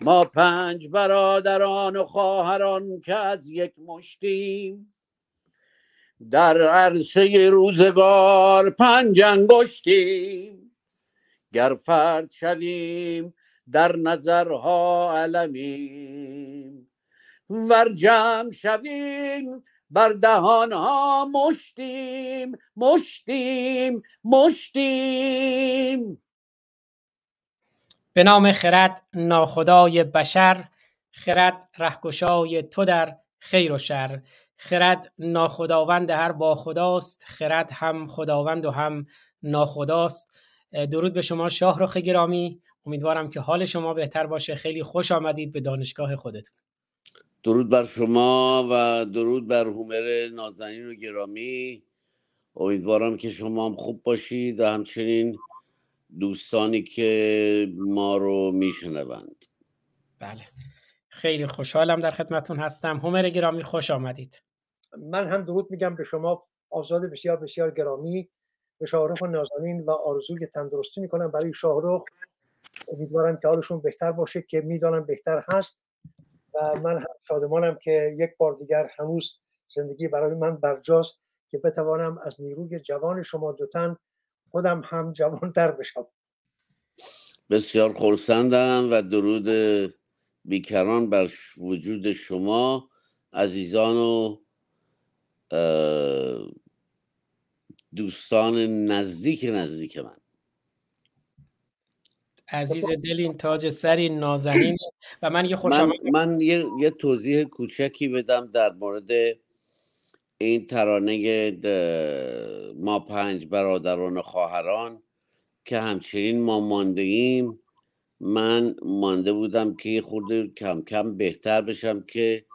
ما پنج برادران و خواهران که از یک مشتیم. در عرصه روزگار پنج انگشتیم. گر فرد شویم در نظرها علمیم. ور جمع شویم بر دهانها مشتیم مشتیم مشتیم. به نام خرد ناخدای بشر خرد رهگشای تو در خیر و شر. خرد ناخداوند هر با خداست خرد هم خداوند و هم ناخداست. درود به شما شاهرخ گرامی. امیدوارم که حال شما بهتر باشه. خیلی خوش آمدید به دانشگاه خودتون. درود بر شما و درود بر هومر نازنین و گرامی. امیدوارم که شما هم خوب باشید و همچنین دوستانی که ما رو میشنوند. بله. خیلی خوشحالم در خدمتون هستم. هومر گرامی خوش آمدید. من هم درود میگم به شما. آزاد بسیار بسیار گرامی. به شاهرخ و نازنین و آرزوی تندرستی می‌کنم برای شاهرخ. امیدوارم که حالشون بهتر باشه که می‌دانم بهتر هست. و من هم شادمانم که یک بار دیگر هنوز زندگی برای من برجاست که بتوانم از نیروی جوان شما دوتن خودم هم جوانتر بشم. بسیار خورسندم و درود بیکران بر وجود شما عزیزان و دوستان نزدیک نزدیک من. عزیز دلین تاج سری نازنین و من یه من, من یه،, یه توضیح کوچکی بدم در مورد این ترانه ما پنج برادران و خواهران که همچنین ما مانده ایم من مانده بودم که خود کم کم بهتر بشم که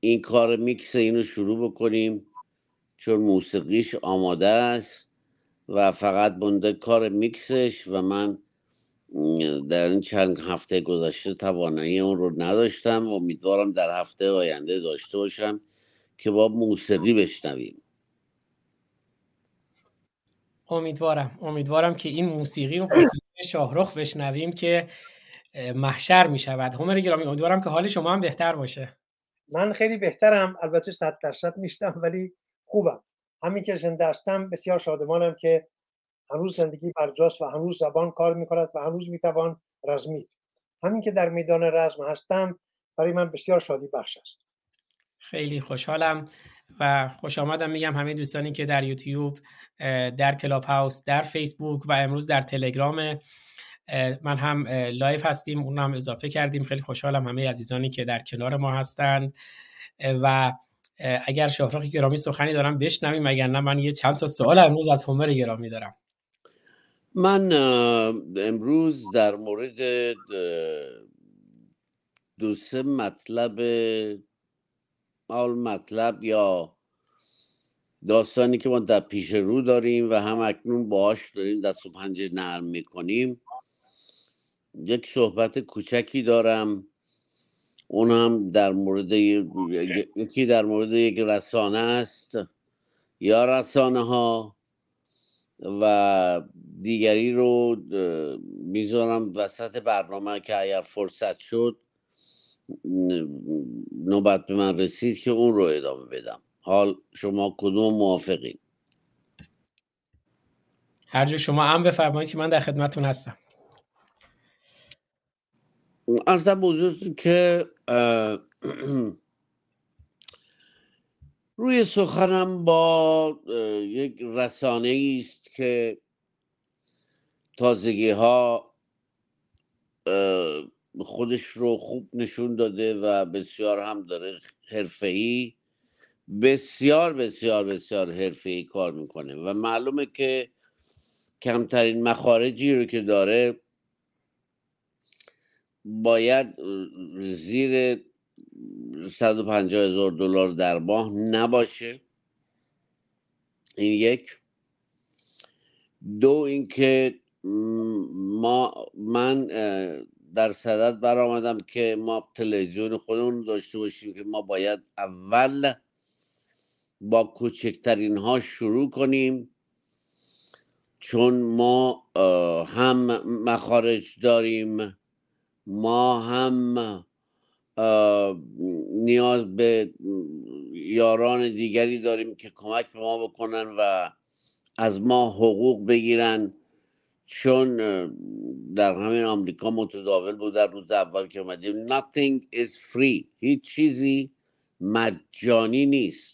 این کار میکس اینو شروع بکنیم. چون موسیقیش آماده است و فقط بنده کار میکسش و من در این چند هفته گذشته توانایی اون رو نداشتم. و امیدوارم در هفته آینده داشته باشم که با موسیقی بشنویم. امیدوارم. امیدوارم که این موسیقی رو موسیقی شاهرخ بشنویم که محشر می شود همه گرامی امیدوارم که حال شما هم بهتر باشه. من خیلی بهترم. البته صد درصد نیستم ولی خوبم. همین که زنده هستم بسیار شادمانم که هنوز زندگی برجاست و هنوز زبان کار می‌کند و هنوز می‌توان رزمید. همین که در میدان رزم هستم برای من بسیار شادی بخش است. خیلی خوشحالم و خوش آمد میگم همه دوستانی که در یوتیوب در کلاب هاوس در فیسبوک و امروز در تلگرام. من هم live هستیم اون هم اضافه کردیم. خیلی خوشحالم همه عزیزانی که در کنار ما هستند. و اگر شهرخ گرامی سخنی دارن بشنویم. اگر نه من یه چند تا سوال امروز از هومر گرامی دارم. من امروز در مورد دو سه مطلب آل مطلب یا داستانی که ما در پیش رو داریم و هم اکنون باهاش داریم دست و پنجه نرم می‌کنیم. یک صحبت کوچکی دارم. اون هم در مورد یکی در مورد یک رسانه است. یا رسانه ها و دیگری رو می‌ذارم وسط برنامه که اگر فرصت شد نوبت به من رسید که اون رو ادامه بدم. حال شما کدوم موافقین؟ هر شما هم بفرمایید که من در خدمتون هستم. ارزم بزرگ که روی سخنم با یک رسانه است که تازگی ها خودش رو خوب نشون داده و بسیار هم داره حرفه‌ای. بسیار بسیار بسیار حرفه‌ای کار می‌کنه و معلومه که کمترین مخارجی رو که داره باید زیر 150 هزار دلار در ماه نباشه. این یک. دو اینکه ما من در صدد برآمدم که ما تلویزیون خودمون داشته باشیم که ما باید اول با کوچکترین ها شروع کنیم. چون ما هم مخارج داریم ما هم نیاز به یاران دیگری داریم که کمک به ما بکنن و از ما حقوق بگیرن. چون در همین آمریکا متداول بود در روز اول که اومدیم nothing is free. هیچ چیزی مجانی نیست.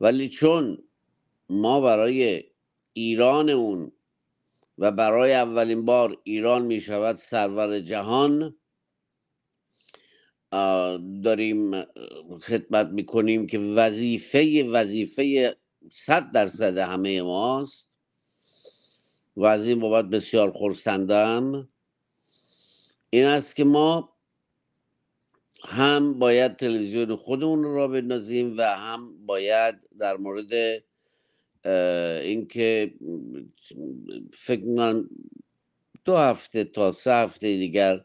ولی چون ما برای ایران اون و برای اولین بار ایران می شود سرور جهان داریم خدمت می‌کنیم که وظیفه وظیفه صد درصد همه ماست و از این بابت بسیار خورسندم این است که ما هم باید تلویزیون خودمون را بندازیم و هم باید در مورد اینکه فکر من دو هفته تا سه هفته دیگر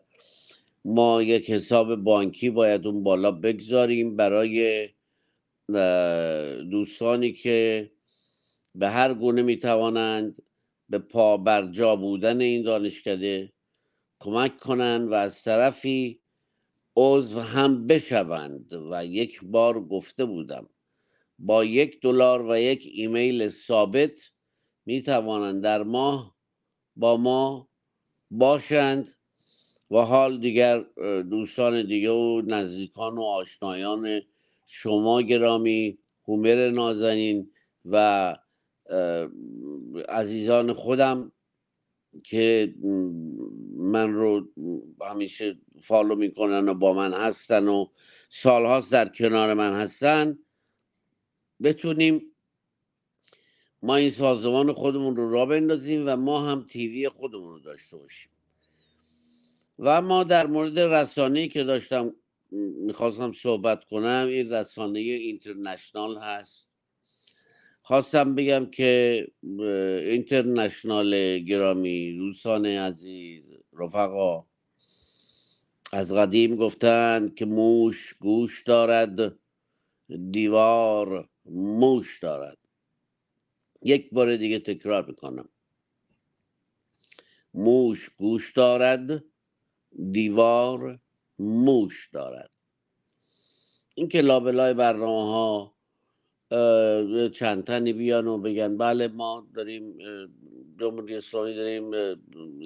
ما یک حساب بانکی باید اون بالا بگذاریم برای دوستانی که به هر گونه می‌توانند به پا بر جا بودن این دانشکده کمک کنند و از طرفی عضو هم بشوند و یک بار گفته بودم. با یک دلار و یک ایمیل ثابت می توانند در ماه با ما باشند و حال دیگر دوستان دیگه و نزدیکان و آشنایان شما گرامی هومر نازنین و عزیزان خودم که من رو همیشه فالو می‌کنن و با من هستن و سالهاست در کنار من هستن بتونیم ما این سازمان خودمون رو را بندازیم و ما هم تیوی خودمون رو داشته باشیم. و ما در مورد رسانه که داشتم می‌خواستم صحبت کنم این رسانه اینترنشنال هست. خواستم بگم که اینترنشنال گرامی دوستان عزیز رفقا از قدیم گفتند که موش گوش دارد دیوار موش دارد. یک بار دیگه تکرار می‌کنم. موش گوش دارد دیوار موش دارد. این که لابلای برنامه ها چند تنی بیان و بگن بله ما داریم جمهوری اسلامی داریم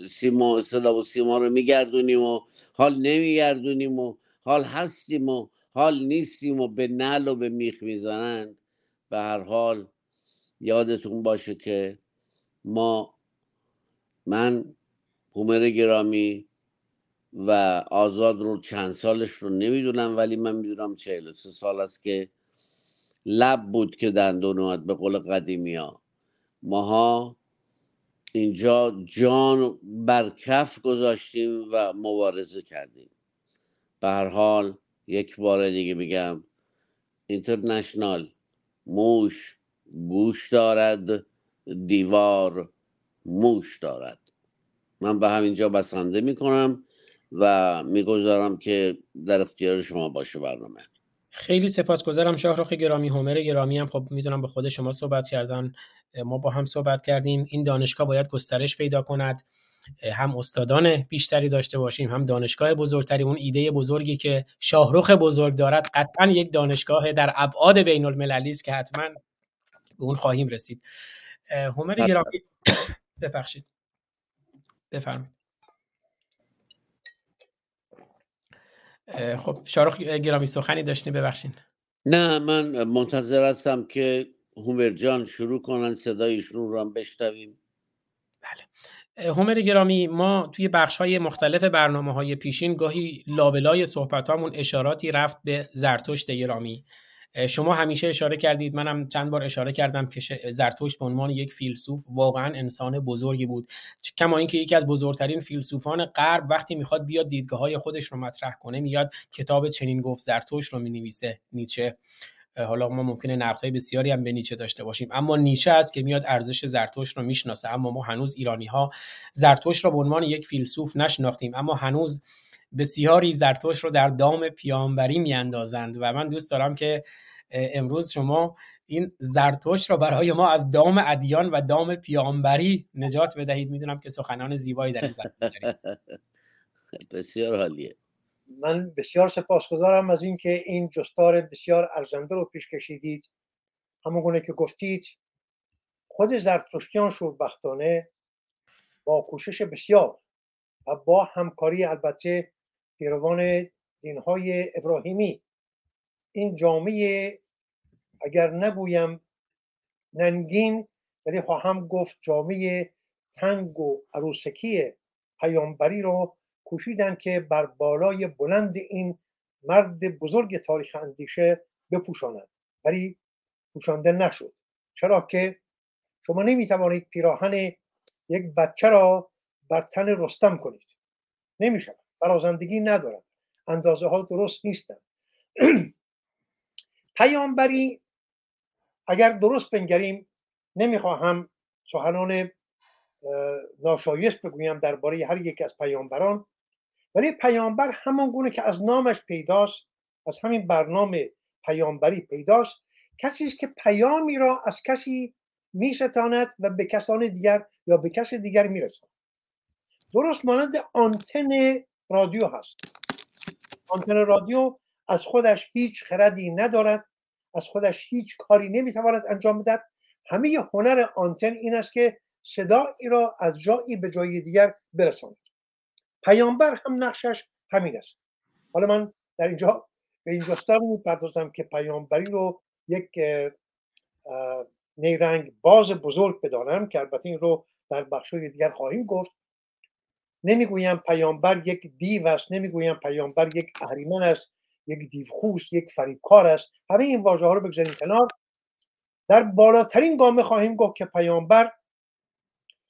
سیما صدا و سیما رو میگردونیم و حال نمیگردونیم و حال هستیم و حال نیستیم و به نل و به میخ می‌زنند. به هر حال یادتون باشه که ما من هومر گرامی و آزاد رو چند سالش رو نمی‌دونم ولی من می‌دونم چهل سه سال است که لب بود که دندون اومد به قول قدیمی ها ماها اینجا جان بر کف گذاشتیم و مبارزه کردیم. به هر حال یک بار دیگه میگم اینترنشنال موش گوش دارد دیوار موش دارد. من به همینجا بسنده می‌کنم و می‌گذارم که در اختیار شما باشه برنامه. خیلی سپاسگزارم شاهرخ گرامی هومر گرامی هم. خب می‌دونم به خود شما صحبت کردن ما با هم صحبت کردیم. این دانشگاه باید گسترش پیدا کند. هم استادان بیشتری داشته باشیم هم دانشگاه بزرگتری. اون ایده بزرگی که شاهرخ بزرگ دارد قطعا یک دانشگاه در ابعاد بین المللی است که حتما به اون خواهیم رسید. هومر گرامی ببخشید بفرمایید. خب شارخ گرامی سخنی داشتیم ببخشین. نه من منتظر هستم که هومر جان شروع کنن صدایشون رو هم بشنویم. بله. هومر گرامی ما توی بخش های مختلف برنامه های پیشین گاهی لابلای صحبت اشاراتی رفت به زرتشت گرامی. شما همیشه اشاره کردید منم چند بار اشاره کردم که زرتشت به عنوان یک فیلسوف واقعا انسان بزرگی بود. کما اینکه یکی از بزرگترین فیلسوفان غرب وقتی می‌خواد بیاد دیدگاه های خودش رو مطرح کنه میاد کتاب چنین گفت زرتشت رو می‌نویسه نیچه. حالا ما ممکنه نقدهای بسیاری هم به نیچه داشته باشیم اما نیچه است که میاد ارزش زرتشت رو می‌شناسه. اما ما هنوز ایرانی ها زرتشت رو به عنوان یک فیلسوف نشناختیم اما هنوز بسیاری زرتوش رو در دام پیامبری میاندازند و من دوست دارم که امروز شما این زرتوش رو برای ما از دام ادیان و دام پیامبری نجات بدهید. می‌دونم که سخنان زیبایی در این بسیار حالیه من بسیار سپاسگزارم از اینکه این جستار بسیار ارزنده رو پیش کشیدید. همون که گفتید خود زرتشتیان شوربختانه با کوشش بسیار و با همکاری البته پیروان دینهای ابراهیمی. این جامعه اگر نگویم ننگین ولی خواهم گفت جامعه تنگ و عروسکی پیامبری رو کوشیدن که بر بالای بلند این مرد بزرگ تاریخ اندیشه بپوشانند ولی پوشانده نشد. چرا که شما نمی‌توانید پیراهن یک بچه را بر تن رستم کنید. نمیشه برازندگی ندارد اندازه ها درست نیستند پیامبری اگر درست بنگریم نمی‌خواهم سخنان ناشایست بگویم درباره هر یک از پیامبران ولی پیامبر همان گونه که از نامش پیداست از همین برنامه پیامبری پیداست کسی است که پیامی را از کسی میستاند و به کسان دیگر یا به کس دیگر میرساند. درست مانند آنتن رادیو هست. آنتن رادیو از خودش هیچ خردی ندارد از خودش هیچ کاری نمی‌تواند انجام بدهد. همه هنر آنتن این است که صدایی را از جایی به جای دیگر برساند. پیامبر هم نقشش همین است. حالا من در اینجا به این جستار می‌پردازم که پیامبری رو یک نیرنگ باز بزرگ بدانم که البته این رو در بخشای دیگر خواهیم گفت. نمی‌گویم پیامبر یک دیو است نمی‌گویم پیامبر یک اهریمن است یک دیوخوس یک فریبکار است. همه این واژه ها رو بگذاریم کنار. در بالاترین گامه خواهیم گفت که پیامبر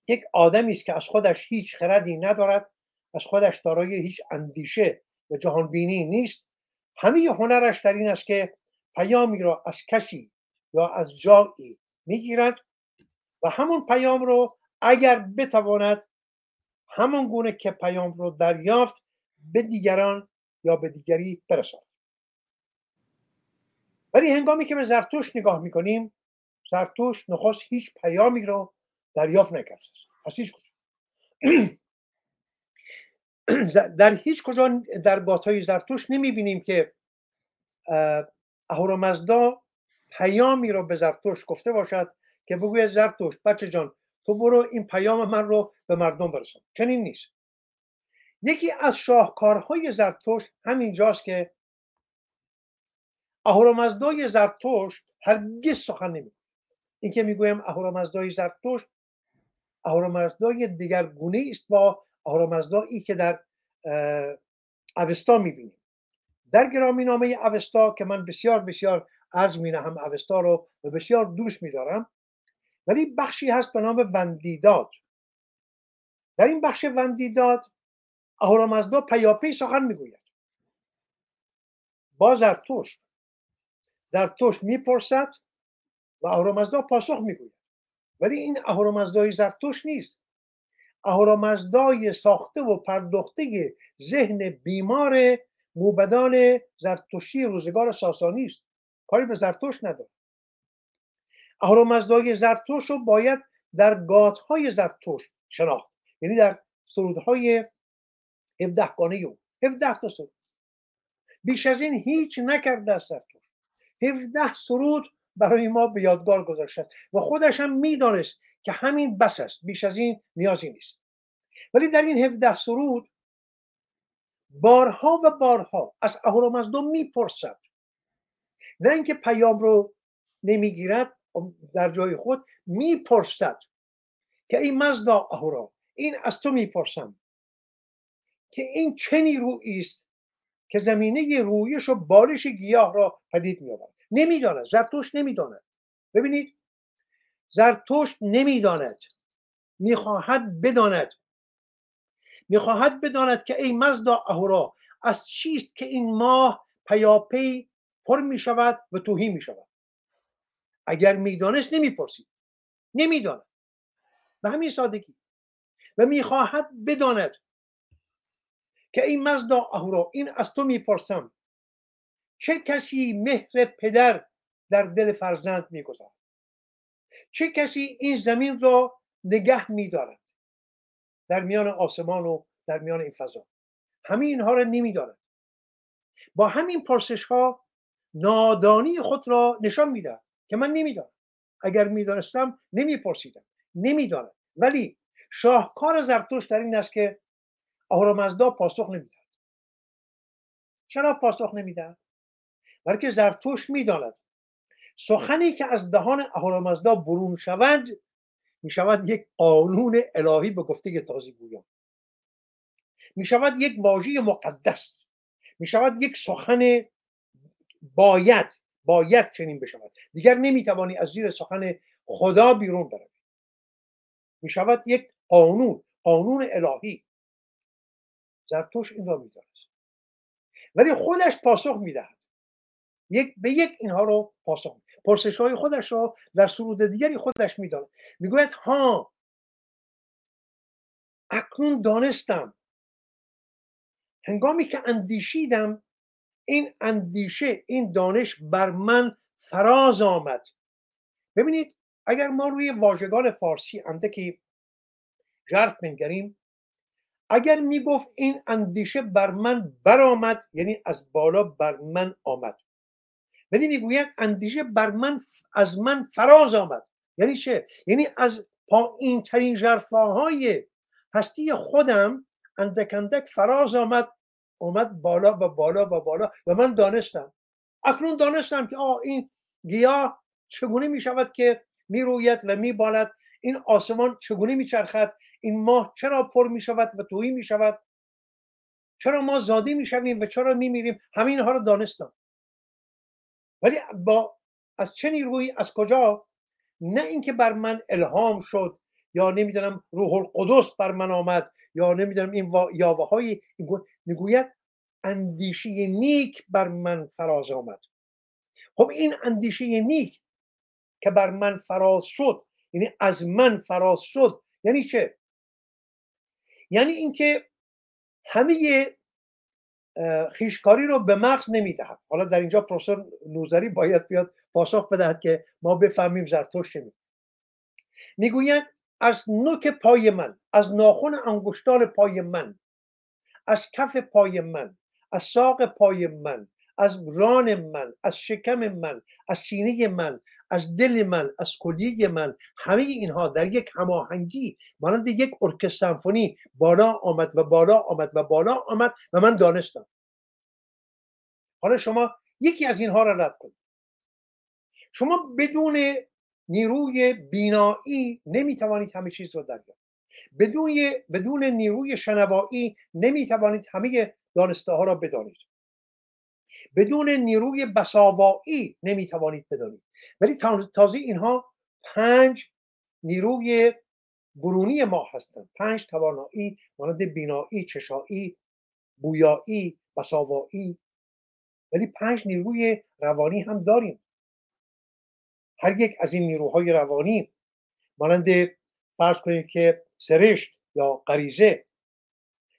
یک آدمی است که از خودش هیچ خردی ندارد از خودش دارای هیچ اندیشه و جهان بینی نیست. همه هنرش در این است که پیامی را از کسی یا از جایی می‌گیرد و همون پیام رو اگر بتواند همون گونه که پیام رو دریافت به دیگران یا به دیگری برساند. ولی هنگامی که به زرتوش نگاه می‌کنیم زرتوش نخواست هیچ پیامی رو دریافت نکرد. از هیچ کجا. در هیچ کجا در های زرتوش نمی‌بینیم که اهورامزدا پیامی رو به زرتوش گفته باشد که بگوید زرتوش بچه جان تو برو این پیام من رو به مردم برسان چنین نیست. یکی از شاهکارهای زرتوش همینجاست که اهورامزدای زرتوش هرگز سخن نمی این که می‌گویم اهورامزدای زرتوش اهورامزدای گونه است با اهورامزدایی که در اوستا می‌بینیم. در گرامی نامه اوستا که من بسیار بسیار از می هم اوستا رو و بسیار دوست میدارم ولی بخشی هست به نام وندیداد در این بخش وندیداد اهورامزدا پیاپی سخن می‌گوید. با زرتشت. زرتشت می‌پرسد و اهورامزدا پاسخ می‌گوید. ولی این اهورامزدای زرتشت نیست. اهورامزدای ساخته و پرداخته ذهن بیمار موبدان زرتشتی روزگار ساسانی است. کاری به زرتشت نداره اهورامزدای زرتشت رو باید در گاتهای زرتشت شناخت. یعنی در سرودهای 17 گانه او 17 تا سرود. بیش از این هیچ نکرده است زرتشت. 17 سرود برای ما به یادگار گذاشته و خودش هم می‌دانست که همین بس است. بیش از این نیازی نیست. ولی در این 17 سرود بارها و بارها از اهورامزدا می‌پرسد. نه اینکه پیام رو نمی‌گیرد در جای خود می‌پرسد که این مزدا اهورا این از تو می‌پرسم که این چه نیرویی است که زمینه رویش و بالش گیاه را پدید میآورد نمی‌داند زرتوش نمی‌داند. ببینید زرتشت نمی‌داند می‌خواهد بداند. می‌خواهد بداند که ای مزدا اهورا از چیست که این ماه پیاپی پر می شود و توهی می شود اگر می‌دانست نمی‌پرسید. نمی‌داند. به همین سادگی. و می‌خواهد بداند که این مزدا اهورا این از تو می‌پرسم. چه کسی مهر پدر در دل فرزند می‌گذارد؟ چه کسی این زمین را نگه میدارد؟ در میان آسمان و در میان این فضا. همین اینها را نمی‌داند. با همین پرسش ها نادانی خود را نشان می‌دهد. که من نمی‌دانم. اگر می‌دانستم نمیپرسیدم. نمی‌دانم. ولی شاهکار زرتوش در این است که آهورامزدا پاسخ نمی‌دهد چرا پاسخ نمی‌دهد بلکه زرتوش می‌داند سخنی که از دهان اهورامزدا برون شود می شود یک قانون الهی به گفته تازی گویان. می شود یک واژه مقدس. می شود یک سخن باید. باید چنین بشود. دیگر نمی‌توانی از زیر سخن خدا بیرون بروی. می شود یک قانون قانون الهی. زرتوش این را می‌دانست. ولی خودش پاسخ می‌دهد. یک به یک اینها رو پاسخ پرسش های خودش را در سرود دیگری خودش می‌داند. می‌گوید ها اکنون دانستم. هنگامی که اندیشیدم این اندیشه این دانش بر من فراز آمد. ببینید اگر ما روی واژگان فارسی اندکی جرف بنگریم اگر می‌گفت این اندیشه بر من برآمد یعنی از بالا بر من آمد. ولی می‌گوید اندیشه بر من از من فراز آمد. یعنی چه؟ یعنی از پایین ترین جرفاهای هستی خودم اندک اندک فراز آمد. اومد بالا و بالا و بالا و من دانستم. اکنون دانستم که آه این گیاه چگونه می شود که می روید و می بالد این آسمان چگونه می چرخد این ماه چرا پر می شود و تویی می شود چرا ما زادی می شویم و چرا می میریم همین ها رو دانستم. ولی با از چه نیرویی؟ از کجا؟ نه اینکه بر من الهام شد یا نمی‌دونم روح القدس بر من آمد یا نمی‌دونم این یاوه های می‌گوید اندیشه نیک بر من فراز آمد. خب این اندیشه نیک که بر من فراز شد یعنی از من فراز شد یعنی چه؟ یعنی اینکه همه خیشکاری رو به مغز نمی‌دهد. حالا در اینجا پروفسور نوزری باید بیاد پاسخ بدهد که ما بفهمیم زرتشت می می‌گوید از نوک پای من از ناخن انگشتان پای من از کف پای من از ساق پای من از ران من از شکم من از سینه من از دل من از کلیه من همه اینها در یک هماهنگی مانند یک ارکستر سمفونی بالا آمد و بالا آمد و بالا آمد و من دانستم. حالا شما یکی از اینها را رد کنید. شما بدون نیروی بینایی نمی‌توانید همه چیز را دریافت بدون بدون نیروی شنوایی نمی‌توانید همه دانسته ها را بدانید. بدون نیروی بساوایی نمی‌توانید بدانید. ولی تازه اینها پنج نیروی برونی ما هستند. پنج توانایی مانند بینایی چشایی بویایی بساوایی. ولی پنج نیروی روانی هم داریم. هر یک از این نیروهای روانی مانند فرض کنید که سرشت یا غریزه.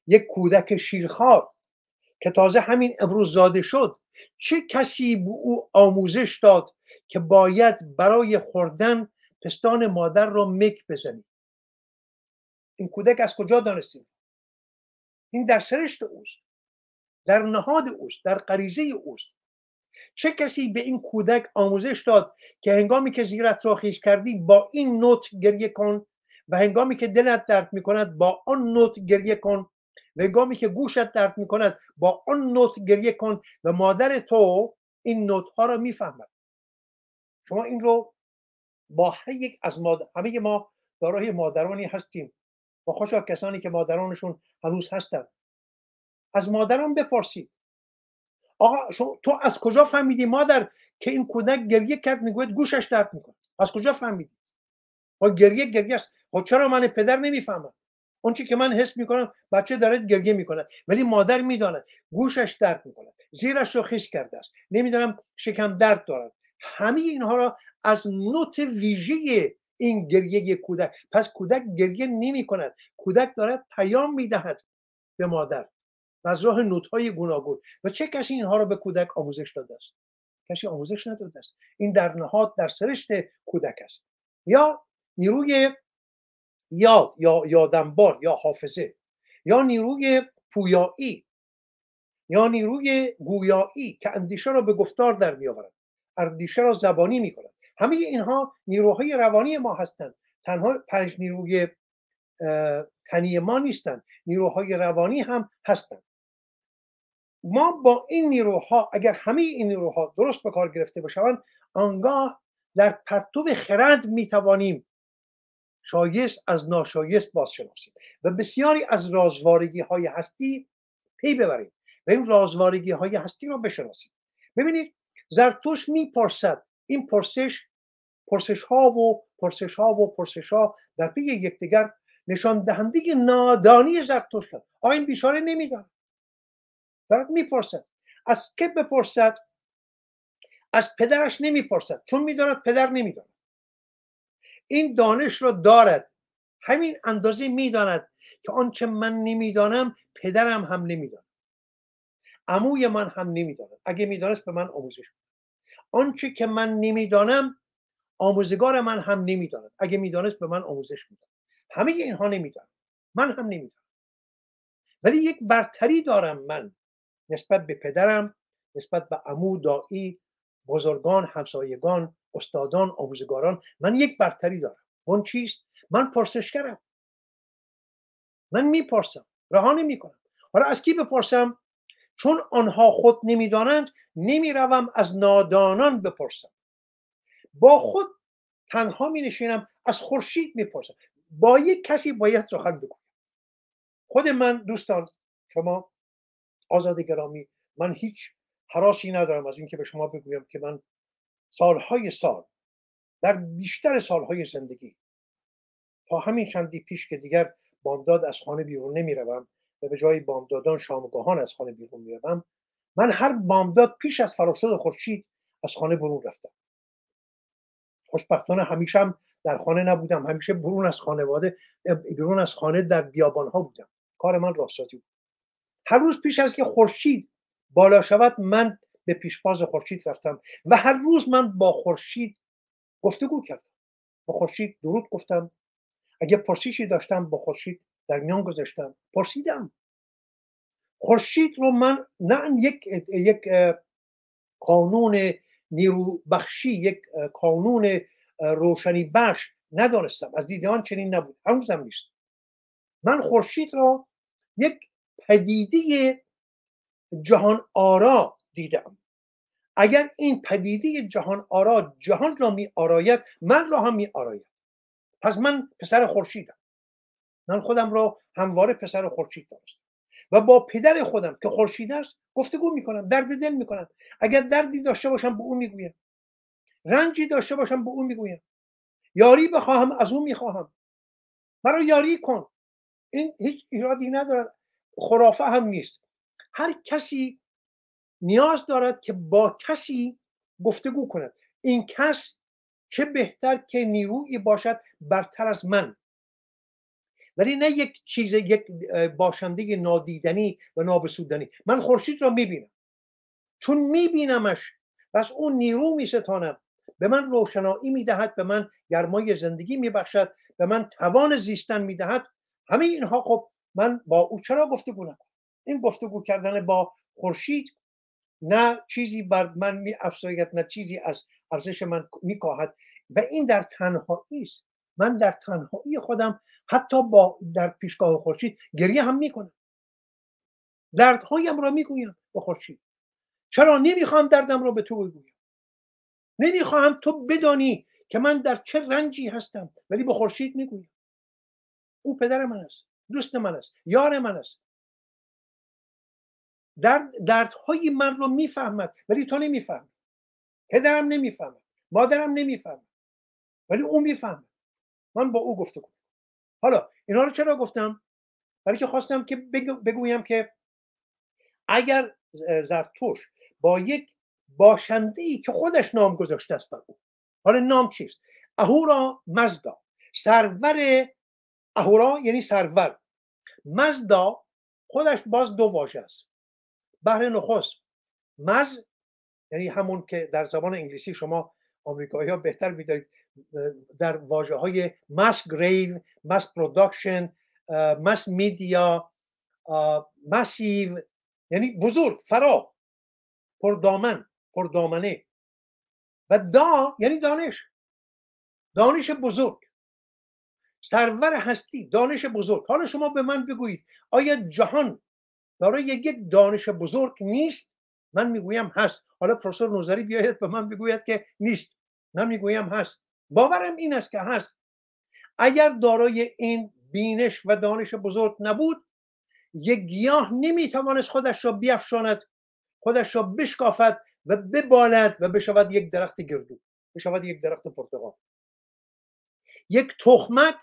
یک کودک شیرخوار که تازه همین امروز زاده شد چه کسی به او آموزش داد که باید برای خوردن پستان مادر را مک بزنی؟ این کودک از کجا دانستیم؟ این در سرشت اوست در نهاد اوست در غریزه اوست. چه کسی به این کودک آموزش داد که هنگامی که زیرت را خیش کردی با این نوت گریه کن و هنگامی که دلت درد می کند با آن نوت گریه کن. و هنگامی که گوشت درد می کند با آن نوت گریه کن و مادر تو این نوت ها را می‌فهمد. شما این رو با هر یک از مادر... همه ما دارای مادرانی هستیم. و خوشا کسانی که مادرانشون هنوز هستند از مادران بپرسید. آقا تو از کجا فهمیدی مادر که این کودک گریه کرد می‌گوید گوشش درد می‌کنه؟ از کجا فهمیدی؟ با گریه گریه است. خب چرا من پدر نمی‌فهمم؟ اون که من حس می‌کنم بچه داره گریه می‌کنه. ولی مادر می‌داند. گوشش درد می‌کنه. زیرش رو خیس کرده است. نمی‌دونم شکم درد دارد. همه اینها را از نوت ویژه این گریه کودک. پس کودک گریه نمی کند کودک دارد پیام می‌دهد به مادر و از راه های گوناگون. و چه کسی اینها را به کودک آموزش داده است؟ کسی آموزش نداده است. این در نهاد در سرشت کودک است. یا نیروی یاد یا یادنبار یا حافظه یا نیروی پویایی یا نیروی گویایی که اندیشه را به گفتار در میآورد اندیشه را زبانی می‌کند. همه اینها نیروهای روانی ما هستند. تنها پنج نیروی تنی ما نیستند. نیروهای روانی هم هستند. ما با این نیروها اگر همه این نیروها درست به کار گرفته بشوند آنگاه در پرتو خرد می‌توانیم شایست از ناشایست باز شناسیم و بسیاری از رازوارگی های هستی پی ببریم و این رازوارگی های هستی را بشناسیم. ببینید زرتوش می‌پرسد این پرسش پرسش ها و پرسش ها و پرسش ها در پی یکدیگر نشان دهنده نادانی زرتشت آیا این بیچاره نمی‌داند دارد می‌پرسد. از که بپرسد؟ از پدرش نمی‌پرسد. چون می‌داند پدر نمی‌داند. این دانش را دارد. همین اندازه می‌داند که آنچه من نمی‌دانم پدرم هم نمی‌داند. عموی من هم نمی‌داند. اگه می‌دانست به من آموزش آنچه که من نمی‌دانم آموزگار من هم نمی‌داند. اگه می‌دانست به من آموزش می‌داد. همه اینها نمی‌دانم. من هم نمی‌دانم. ولی یک برتری دارم من نسبت به پدرم نسبت به عمو دایی بزرگان همسایگان استادان آموزگاران من یک برتری دارم. اون چیست؟ من پرسشگرم. من می‌پرسم. رها نمی‌کنم حالا از کی بپرسم؟ چون آنها خود نمی‌دانند نمی‌روم از نادانان بپرسم. با خود تنها می نشینم از خورشید می‌پرسم. با یک کسی باید سخن بگویم. خود من دوستان شما آزاد گرامی من هیچ حراسی ندارم از اینکه به شما بگویم که من سالهای سال در بیشتر سالهای زندگی. تا همین چندی پیش که دیگر بامداد از خانه بیرون نمی‌روم و به جای بامدادان شامگاهان از خانه بیرون می‌روم من هر بامداد پیش از فراشد خورشید از خانه برون رفتم. خوشبختانه همیشه هم در خانه نبودم همیشه برون از خانواده برون از خانه در بیابان ها بودم. کار من راستاتی بود. هر روز پیش از که خورشید بالا شود من به پیشپاز خورشید رفتم و هر روز من با خورشید گفتگو کردم. با خورشید درود گفتم. اگه پرسیشی داشتم با خورشید در میان گذاشتم. پرسیدم. خورشید رو من نه یک یک قانون نیرو بخشی یک کانون روشنی بخش ندانستم. از دیدان چنین نبود. هنوزم نیست. من خورشید را یک پدیده جهان آرا دیدم. اگر این پدیده جهان آرا جهان را می آراید من را هم می آراید. پس من پسر خورشیدم. من خودم را همواره پسر خورشید داشتم و با پدر خودم که خورشید است گفتگو می‌کنم درد دل می‌کنم اگر دردی داشته باشم به او می‌گویم رنجی داشته باشم به او می‌گویم یاری بخواهم از او می‌خواهم برای یاری کن. این هیچ ایرادی ندارد. خرافه هم نیست. هر کسی نیاز دارد که با کسی گفتگو کند. این کس چه بهتر که نیرویی باشد برتر از من. ولی نه یک چیز یک باشنده نادیدنی و نابسودنی. من خورشید را می‌بینم. چون میبینمش پس اون نیرو میستانم به من روشنایی می‌دهد به من گرمای زندگی میبخشد به من توان زیستن می‌دهد. همه اینها خب من با او چرا گفتگو نکنم؟ این گفتگو کردن با خورشید نه چیزی بر من می نه چیزی از ارزش من میکاهد و این در تنهایی است. من در تنهایی خودم حتی با در پیشگاه خورشید گریه هم می‌کنم. دردهایم را می‌گویم با خورشید. چرا نمی‌خوام دردم را به تو بگویم؟ نمی‌خواهم تو بدانی که من در چه رنجی هستم ولی به خورشید می‌گویم. او پدر من است دوست من است یار من است. درد دردهای من رو می‌فهمد ولی تو نمی‌فهمی. پدرم نمی‌فهمد مادرم نمی‌فهمد ولی او می‌فهمد. من با او گفته کنم حالا اینا رو چرا گفتم؟ برای که خواستم که بگویم که اگر زرتوش با یک باشنده ای که خودش نام گذاشته است بر او حالا نام چیست؟ اهورا مزدا. سرور اهورا یعنی سرور. مزدا خودش باز دو واژه است. بهر نخست. مز یعنی همون که در زبان انگلیسی شما آمریکایی ها بهتر میدارید در واژه های mass grave mass production mass media massive یعنی بزرگ فرا پر دامن پر دامنه و دا یعنی دانش. دانش بزرگ. سرور هستی دانش بزرگ. حالا شما به من بگویید آیا جهان دارای یک دانش بزرگ نیست؟ من می‌گویم هست. حالا پروفسور نوزری بیاید به من بگوید که نیست. من می‌گویم هست. باورم این است که هست. اگر دارای این بینش و دانش بزرگ نبود یک گیاه نمی‌توانست خودش را بیافشاند خودش را بشکافد و ببالد و بشود یک درخت گردو بشود یک درخت پرتقال. یک تخمک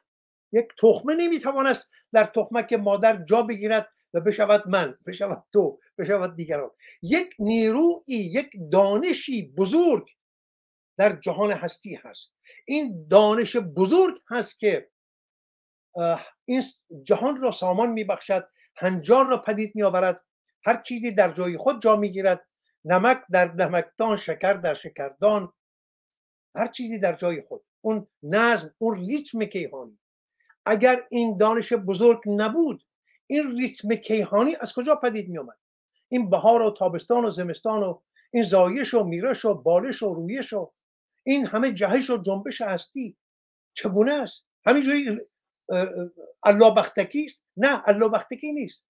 یک تخمه نمی‌توانست در تخمک مادر جا بگیرد و بشود من بشود تو بشود دیگران. یک نیروی یک دانشی بزرگ در جهان هستی هست. این دانش بزرگ هست که این جهان را سامان میبخشد هنجار را پدید میآورد هر چیزی در جای خود جا می‌گیرد نمک در نمکدان شکر در شکردان هر چیزی در جای خود. اون نظم اون ریتم کیهانی. اگر این دانش بزرگ نبود این ریتم کیهانی از کجا پدید می آمد این بهار و تابستان و زمستان و این زایش و میرش و بالش و رویش و این همه جهش و جنبش هستی چگونه است؟ همینجوری الله بختکی است؟ نه الله بختکی نیست.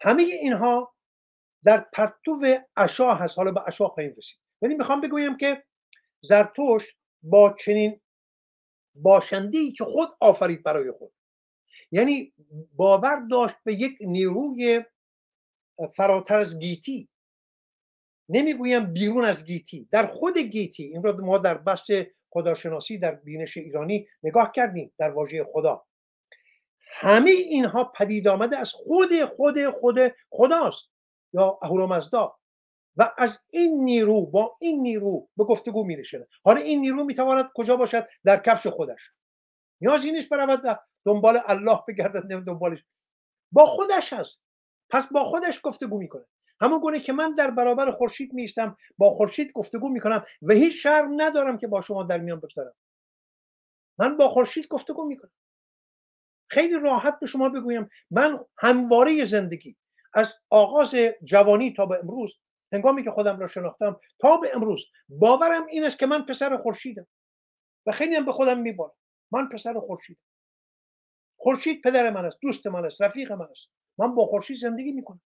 همه اینها در پرتو اشا هست. حالا به اشا خواهیم رسید. ولی می‌خوام بگویم که زرتوش با چنین باشنده که خود آفرید برای خود. یعنی باور داشت به یک نیروی فراتر از گیتی. نمی‌گویم بیرون از گیتی در خود گیتی. این را ما در بحث خداشناسی در بینش ایرانی نگاه کردیم در واژه خدا. همه اینها پدید آمده از خود خود خود خداست یا اهورامزدا. و از این نیرو با این نیرو به گفتگو می حالا این نیرو می‌تواند کجا باشد؟ در کفش خودش. نیازی نیست برود دنبال الله بگردد دنبالش. با خودش هست. پس با خودش گفتگو می‌کنه. همون گونه که من در برابر خورشید میستم با خورشید گفتگو می‌کنم و هیچ شرم ندارم که با شما در میان بگذارم. من با خورشید گفتگو می‌کنم. خیلی راحت به شما بگویم من همواره زندگی. از آغاز جوانی تا به امروز هنگامی که خودم را شناختم تا به امروز باورم این است که من پسر خورشیدم و خیلی هم به خودم میبارم من پسر خورشیدم خورشید پدر من است دوست من است رفیق من است. من با خورشید زندگی می‌کنم.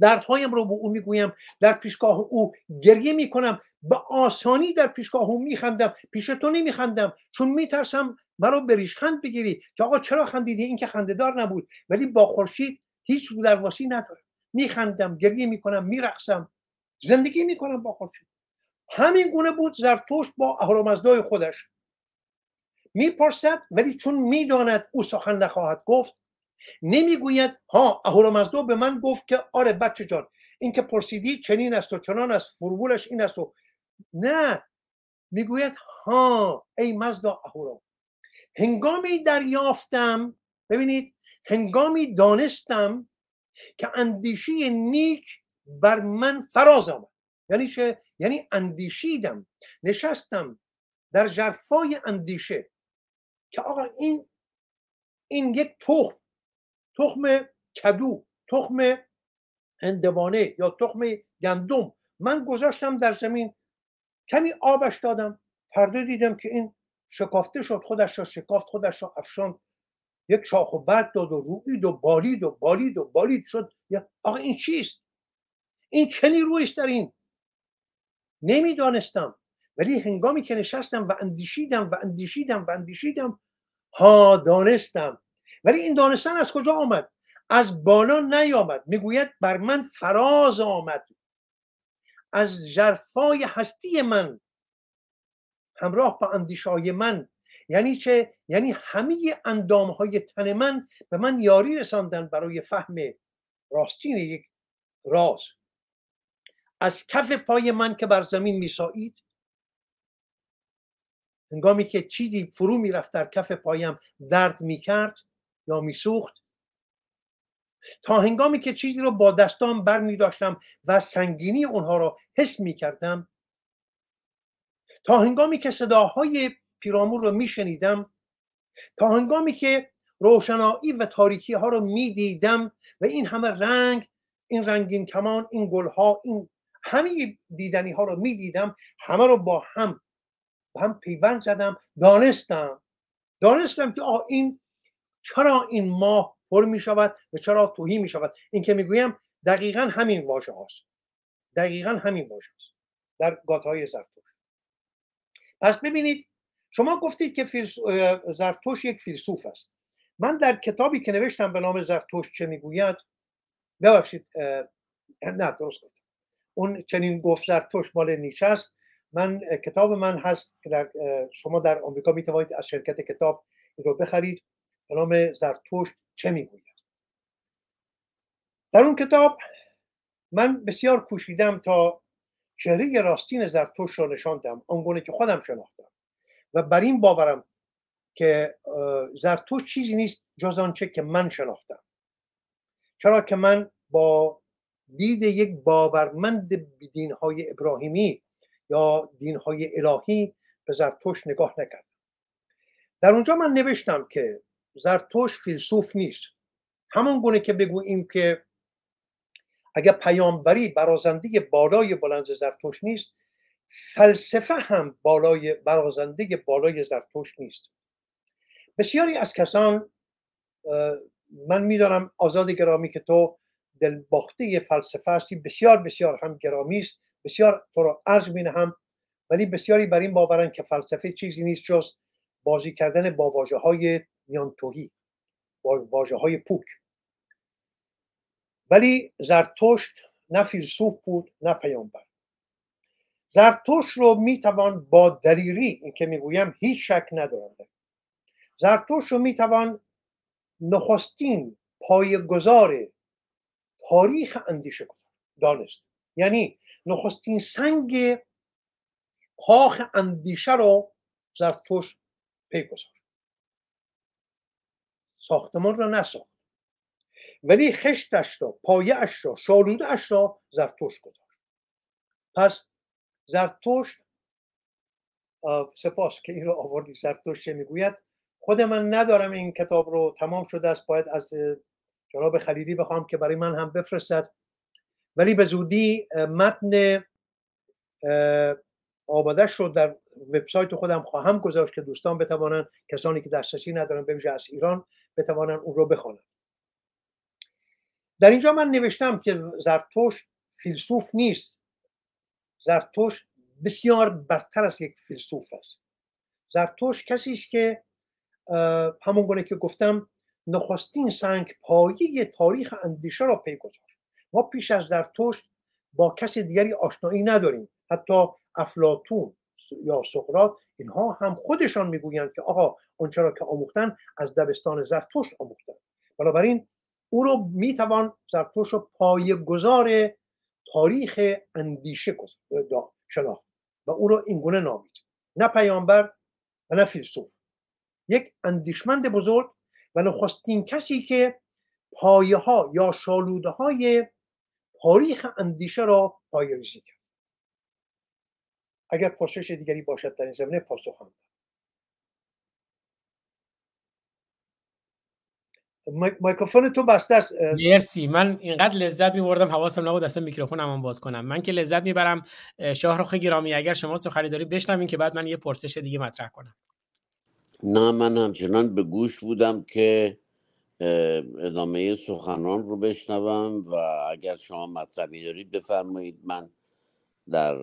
دردهایم رو به او می‌گویم در پیشگاه او گریه می‌کنم به آسانی در پیشگاه او میخندم پیش تو نمیخندم. چون میترسم مرا به ریشخند بگیری که آقا چرا خندیدی؟ این که خندهدار نبود. ولی با خورشید هیچ رو درواسی ندارم. میخندم گریه می‌کنم میرقصم. زندگی می‌کنم با خورشید. همین گونه بود زرتوش با اهرامزدای خودش. می‌پرسد ولی چون می‌داند او سخن نخواهد گفت نمی‌گوید ها اهورامزدا به من گفت که آره بچه جان این که پرسیدی چنین است و چنان است فرمولش این است و نه. می‌گوید ها ای مزدا اهورا هنگامی دریافتم ببینید هنگامی دانستم که اندیشی نیک بر من فراز آمد. یعنی چه؟ یعنی اندیشیدم نشستم در جرفای اندیشه. که آقا این این یک تخم تخم کدو تخم هندوانه یا تخم گندم. من گذاشتم در زمین کمی آبش دادم. فردا دیدم که این شکافته شد خودش را شکافت خودش را افشان یک شاخ و برگ داد و روید و بالید و بالید و بالید شد. آقا این چیست؟ این چه نیرویش در این؟ نمی‌دانستم. ولی هنگامی که نشستم و اندیشیدم و اندیشیدم و اندیشیدم ها دانستم. ولی این دانستن از کجا آمد؟ از بالا نیامد. می‌گوید بر من فراز آمد. از جرفای هستی من همراه با اندیشای من. یعنی چه؟ یعنی همه اندام های تن من به من یاری رساندن برای فهم راستین یک راز. از کف پای من که بر زمین میسایید هنگامی که چیزی فرو می‌رفت در کف پایم درد می‌کرد یا میسوخت. تا هنگامی که چیزی رو با دستام بر می داشتم و سنگینی اونها رو حس می کردم تا هنگامی که صداهای پیرامون رو می شنیدم تا هنگامی که روشنایی و تاریکی ها رو می دیدم و این همه رنگ این رنگین کمان این گلها این همه دیدنی ها رو می‌دیدم همه رو با هم با هم پیوند زدم دانستم. دانستم که آه این چرا این ماه پر می شود و چرا توهی می شود این که می‌گویم دقیقا همین واژه هاست. دقیقا همین واژه هاست. در گاتهای زرتوش پس ببینید شما گفتید که زرتوش یک فیلسوف است. من در کتابی که نوشتم به نام زرتوش چه می‌گوید؟ ببخشید نه درست گفتم. اون چنین گفت زرتوش مال نیچه است. من کتاب من هست که در شما در آمریکا می توانید از شرکت کتاب این رو بخرید. به نام زرتوش چه می‌گوید؟ در اون کتاب من بسیار کوشیدم تا چهره راستین زرتوش را نشاندم آنگونه که خودم شناختم. و بر این باورم که زرتوش چیزی نیست جز آنچه که من شناختم. چرا که من با دید یک باورمند به دینهای ابراهیمی یا دینهای الهی به زرتوش نگاه نکردم در اونجا من نوشتم که زرتوش فیلسوف نیست. همان گونه که بگوییم که اگر پیامبری برازنده بالای بلند زرتوش نیست فلسفه هم بالای برازنده بالای زرتوش نیست. بسیاری از کسان من می‌دانم آزاد گرامی که تو دلباخته فلسفه هستی بسیار بسیار هم گرامی است. بسیار تو را عرض می ولی بسیاری بر این باورن که فلسفه چیزی نیست جز بازی کردن با واژه های میان توهی با واژه های پوک. ولی زرتشت نه فیلسوف بود نه پیامبر. زرتشت رو می‌توان با دریری این که می‌گویم هیچ شک ندارم زرتشت رو می‌توان نخستین پایگذار تاریخ اندیشه دانست. یعنی نخستین سنگ کاخ اندیشه رو زرتوش پی گذار. ساختمان رو نساخت. ولی خشتش را پایهاش را شالودهاش را زرتوش گذاشت پس زرتشت سپاس که این رو آوردی زرتشت می‌گوید؟ خود من ندارم این کتاب رو تمام شده است. باید از جناب خلیلی بخوام که برای من هم بفرستد. ولی به زودی متن آمادش رو در وبسایت خودم خواهم گذاشت که دوستان بتوانند کسانی که دسترسی ندارن به از ایران بتوانند اون رو بخوانند. در اینجا من نوشتم که زرتوش فیلسوف نیست. زرتوش بسیار برتر از یک فیلسوف است. زرتوش کسی است که همون گونه که گفتم نخستین سنگ پایه تاریخ اندیشه را پی گذاشت. ما پیش از زرتشت با کسی دیگری آشنایی نداریم. حتی افلاتون یا سقراط اینها هم خودشان می‌گویند که آقا آنچه را که آموختن از دبستان زرتشت آموختن. بنابراین او رو می‌توان زرتوش رو گذار تاریخ اندیشه شناخت. و او رو اینگونه نامید. نه پیامبر و نه فیلسوف. یک اندیشمند بزرگ و نخستین کسی که پایه ها یا شالوده های تاریخ اندیشه را پایه ریزی کرد. اگر پرسش دیگری باشد در این زمینه پاسخ هم میکروفون تو بسته است مرسی. من اینقدر لذت میبردم حواسم نبود اصلا میکروفونم باز کنم. من که لذت می‌برم شاهرخ گرامی. اگر شما سخنی داری بشنویم که بعد من یه پرسش دیگه مطرح کنم. نه من همچنان به گوش بودم که ادامه سخنان رو بشنوم و اگر شما مطلبی دارید بفرمایید من در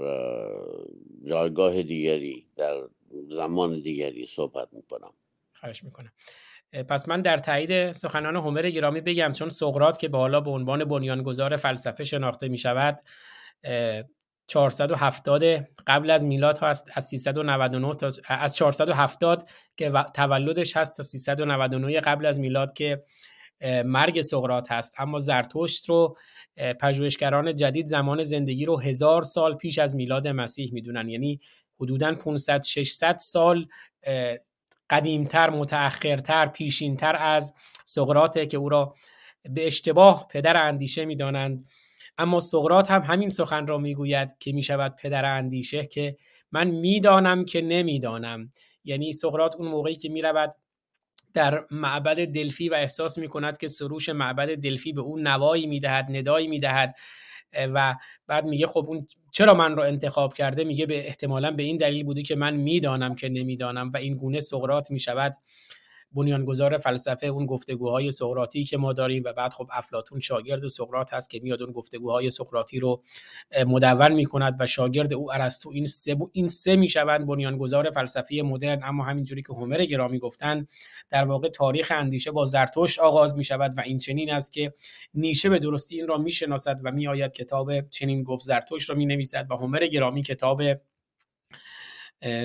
جایگاه دیگری در زمان دیگری صحبت می‌کنم. خواهش می‌کنم. پس من در تایید سخنان هومر گرامی بگم چون سقرات که بالا به عنوان بنیانگذار فلسفه شناخته می شود 470 قبل از میلاد هست از 399 تا از 470 که تولدش هست تا 399 قبل از میلاد که مرگ سقراط هست. اما زرتشت رو پژوهشگران جدید زمان زندگی رو هزار سال پیش از میلاد مسیح می‌دونن. یعنی حدودا 500 600 سال قدیمتر متأخرتر پیشینتر از سقراطه که او را به اشتباه پدر اندیشه می‌دانند. اما سقرات هم همین سخن را می‌گوید که می‌شود پدر اندیشه که من می‌دانم که نمی‌دانم. یعنی سقرات اون موقعی که می‌رود در معبد دلفی و احساس می کند که سروش معبد دلفی به اون نوایی می‌دهد ندایی می‌دهد و بعد میگه خب اون چرا من رو انتخاب کرده؟ میگه به احتمالا به این دلیل بوده که من می‌دانم که نمی‌دانم و این گونه سقرات می‌شود. بنیانگذار فلسفه اون گفتگوهای سقراطی که ما داریم و بعد خب افلاتون شاگرد سقراط هست که میاد اون گفتگوهای سقراطی رو مدون می‌کند و شاگرد او ارسطو این سه این سه می‌شوند بنیانگذار فلسفه مدرن. اما همینجوری که هومر گرامی گفتن در واقع تاریخ اندیشه با زرتشت آغاز می شود و این چنین است که نیشه به درستی این را می‌شناسد و میآید کتاب چنین گفت. زرتشت را می نویسد و هومر گرامی کتاب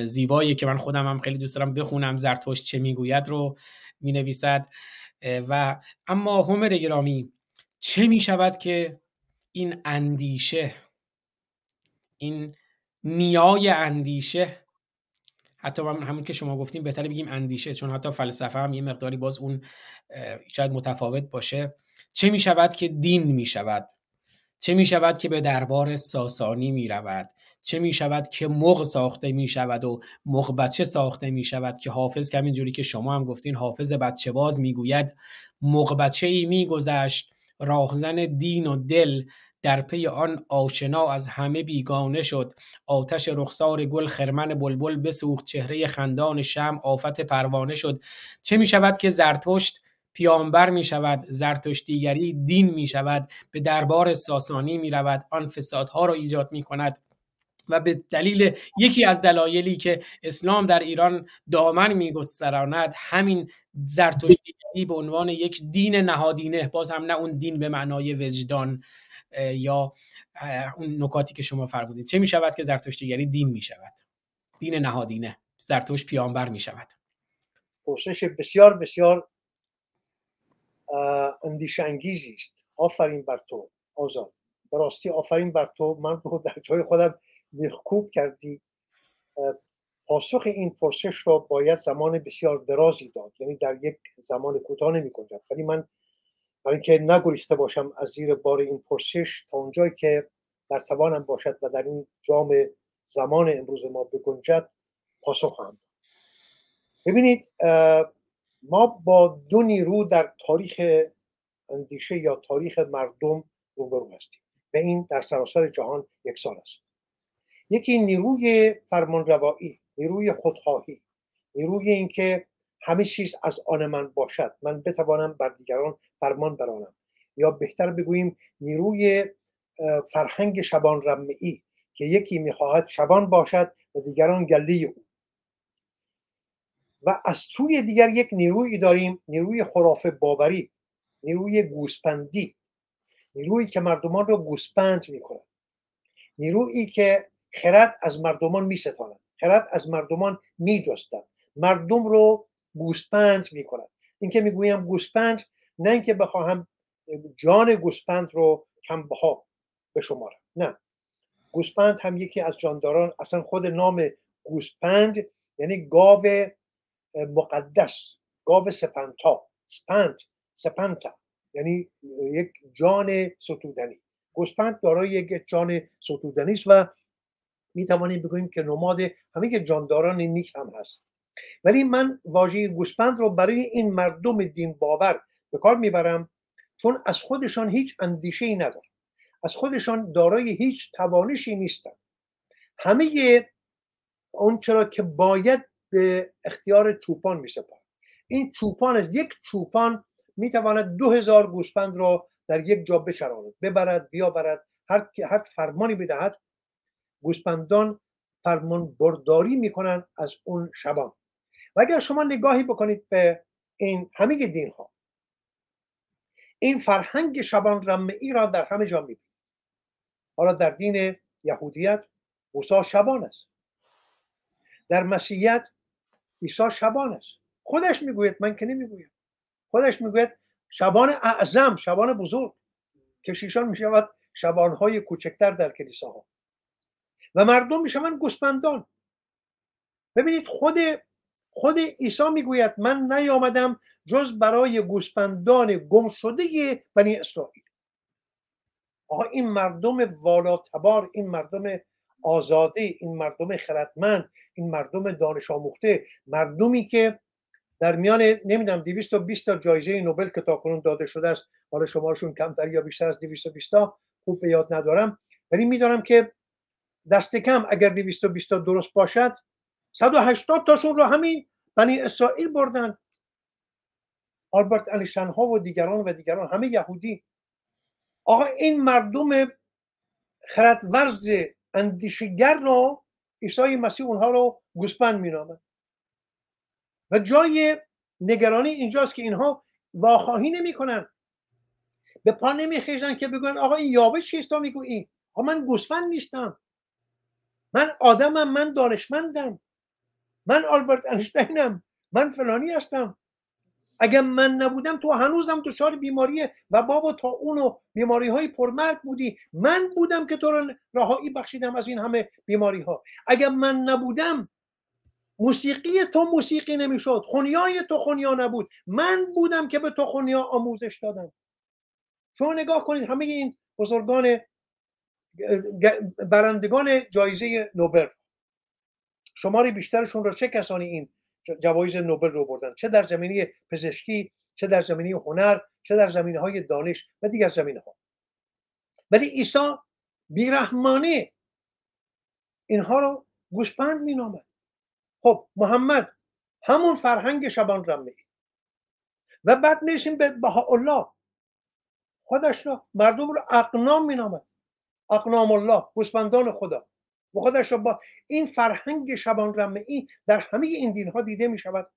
زیبایی که من خودم هم خیلی دوست دارم بخونم زرتشت چه می‌گوید رو می نویسد و اما هومر گرامی چه می شود که این اندیشه این نیای اندیشه حتی همون که شما گفتیم بهتره بگیم اندیشه چون حتی فلسفه هم یه مقداری باز اون شاید متفاوت باشه. چه می شود که دین می شود چه می شود که به دربار ساسانی می رود چه می شود که مغ ساخته می شود و مغ بچه ساخته می شود که حافظ که همینجوری که شما هم گفتین حافظ بچه باز می گوید مغ بچه ای می گذشت راهزن دین و دل در پی آن آشنا از همه بیگانه شد. آتش رخسار گل خرمن بلبل بسوخت چهره خندان شم آفت پروانه شد. چه می شود که زرتشت پیامبر می شود زرتشتیگری دین می شود به دربار ساسانی می رود آن فسادها را ایجاد می کند و به دلیل یکی از دلایلی که اسلام در ایران دامن میگستراند همین زرتشتیگری به عنوان یک دین نهادینه باز هم نه اون دین به معنای وجدان یا اون نکاتی که شما فرمودید. چه می شود که زرتشتیگری دین می شود دین نهادینه زرتشت پیامبر می شود پرسش بسیار بسیار اندیشانگیزی است. آفرین بر تو آزاد. راستی آفرین بر تو. من رو در جای خودم خوب کردی. پاسخ این پرسش رو باید زمان بسیار درازی داد. یعنی در یک زمان کوتاه نمی کنجد ولی من برای اینکه نگریخته باشم از زیر بار این پرسش تا اونجایی که در توانم باشد و در این جام زمان امروز ما بگنجد پاسخ هم ببینید ما با دو نیرو در تاریخ اندیشه یا تاریخ مردم روبرو هستیم. به این در سراسر جهان یک سال است. یکی نیروی فرمانروایی نیروی خودخواهی نیروی اینکه همه چیز از آن من باشد. من بتوانم بر دیگران فرمان برانم. یا بهتر بگوییم نیروی فرهنگ شبان رمعی که یکی می‌خواهد شبان باشد و دیگران گله او. و از سوی دیگر یک نیروی داریم نیروی خرافه باوری نیروی گوسپندی نیرویی که مردمان را گوسپند می‌کند نیرویی که خرد از مردمان میستاند. خرد از مردمان میدوستد. مردم رو گوسپند می‌کند. اینکه می‌گویم گوسپند نه اینکه بخواهم جان گوسپند رو کم بها بشمارم نه. گوسپند هم یکی از جانداران اصلا خود نام گوسپند یعنی گاو مقدس گاو سپنتا سپنت سپنتا. یعنی یک جان ستودنی. گوسپند دارای یک جان ستودنی است و می توانیم بگوییم که نماد همه جانداران نیک هم هست. ولی من واژه گوسپند رو برای این مردم دین باور به کار می‌برم چون از خودشان هیچ اندیشه ای ندارن از خودشان دارای هیچ توانشی نیستن همه اون چرا که باید به اختیار چوپان می این چوپان از یک چوپان می تواند دو هزار گوسپند را در یک جا بچراند ببرد بیاورد هر هر فرمانی بدهد گوسپندان فرمان برداری می‌کنن از اون شبان. و اگر شما نگاهی بکنید به این همه دین ها این فرهنگ شبان رمعی را در همه جا می‌بینید. حالا در دین یهودیت موسی شبان است. در مسیحیت عیسی شبان است. خودش می‌گوید من که نمی‌گویم. خودش می‌گوید شبان اعظم شبان بزرگ کشیشان می‌شود شبانهای کوچکتر در کلیساها. و مردم می‌شوند گوسپندان ببینید خود خود عیسی می‌گوید من نیامدم جز برای گوسپندان گم شده بنی اسرائیل. آقا این مردم والاتبار این مردم آزاده این مردم خردمند این مردم دانش آموخته مردمی که در میان نمی‌دونم 220 تا جایزه نوبل که تا کنون داده شده است حالا شمارشون کمتر یا بیشتر از 220 تا خوب به یاد ندارم. ولی می‌دانم که دست کم اگر 220 تا درست باشد 180 تاشون رو همین بنی اسرائیل بردن. آلبرت انیشتن ها و دیگران و دیگران همه یهودی. آقا این مردم خردورز اندیشگر را عیسی مسیح اونها رو گوسپند مینامد و جای نگرانی اینجاست که اینها واخواهی نمی‌کنن. به پا نمیخیزن که بگوین آقا این یاوه چیست؟ تا می‌گویی آقا من گوسفند نیستم. من آدمم من دانشمندم. من آلبرت انشتینم من فلانی هستم. اگر من نبودم تو هنوزم دچار بیماری و بابا تا اونو بیماری های پرمرگ بودی. من بودم که تو رو رهایی بخشیدم از این همه بیماری ها اگر من نبودم موسیقی تو موسیقی نمی‌شد. خونیای تو خونیا نبود. من بودم که به تو خونیا آموزش دادم. شما نگاه کنید همه این بزرگان برندگان جایزه نوبل. شماری بیشترشون را چه کسانی این جوایز نوبل رو بردن؟ چه در زمینه پزشکی چه در زمینه هنر چه در زمینه های دانش و دیگر زمینه ها ولی عیسی بیرحمانه اینها رو گوسپند مینامد. خب محمد همون فرهنگ شبان رمه و بعد می‌رسیم به الله خودش را مردم رو اقنام مینامد. اقنام الله گوسپندان خدا. و خودش با این فرهنگ شبان رمه ای در همه این دین ها دیده می شود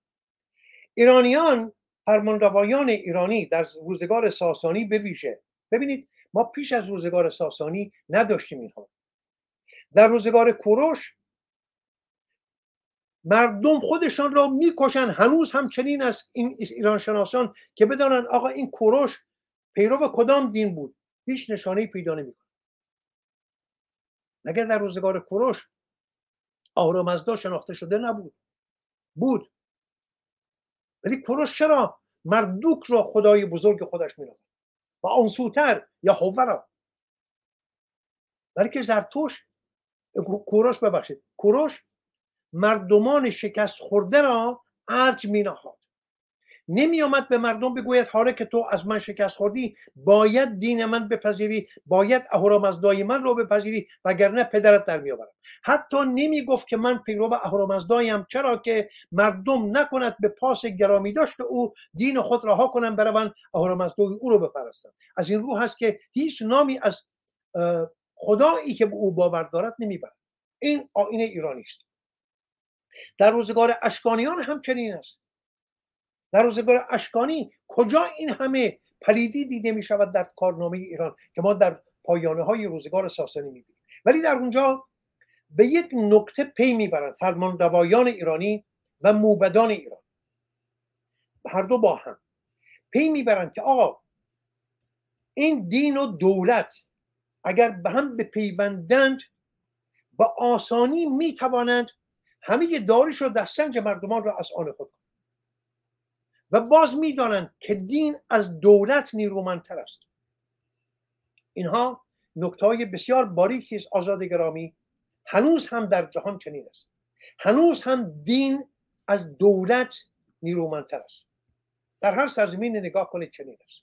ایرانیان فرمانروایان ایرانی در روزگار ساسانی بویژه. ببینید ما پیش از روزگار ساسانی نداشتیم اینها. در روزگار کوروش مردم خودشان را می‌کشن هنوز هم چنین از این ایران شناسان که بدانند آقا این کوروش پیرو کدام دین بود؟ هیچ نشانه پیدا نمی‌کنه. مگر در روزگار کوروش آهورامزدا شناخته شده نبود؟ بود. ولی کوروش چرا مردوک را خدای بزرگ خودش مینامد و آن سوتر یا را که زرتوش کوروش ببخشید کوروش مردمان شکست خورده را ارج می نهاد نمی آمد به مردم بگوید حالا که تو از من شکست خوردی باید دین من بپذیری باید اهورامزدای من رو بپذیری وگرنه پدرت در می آورم حتی نمی گفت که من پیرو اهورامزدایم چرا که مردم نکند به پاس گرامی داشت او دین خود رها کنن بروند اهورامزدای او رو بپرستن از این رو هست که هیچ نامی از خدایی که به او باور دارد نمی‌برد. این آین ایرانی است. در روزگار اشکانیان هم چنین است. در روزگار اشکانی کجا این همه پلیدی دیده می شود در کارنامه ایران که ما در پایانه های روزگار ساسانی می بینیم ولی در اونجا به یک نکته پی می‌برند فرمان روایان ایرانی و موبدان ایران. هر دو با هم. پی می‌برند که آقا این دین و دولت اگر به هم بپیوندند با آسانی می‌توانند همه دارش و دستنج مردمان را از آن خود و باز می‌دانند که دین از دولت نیرومندتر است. اینها نکته های بسیار باریکی است آزاد گرامی هنوز هم در جهان چنین است. هنوز هم دین از دولت نیرومندتر است. در هر سرزمین نگاه کنید چنین است.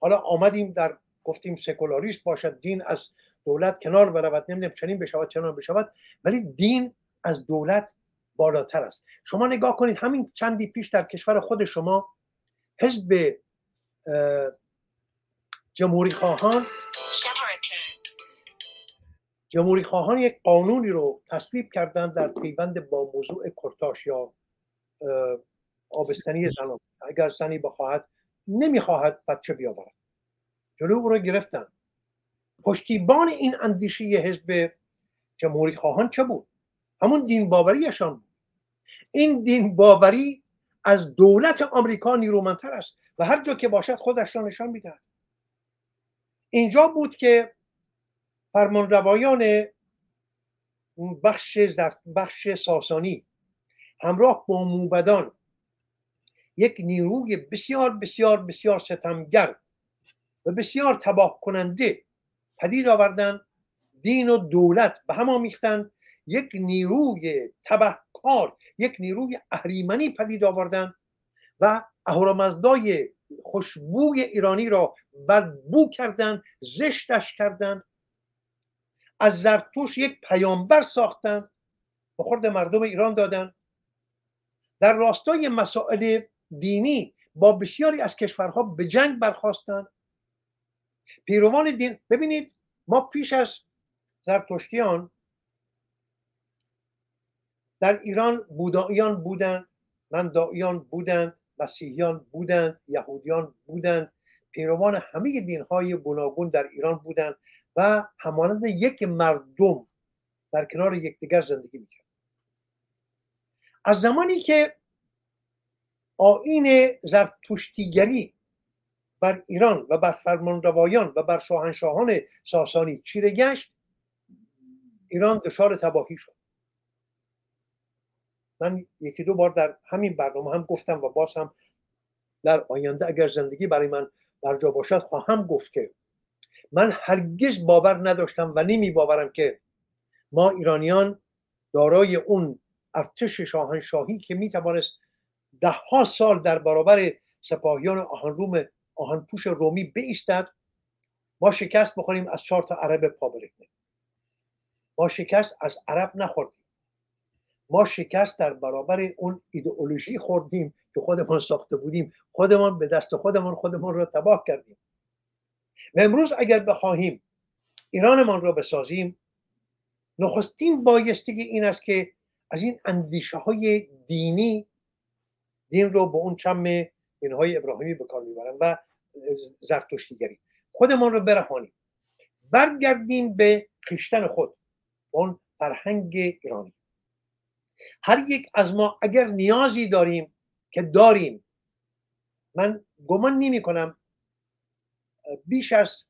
حالا آمدیم در گفتیم سکولاریست باشد دین از دولت کنار برود نمی‌دونم چنین بشود چنان بشود ولی دین از دولت بالاتر است. شما نگاه کنید همین چندی پیش در کشور خود شما حزب جمهوری خواهان جمهوری خواهان یک قانونی رو تصویب کردن در پیوند با موضوع کرتاش یا آبستنی زنان. اگر زنی بخواهد نمی‌خواهد بچه بیاورد. جلو او رو گرفتن. پشتیبان این اندیشه حزب جمهوری خواهان چه بود؟ همون دین باوریشان بود این دین باوری از دولت آمریکا نیرومندتر است و هر جا که باشد خودش را نشان می‌دهد. اینجا بود که فرمانروایان بخش بخش ساسانی همراه با موبدان یک نیروی بسیار بسیار بسیار ستمگر و بسیار تباه کننده پدید آوردن دین و دولت به هم آمیختن یک نیروی شاهکار یک نیروی اهریمنی پدید آوردن و اهورامزدای خوشبوی ایرانی را بدبو کردن زشتش کردن از زرتوش یک پیامبر ساختن به خورد مردم ایران دادن. در راستای مسائل دینی با بسیاری از کشورها به جنگ برخواستن پیروان دین ببینید ما پیش از زرتشتیان در ایران بوداییان بودند مندائیان بودند مسیحیان بودند یهودیان بودند. پیروان همه دینهای گوناگون در ایران بودند و همانند یک مردم در کنار یکدیگر زندگی می‌کرد از زمانی که آین زرتشتیگری بر ایران و بر فرمانروایان و بر شاهنشاهان ساسانی چیره گشت ایران دچار تباهی شد. من یکی دو بار در همین برنامه هم گفتم و باز هم در آینده اگر زندگی برای من برجا باشد خواهم گفت که من هرگز باور نداشتم و نمی باورم که ما ایرانیان دارای اون ارتش شاهنشاهی که می توانست ده ها سال در برابر سپاهیان آهنروم آهنپوش رومی بیستد ما شکست بخوریم از چهار تا عرب پا ما شکست از عرب نخوردیم. ما شکست در برابر اون ایدئولوژی خوردیم که خودمان ساخته بودیم خودمان به دست خودمان خودمان را تباه کردیم. و امروز اگر بخواهیم ایرانمان را بسازیم نخستین بایستگی این است که از این اندیشه های دینی دین رو به اون چم دینهای ابراهیمی به کار می‌برن و زرتشتیگری. خودمان رو برهانیم. برگردیم به خیشتن خود اون فرهنگ ایرانی. هر یک از ما اگر نیازی داریم که داریم من گمان نمی کنم بیش از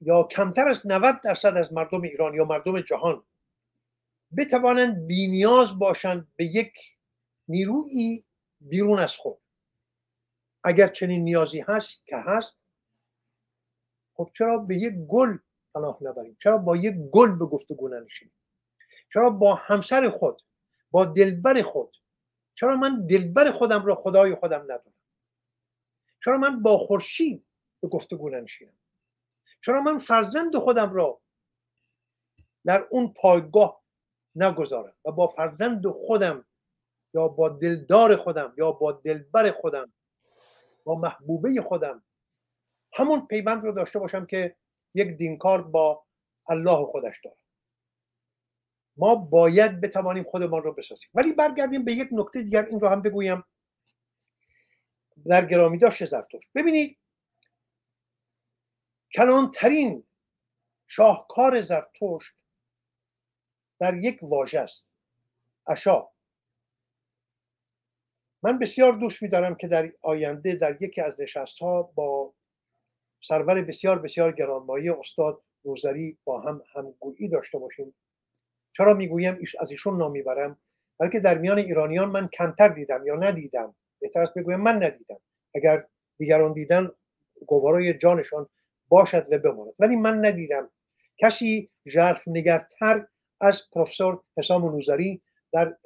یا کمتر از 90 درصد از مردم ایران یا مردم جهان بتوانند بینیاز باشند به یک نیروی بیرون از خود. اگر چنین نیازی هست که هست خب چرا به یک گل پناه نبریم؟ چرا با یک گل به گفتگو ننشینیم؟ چرا با همسر خود با دلبر خود؟ چرا من دلبر خودم را خدای خودم ندارم؟ چرا من با خورشید به گفتگو ننشینم؟ چرا من فرزند خودم را در اون پایگاه نگذارم و با فرزند خودم یا با دلدار خودم یا با دلبر خودم با محبوبه خودم همون پیوند رو داشته باشم که یک دینکار با الله خودش داره ما باید بتوانیم خودمان رو بسازیم. ولی برگردیم به یک نکته دیگر این رو هم بگویم. در گرامی داشت زرتشت. ببینید کلانترین شاهکار زرتشت در یک واژه است. اشا من بسیار دوست میدارم که در آینده در یکی از نشست ها با سرور بسیار بسیار گرانمایه استاد روزری با هم همگویی داشته باشیم. چرا می‌گویم؟ از ایشون نام می‌برم. بلکه در میان ایرانیان من کمتر دیدم یا ندیدم. بهتر است بگویم من ندیدم. اگر دیگران دیدن گوارای جانشان باشد و بماند. ولی من ندیدم. کسی ژرف نگرتر از پروفسور حسام نوزری در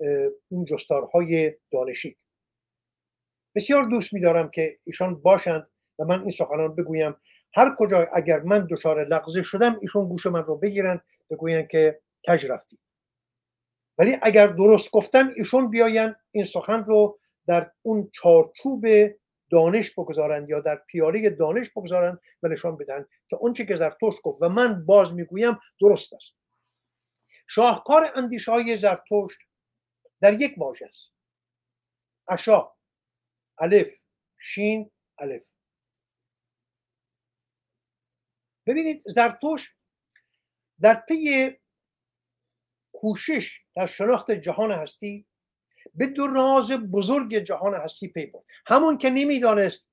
این جستارهای دانشی. بسیار دوست میدارم که ایشان باشند و من این سخنان بگویم. هر کجا اگر من دچار لغزه شدم ایشون گوش من رو بگیرن بگوین که کج رفتی. ولی اگر درست گفتم ایشون بیاین این سخن رو در اون چارچوب دانش بگذارند یا در پیاله دانش بگذارند و نشان بدن که اونچه که زرتوش گفت و من باز می‌گویم درست است. شاهکار اندیشه های زرتشت در یک واژه است. اشا الف شین الف. ببینید زرتوش در پی کوشش در شناخت جهان هستی به دو راز بزرگ جهان هستی پی برد. همون که نمی‌دانست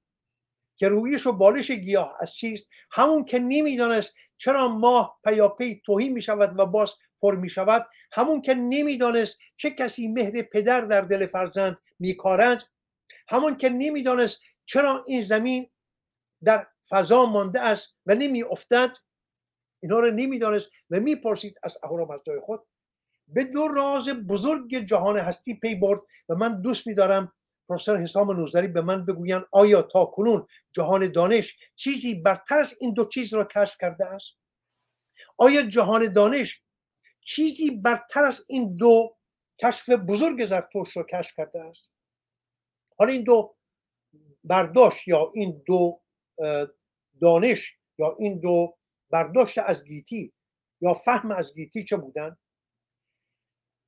که رویش و بالش گیاه از چیست همون که نمی‌دانست چرا ماه پیاپی توهی می شود و باز پر می شود همون که نمی‌دانست چه کسی مهر پدر در دل فرزند میکارند همون که نمی‌دانست چرا این زمین در فضا مانده است و نمی افتد اینها رو نمی‌دانست و می‌پرسید از اهورامزدای خود. به دو راز بزرگ جهان هستی پی برد و من دوست میدارم پروفسور حسام نوزری به من بگویند آیا تا کنون جهان دانش چیزی برتر از این دو چیز را کشف کرده است؟ آیا جهان دانش چیزی برتر از این دو کشف بزرگ زرتوش را کشف کرده است؟ حالا این دو برداشت یا این دو دانش یا این دو برداشت از گیتی یا فهم از گیتی چه بودن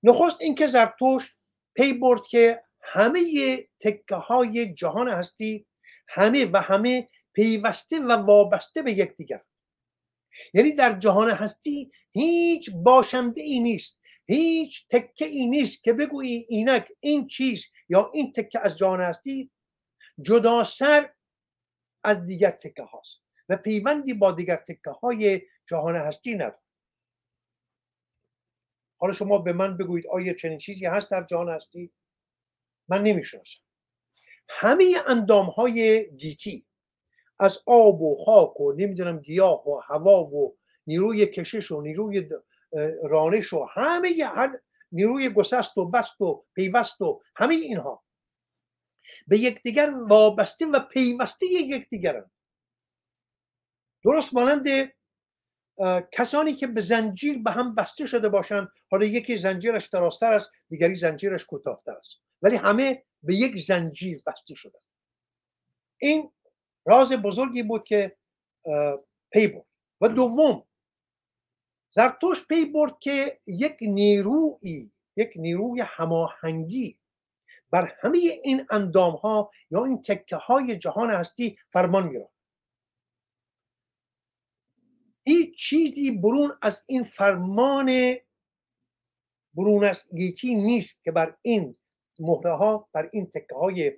نخست اینکه زرتشت پی برد که همه تکه های جهان هستی همه و همه پیوسته و وابسته به یکدیگر. یعنی در جهان هستی هیچ باشنده ای نیست هیچ تکه ای نیست که بگویی اینک این چیز یا این تکه از جهان هستی جدا سر از دیگر تکه هاست و پیوندی با دیگر تکه های جهان هستی ندارد حالا شما به من بگویید آیا چنین چیزی هست در جهان هستی؟ من نمی‌شناسم. همه اندام های گیتی از آب و خاک و نمی‌دونم گیاه و هوا و نیروی کشش و نیروی رانش و همه هر نیروی گسست و بست و پیوست و همه اینها به یکدیگر وابسته و پیوسته یکدیگرند درست مانند کسانی که به زنجیر به هم بسته شده باشند حالا یکی زنجیرش درازتر است دیگری زنجیرش کوتاهتر است. ولی همه به یک زنجیر بسته شده این راز بزرگی بود که پی برد. و دوم زرتوش پی برد که یک نیروی یک نیروی هماهنگی بر همه این اندام ها یا این تکه های جهان هستی فرمان میراد هیچ چیزی برون از این فرمان برون از گیتی نیست که بر این مهره ها بر این تکه های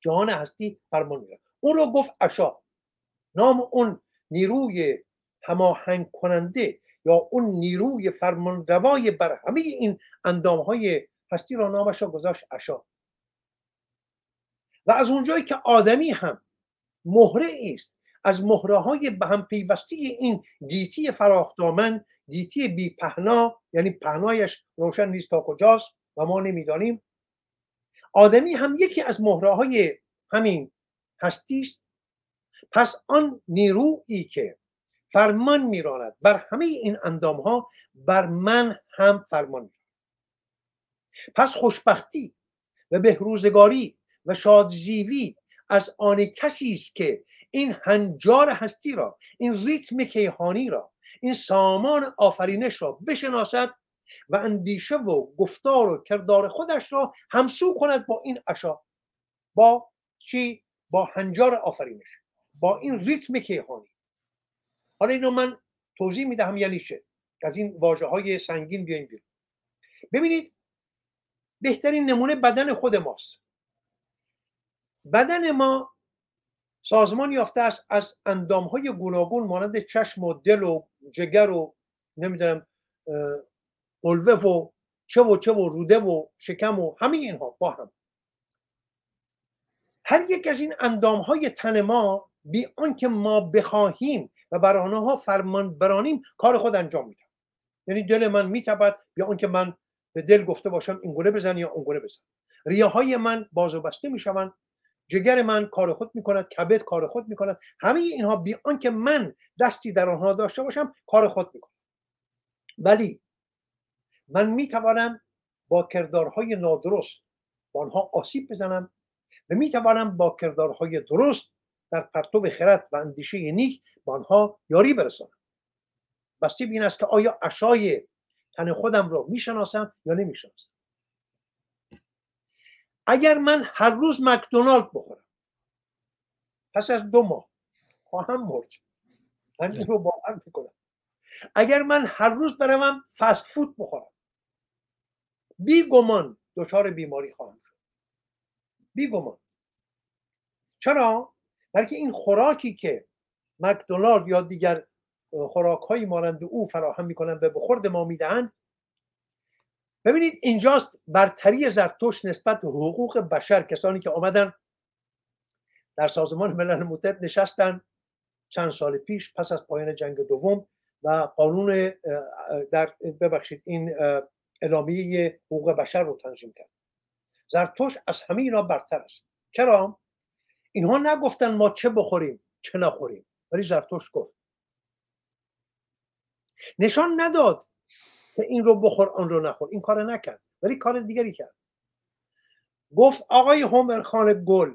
جهان هستی فرمان میره اون رو گفت اشا نام اون نیروی هماهنگ کننده یا اون نیروی فرمان روای بر همه این اندام های هستی را نامش را گذاشت اشا و از اونجایی که آدمی هم مهره است از مهره های به هم پیوستی این گیتی فراخدامن گیتی بی پهنا یعنی پهنایش روشن نیست تا کجاست و ما نمی‌دانیم. آدمی هم یکی از مهره های همین هستی است پس آن نیرویی که فرمان میراند بر همه این اندام ها بر من هم فرمان میراند پس خوشبختی و بهروزگاری و شادزیوی از آن کسی است که این هنجار هستی را این ریتم کیهانی را این سامان آفرینش را بشناسد و اندیشه و گفتار و کردار خودش را همسو کند با این اشا با چی؟ با هنجار آفرینش با این ریتم کیهانی. حالا اینو من توضیح می‌دهم یعنی چه؟ از این واژه های سنگین بیایم بیرون. ببینید بهترین نمونه بدن خود ماست. بدن ما سازمان یافته است از اندام های گوناگون مانند چشم و دل و جگر و نمی‌دونم قلوه و چه و چه و روده و شکم و همه اینها با هم. هر یک از این اندام های تن ما بی آنکه ما بخواهیم و بر آنها فرمان برانیم کار خود انجام میدن یعنی دل من میتپد بی آنکه من به دل گفته باشم این گونه بزن یا اون گونه بزن. ریاهای من باز و بسته می‌شوند جگر من کار خود می‌کند کبد کار خود می‌کند. همه اینها بی آنکه من دستی در آنها داشته باشم کار خود می‌کند ولی من می‌توانم با کردارهای نادرست با آنها آسیب بزنم و می‌توانم با کردارهای درست در پرتو خرد و اندیشه نیک با آنها یاری برسانم. بسته این است که آیا اشای تن خودم را می‌شناسم یا نمی‌شناسم؟ اگر من هر روز مکدونالد بخورم پس از دو ماه خواهم مرد. من این رو باور می‌کنم. اگر من هر روز بروم فست فود بخورم بی گمان دچار بیماری خواهم شد. بی گمان. چرا؟ بلکه این خوراکی که مکدونالد یا دیگر خوراک هایی مانند او فراهم می‌کنن به بخورد ما می‌دهند ببینید اینجاست برتری زرتوش نسبت به حقوق بشر. کسانی که آمدن در سازمان ملل متحد نشستن چند سال پیش پس از پایان جنگ دوم و قانون در ببخشید این اعلامیه حقوق بشر رو تنظیم کرد. زرتوش از همه اینا برتر است. چرا؟ اینها نگفتن ما چه بخوریم چه نخوریم. ولی زرتوش گفت. نشان نداد این رو بخور آن رو نخور. این کار نکرد ولی کار دیگری کرد. گفت آقای هومر خان گل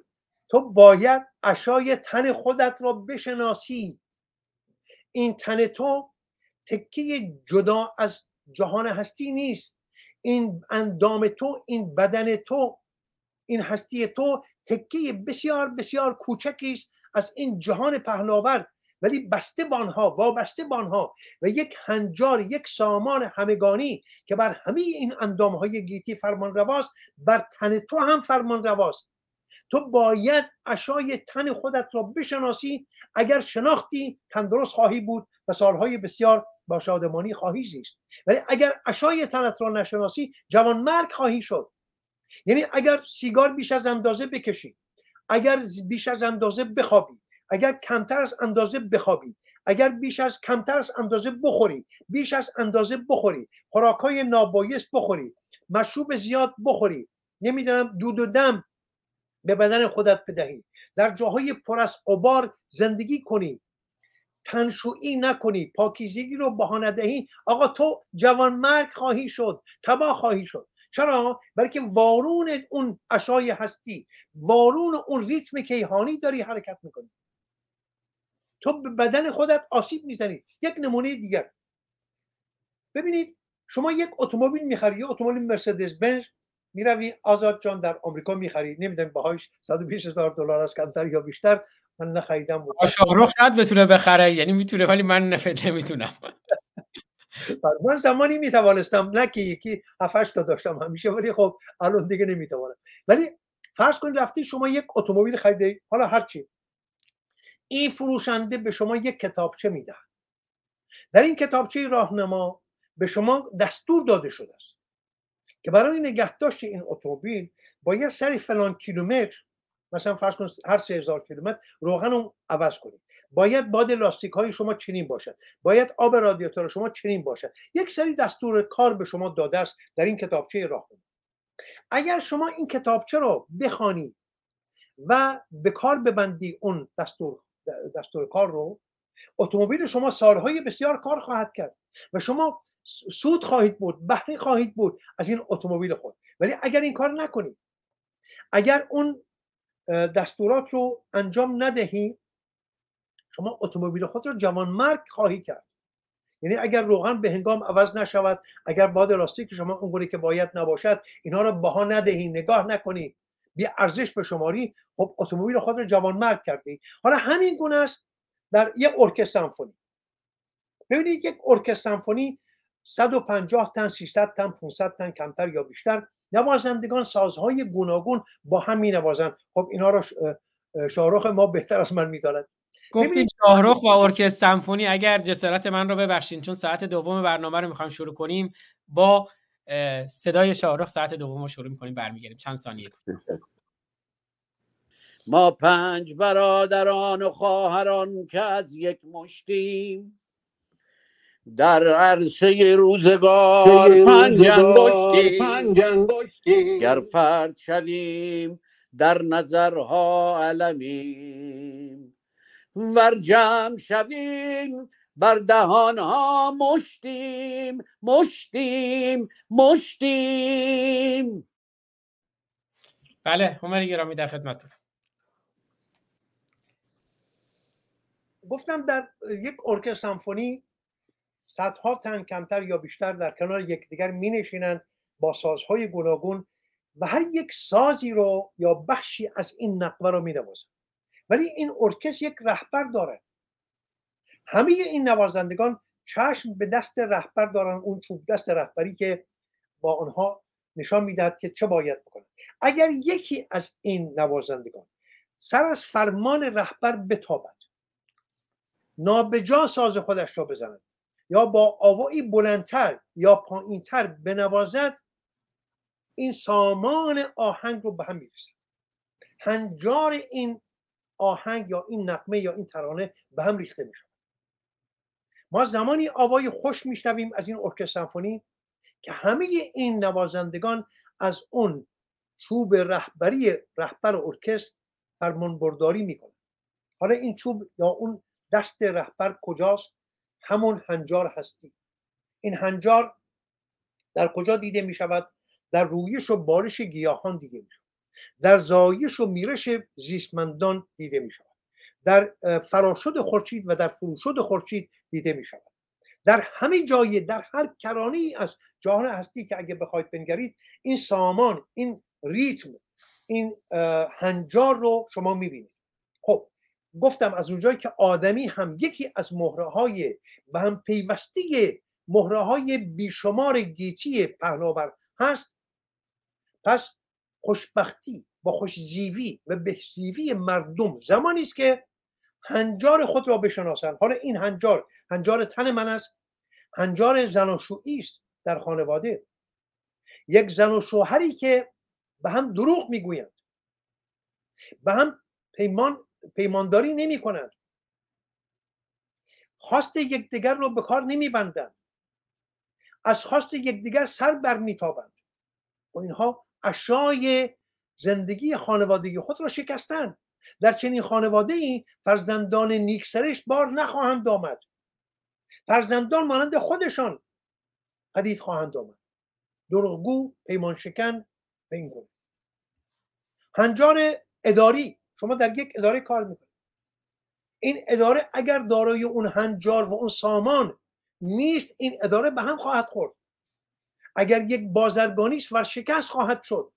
تو باید اشای تن خودت را بشناسی. این تن تو تکیه جدا از جهان هستی نیست. این اندام تو این بدن تو این هستی تو تکیه بسیار بسیار کوچکی است. از این جهان پهناور ولی بسته بانها وابسته بانها و یک هنجار یک سامان همگانی که بر همه این اندام های گیتی فرمان رواست بر تن تو هم فرمان رواست تو باید اشای تن خودت را بشناسی. اگر شناختی تندرست خواهی بود و سالهای بسیار با شادمانی خواهی زیست. ولی اگر اشای تنت را نشناسی جوان مرگ خواهی شد. یعنی اگر سیگار بیش از اندازه بکشی اگر بیش از اندازه بخوابی اگر کمتر از اندازه بخوابی اگر بیش از کمتر از اندازه بخوری بیش از اندازه بخوری خوراکای نابایست بخوری مشروب زیاد بخوری نمی‌دونم دود و دم به بدن خودت بدهی در جاهای پر از قبار زندگی کنی. تنشویی نکنی پاکیزگی رو بها ندهی آقا تو جوان مرگ خواهی شد تباه خواهی شد. چرا؟ بلکه وارون اون اشای هستی وارون اون ریتم کیهانی داری حرکت می‌کنی. تو به بدن خودت آسیب می‌زنی یک نمونه دیگر. ببینید شما یک اتومبیل می‌خری یه اتومبیل مرسدس بنز می‌روی آزاد جان در آمریکا می‌خری. نمی‌دونم باهاش 120 هزار دلار از کمتر یا بیشتر. من نخریدم بود شاهرخ شاید بتونه بخره یعنی می‌تونه ولی من نمی‌تونم. من زمانی می‌توانستم نه که یکی هفتش تا داشتم همیشه ولی خب الان دیگه نمی‌توانم. ولی فرض کنید رفتی شما یک اتومبیل خریده حالا هرچی این فروشنده به شما یک کتابچه میده در این کتابچه راهنما به شما دستور داده شده است که برای نگهداشت این اتومبیل باید سری فلان کیلومتر مثلا فرض کنید هر سه هزار کیلومتر روغن رو عوض کنید. باید باد لاستیک های شما چنین باشد. باید آب رادیاتور شما چنین باشد. یک سری دستور کار به شما داده است در این کتابچه راهنما. اگر شما این کتابچه رو بخوانی و به کار ببندی اون دستور دستور کار رو اتومبیل شما سالهای بسیار کار خواهد کرد و شما سود خواهید بود بهره خواهید بود از این اتومبیل خود. ولی اگر این کار نکنید اگر اون دستورات رو انجام ندهی شما اتومبیل خود رو جوان مرگ خواهی کرد. یعنی اگر روغن به هنگام عوض نشود اگر باد لاستیک شما اونگونه که باید نباشد اینها رو بها ندهی نگاه نکنی. بی ارزش به شماری خب اتومبیل خود رو جوان مرگ کردی حالا همین گونه است در یک ارکستر سمفونی. ببینید یک ارکستر سمفونی 150 تن 300 تن 500 تن کمتر یا بیشتر نوازندگان سازهای گوناگون با هم می نوازند خب اینا رو شاهرخ ما بهتر از من می‌داند. گفتید شاهرخ و ارکستر سمفونی اگر جسارت من رو ببخشید چون ساعت دوم برنامه رو می‌خوایم شروع کنیم با صدای شاهرخ ساعت دوم رو شروع می‌کنیم برمیگردیم. چند ثانیه؟ ما پنج برادران و خواهران که از یک مشتیم در عرصه روزگار پنج انگشتیم. گر فرد شویم در نظرها علمیم. ور جمع شویم بر دهان ها مشتیم مشتیم مشتیم. بله همه گرامی در خدمتتون. گفتم در یک ارکستر سمفونی صدها تن کمتر یا بیشتر در کنار یکدیگر می نشینند با سازهای گوناگون و هر یک سازی رو یا بخشی از این نقوه رو می نوازند ولی این ارکستر یک رهبر داره همه این نوازندگان چشم به دست رهبر دارن اون چوب دست رهبری که با آنها نشان می‌دهد که چه باید بکنن اگر یکی از این نوازندگان سر از فرمان رهبر بتابد نابجا ساز خودش را بزند یا با آوایی بلندتر یا پایینتر بنوازد این سامان آهنگ رو به هم می‌رسد. هنجار این آهنگ یا این نقمه یا این ترانه به هم ریخته میشه ما زمانی آوای خوش میشنویم از این ارکستر سمفونی که همه این نوازندگان از اون چوب رهبری رهبر ارکستر فرمان برداری می‌کنن. حالا این چوب یا اون دست رهبر کجاست؟ همون هنجار هستی این هنجار در کجا دیده می شود در رویش و بارش گیاهان دیده می شود در زایش و میرش زیستمندان دیده می شود در فراشد خورشید و در فروشد خورشید دیده می شود در همه جای در هر کرانی از جهان هستی که اگه بخواید بنگرید این سامان این ریتم این هنجار رو شما می‌بینید. خب گفتم از اونجایی که آدمی هم یکی از مهره های و هم پیوستی مهره های بیشمار گیتی پهناور هست. پس خوشبختی با خوشزیوی و بهزیوی مردم زمانی است که هنجار خود را بشناسند. حالا این هنجار هنجار تن من است. هنجار زناشویی است در خانواده. یک زن و شوهری که به هم دروغ می‌گویند. به هم پیمان پیمانداری نمی کنند خواست یکدیگر رو به کار نمیبندند. از خواست یکدیگر سر بر میتابند. و اینها اشای زندگی خانوادگی خود را شکستند. در چنین خانواده ای فرزندان نیکسرش بار نخواهند آمد. فرزندان مانند خودشان پدید خواهند آمد. دروغگو پیمان شکن به این هنجار اداری. شما در یک اداره کار می‌کنید. این اداره اگر دارای اون هنجار و اون سامان نیست این اداره به هم خواهد خورد. اگر یک بازرگانیش ورشکست خواهد شد.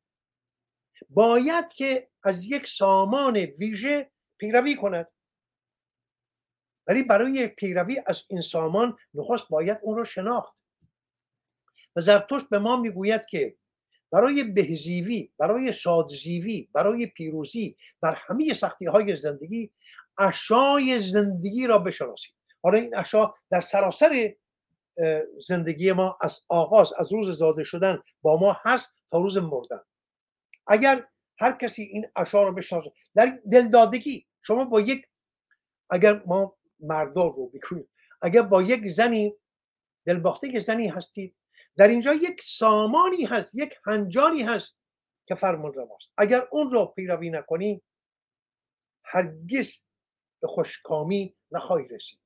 باید که از یک سامان ویژه پیروی کند. ولی برای پیروی از این سامان نخست باید اون رو شناخت. و زرتشت به ما می‌گوید که برای بهزیوی برای شادزیوی برای پیروزی در همه سختی های زندگی اشای زندگی را بشناسید. حالا این اشا در سراسر زندگی ما از آغاز از روز زاده شدن با ما هست تا روز مردن. اگر هر کسی این اشا رو بشناسه در دلدادگی شما با یک اگر ما مردار رو بکنیم اگر با یک زنی دلباخته زنی هستید در اینجا یک سامانی هست یک هنجانی هست که فرمان رواست. اگر اون رو پیروی نکنی هرگز به خوشکامی نخواهی رسید.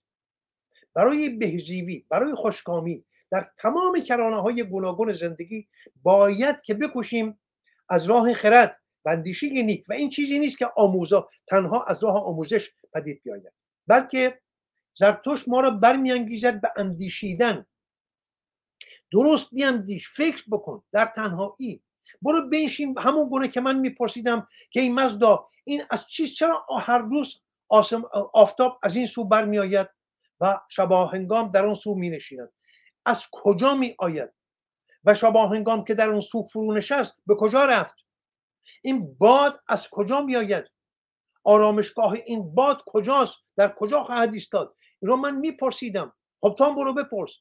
برای بهزیوی برای خوشکامی در تمام کرانه های گوناگون زندگی باید که بکشیم از راه خرد و اندیشه نیک. و این چیزی نیست که آموزا تنها از راه آموزش پدید بیاید بلکه زرتوش ما را برمیانگیزد به اندیشیدن. درست بیاندیش فکر بکن در تنهایی. برو بنشین همون گونه که من میپرسیدم که این مزدا این از چیز چرا هر روز آفتاب از این سو برمیآید و شبا هنگام در اون سو می نشیند از کجا می آید و شبا هنگام که در اون سو فرو نشست به کجا رفت؟ این باد از کجا می آید آرامشگاه این باد کجاست؟ در کجا خواهد ایستاد؟ این رو من میپرسیدم. خب تو هم برو بپرس.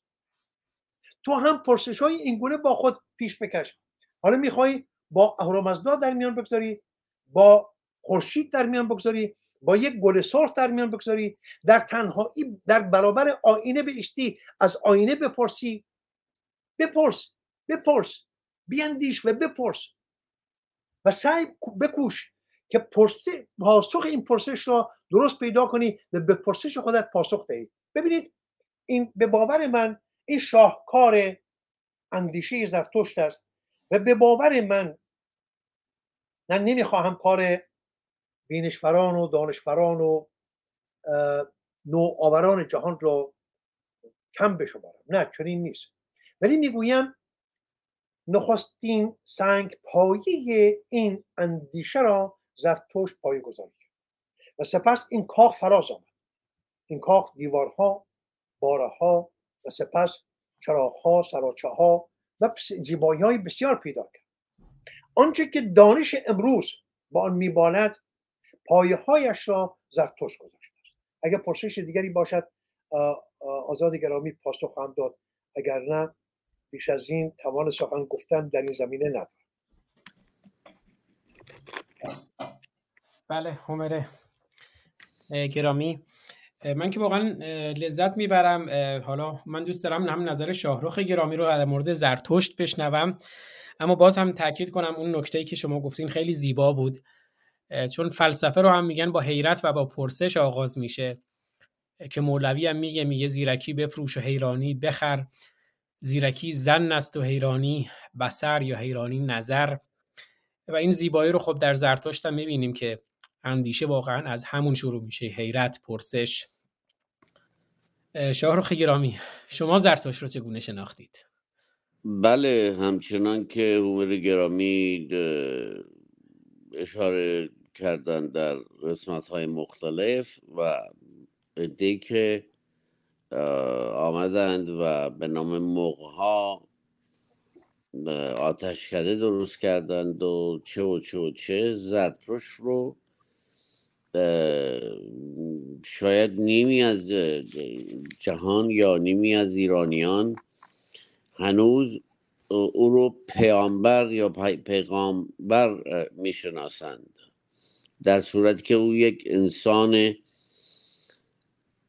تو هم پرسش های این گونه با خود پیش بکش. حالا می‌خوای با اهرامزدا در میان بگذاری با خورشید در میان بگذاری با یک گل سرخ در میان بگذاری در تنهایی در برابر آینه بهشتی از آینه بپرسی. بپرس بپرس. بیاندیش و بپرس. و سعی بکوش که پاسخ این پرسش را درست پیدا کنی و به پرسش خودت پاسخ دهی. ببینید این به باور من این شاهکار اندیشه زرتشت است و به باور من من نمی‌خواهم کار بینشفران و دانشفران و نوآوران جهان رو کم بشمارم. نه چنین نیست. ولی می‌گویم نخستین سنگ پایه این اندیشه را زرتشت پایه و سپس این کاخ فراز آمد. این کاخ دیوارها بارها و سپس چراغها سراچه ها و زیبایی های بسیار پیدا کرد. آنچه که دانش امروز با آن میباند پایه هایش را زرتوش گذاشته است. اگر پرسش دیگری باشد آزاد گرامی پاسخ خواهم داد. اگر نه بیش از این توان سخن گفتن در این زمینه ندارم. بله همره گرامی. من که واقعا لذت می‌برم. حالا من دوست دارم هم نظر شاهروخ گرامی رو در مورد زرتشت بشنوم. اما باز هم تاکید کنم اون نکته که شما گفتین خیلی زیبا بود. چون فلسفه رو هم میگن با حیرت و با پرسش آغاز میشه. که مولوی هم میگه میگه زیرکی بفروش و حیرانی بخر. زیرکی زن است و حیرانی بسر یا حیرانی نظر. و این زیبایی رو خب در زرتشت هم می‌بینیم که اندیشه واقعا از همون شروع میشه. حیرت پرسش. شاهرخ گرامی شما زرتشت رو چگونه شناختید؟ بله همچنان که هومر گرامی اشاره کردن در قسمت های مختلف و ادهی که آمدند و به نام موقع آتشکده درست کردند و چه و چه و چه زرتروش رو شاید نیمی از جهان یا نیمی از ایرانیان هنوز او رو پیامبر یا پیغامبر می‌شناسند. در صورتی که او یک انسان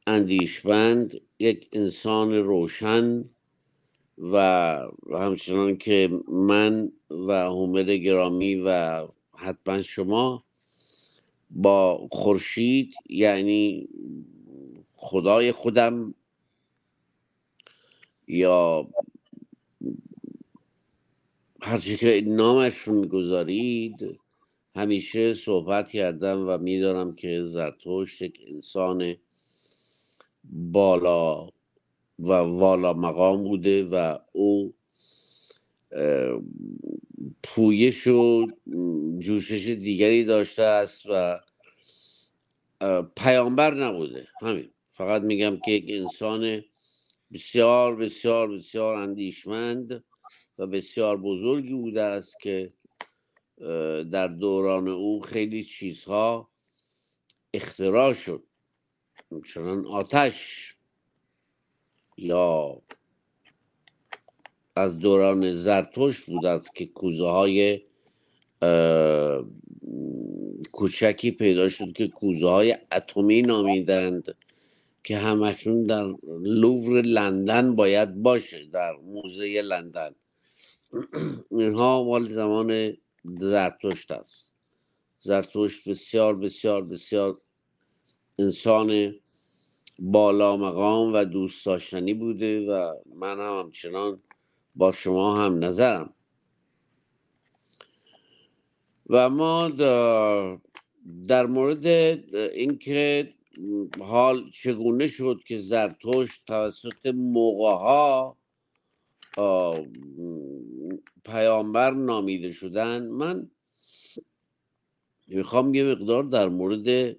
اندیشمند یک انسان روشن و همچنان که من و هومر گرامی و حتما شما با خورشید یعنی خدای خودم یا هرچی که نامش رو می‌گذارید. همیشه صحبت کردم و میدارم که زرتشت یک انسان بالا و والا مقام بوده و او پویش و جوشش دیگری داشته است و پیامبر نبوده. همین. فقط میگم که یک انسان بسیار بسیار بسیار اندیشمند و بسیار بزرگی بوده است که در دوران او خیلی چیزها اختراع شد. چنان آتش یا از دوران زرتشت بود است که کوزه های کوچکی پیدا شد که کوزه های اتمی نامیدند که همکنون در لوور لندن باید باشه در موزه لندن. اینها مال زمان زرتشت است. زرتشت بسیار بسیار بسیار انسان بالا مقام و دوست داشتنی بوده و من هم همچنان با شما هم نظرم. و ما در مورد اینکه حال چگونه شد که زرتشت توسط موقع ها پیامبر نامیده شدن من می‌خوام یه مقدار در مورد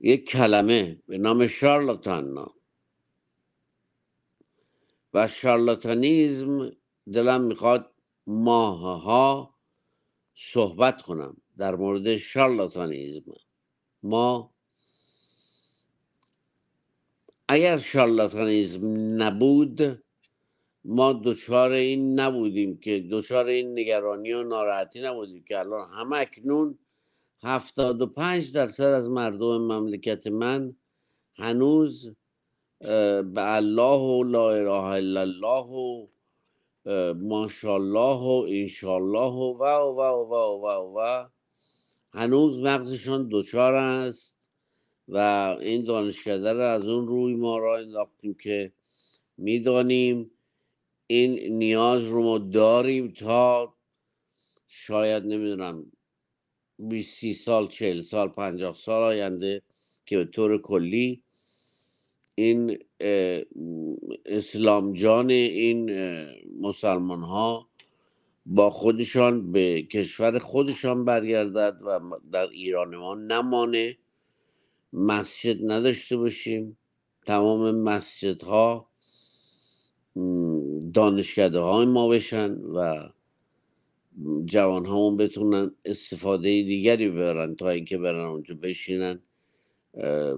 یک کلمه به نام شارلاتان و شارلاتانیزم دلم می‌خواد ماهها صحبت کنم در مورد شارلاتانیزم. ما اگر شارلاتانیزم نبود ما دچار این نبودیم که دچار این نگرانی و ناراحتی نبودیم که الان همه اکنون هفتاد و پنج درصد از مردم مملکت من هنوز به الله و لا اله الا الله و ماشاءالله و انشالله و و و و و و هنوز مغزشان دچار است و این دانشکده را از اون روی ما را انداختیم که می‌دانیم این نیاز رو ما داریم تا شاید نمی‌دونم 20 سال چهل سال پنجاه سال آینده که به طور کلی این اسلام جان این مسلمان ها با خودشان به کشور خودشان برگردد و در ایران ما نمانه. مسجد نداشته باشیم. تمام مسجدها دانشکده های ما بشن و جوان همون بتونن استفاده دیگری ببرن تا اینکه برن اونجا بشینن.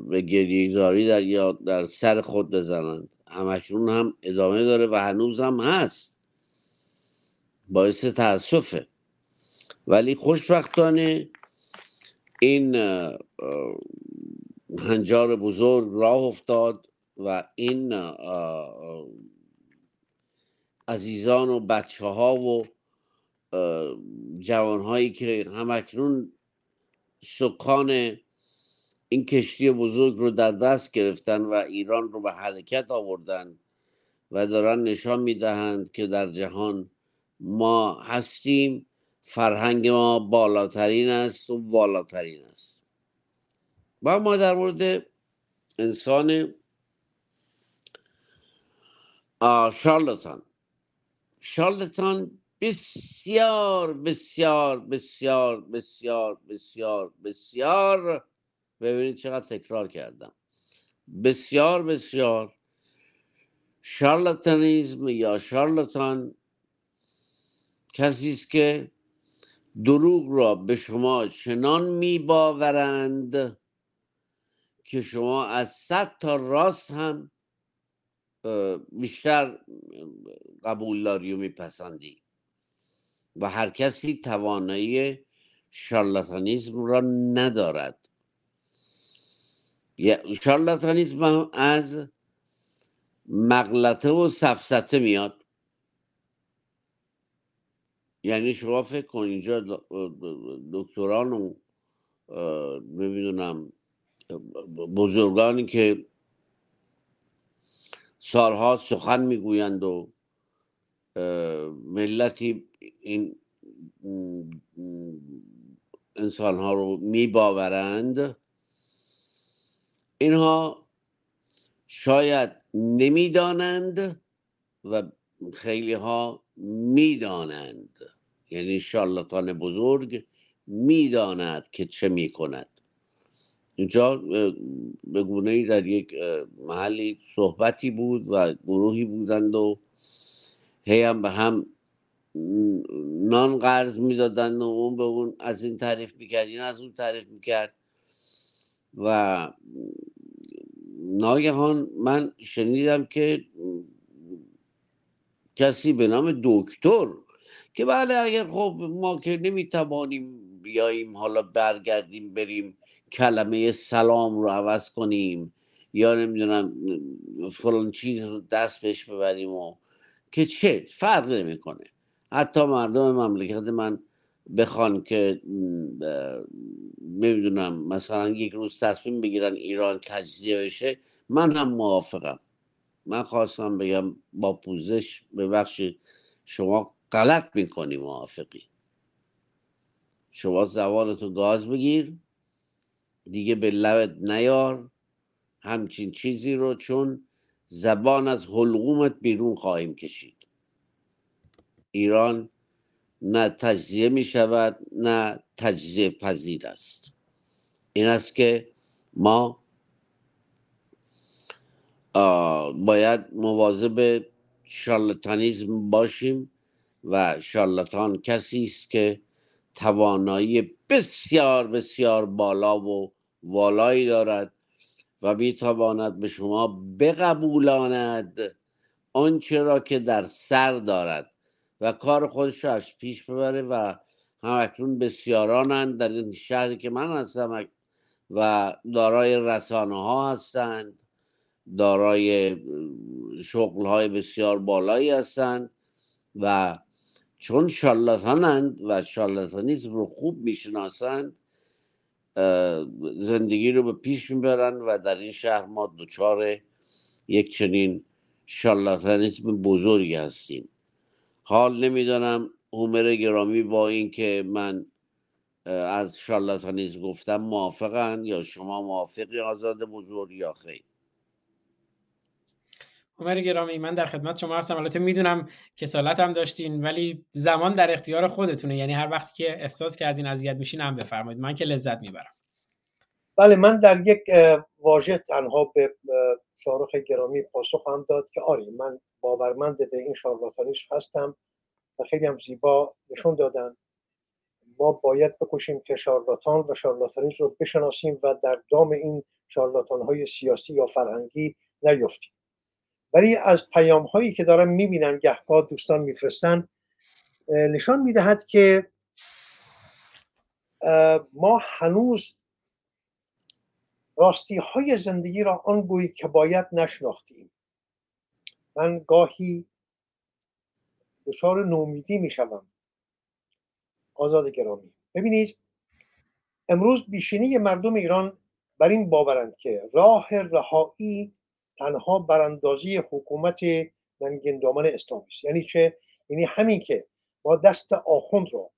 به گریهزاری در یا در سر خود بزنند. همکنون هم ادامه داره و هنوز هم هست. باعث تاسفه. ولی خوشبختانه این هنجار بزرگ راه افتاد و این عزیزان و بچه ها و جوان هایی که همکنون سکان این کشتی بزرگ رو در دست گرفتن و ایران رو به حرکت آوردن و دارن نشان می‌دهند که در جهان ما هستیم فرهنگ ما بالاترین است و والاترین است. و ما در مورد انسان شارلتان. شارلتان بسیار بسیار بسیار بسیار بسیار بسیار ببینید چقدر تکرار کردم. بسیار بسیار شارلاتانیزم یا شارلاتان کسی است که دروغ را به شما چنان میباورند که شما از صد تا راست هم بیشتر قبول داری و میپسندی و هر کسی توانایی شارلاتانیزم را ندارد. شارلاتانیزم از مغلطه و سفسته میاد. یعنی شما فکر کن اینجا دکتران و نمی‌دونم بزرگانی که سالها سخن می‌گویند و ملتی این انسان ها رو میباورند. اینها شاید نمی‌دانند و خیلی ها می‌دانند. یعنی شارلاتان بزرگ می‌داند که چه می‌کند. اینجا به گونه ای در یک محلی صحبتی بود و گروهی بودند و هی هم به هم نان قرض می‌دادند و اون به اون از این تعریف می‌کرد این از اون تعریف می‌کرد. و ناگهان من شنیدم که کسی به نام دکتر که بله اگر خب ما که نمی‌توانیم بیاییم حالا برگردیم بریم کلمه سلام رو عوض کنیم یا نمی‌دونم فلان چیز رو دست بهش ببریم و که چه فرق نمی‌کنه. حتی مردم مملکت من بخوان که نمی‌دونم مثلا یک روز تصمیم بگیرن ایران تجزیه بشه من هم موافقم. من خواستم بگم با پوزش بخش شما غلط می‌کنی موافقی. شما زبانتو گاز بگیر دیگه به لبت نیار همچین چیزی رو چون زبان از حلقومت بیرون خواهیم کشید. ایران نه تجزیه می شود نه تجزیه پذیر است. این است که ما باید مواظب شارلتانیزم باشیم و شارلتان کسی است که توانایی بسیار بسیار بالا و والایی دارد و می‌تواند به شما بقبولاند. آنچه را که در سر دارد و کار خودش را از پیش ببره و همکنون بسیارانند در این شهری که من هستم و دارای رسانه ها هستند دارای شغل های بسیار بالایی هستند و چون شارلاتانند و شارلاتانیزم رو خوب می‌شناسند زندگی رو به پیش می‌برند و در این شهر ما دچار یک چنین شارلاتانیزم بزرگی هستیم. حال نمی‌دانم عمر گرامی با اینکه من از شارلاتانیزم گفتم موافقن یا شما موافقی آزاد بزرگ یا خیر. عمر گرامی من در خدمت شما هستم. البته می‌دونم کسالت هم داشتین ولی زمان در اختیار خودتونه. یعنی هر وقتی که احساس کردین اذیت میشین هم بفرمایید. من که لذت می‌برم. بله من در یک واژه تنها به شارخ گرامی پاسخ هم داد که آری من باورمند به این شارلاتانیسم هستم و خیلی هم زیبا نشون دادن. ما باید بکشیم که شارلاتان و شارلاتانیسم رو بشناسیم و در دام این شارلاتان های سیاسی یا فرهنگی نیفتیم. ولی از پیام هایی که دارم می‌بینم گهگاه دوستان میفرستن نشان می‌دهد که ما هنوز راستی های زندگی را آن که باید نشناختیم. من گاهی دچار نومیدی می شوم آزاد گرامی. ببینید امروز بیشینی مردم ایران بر این باورند که راه رهایی تنها براندازی حکومت ننگین دامن اسلامی است. یعنی چه؟ یعنی همین که ما دست آخوند رو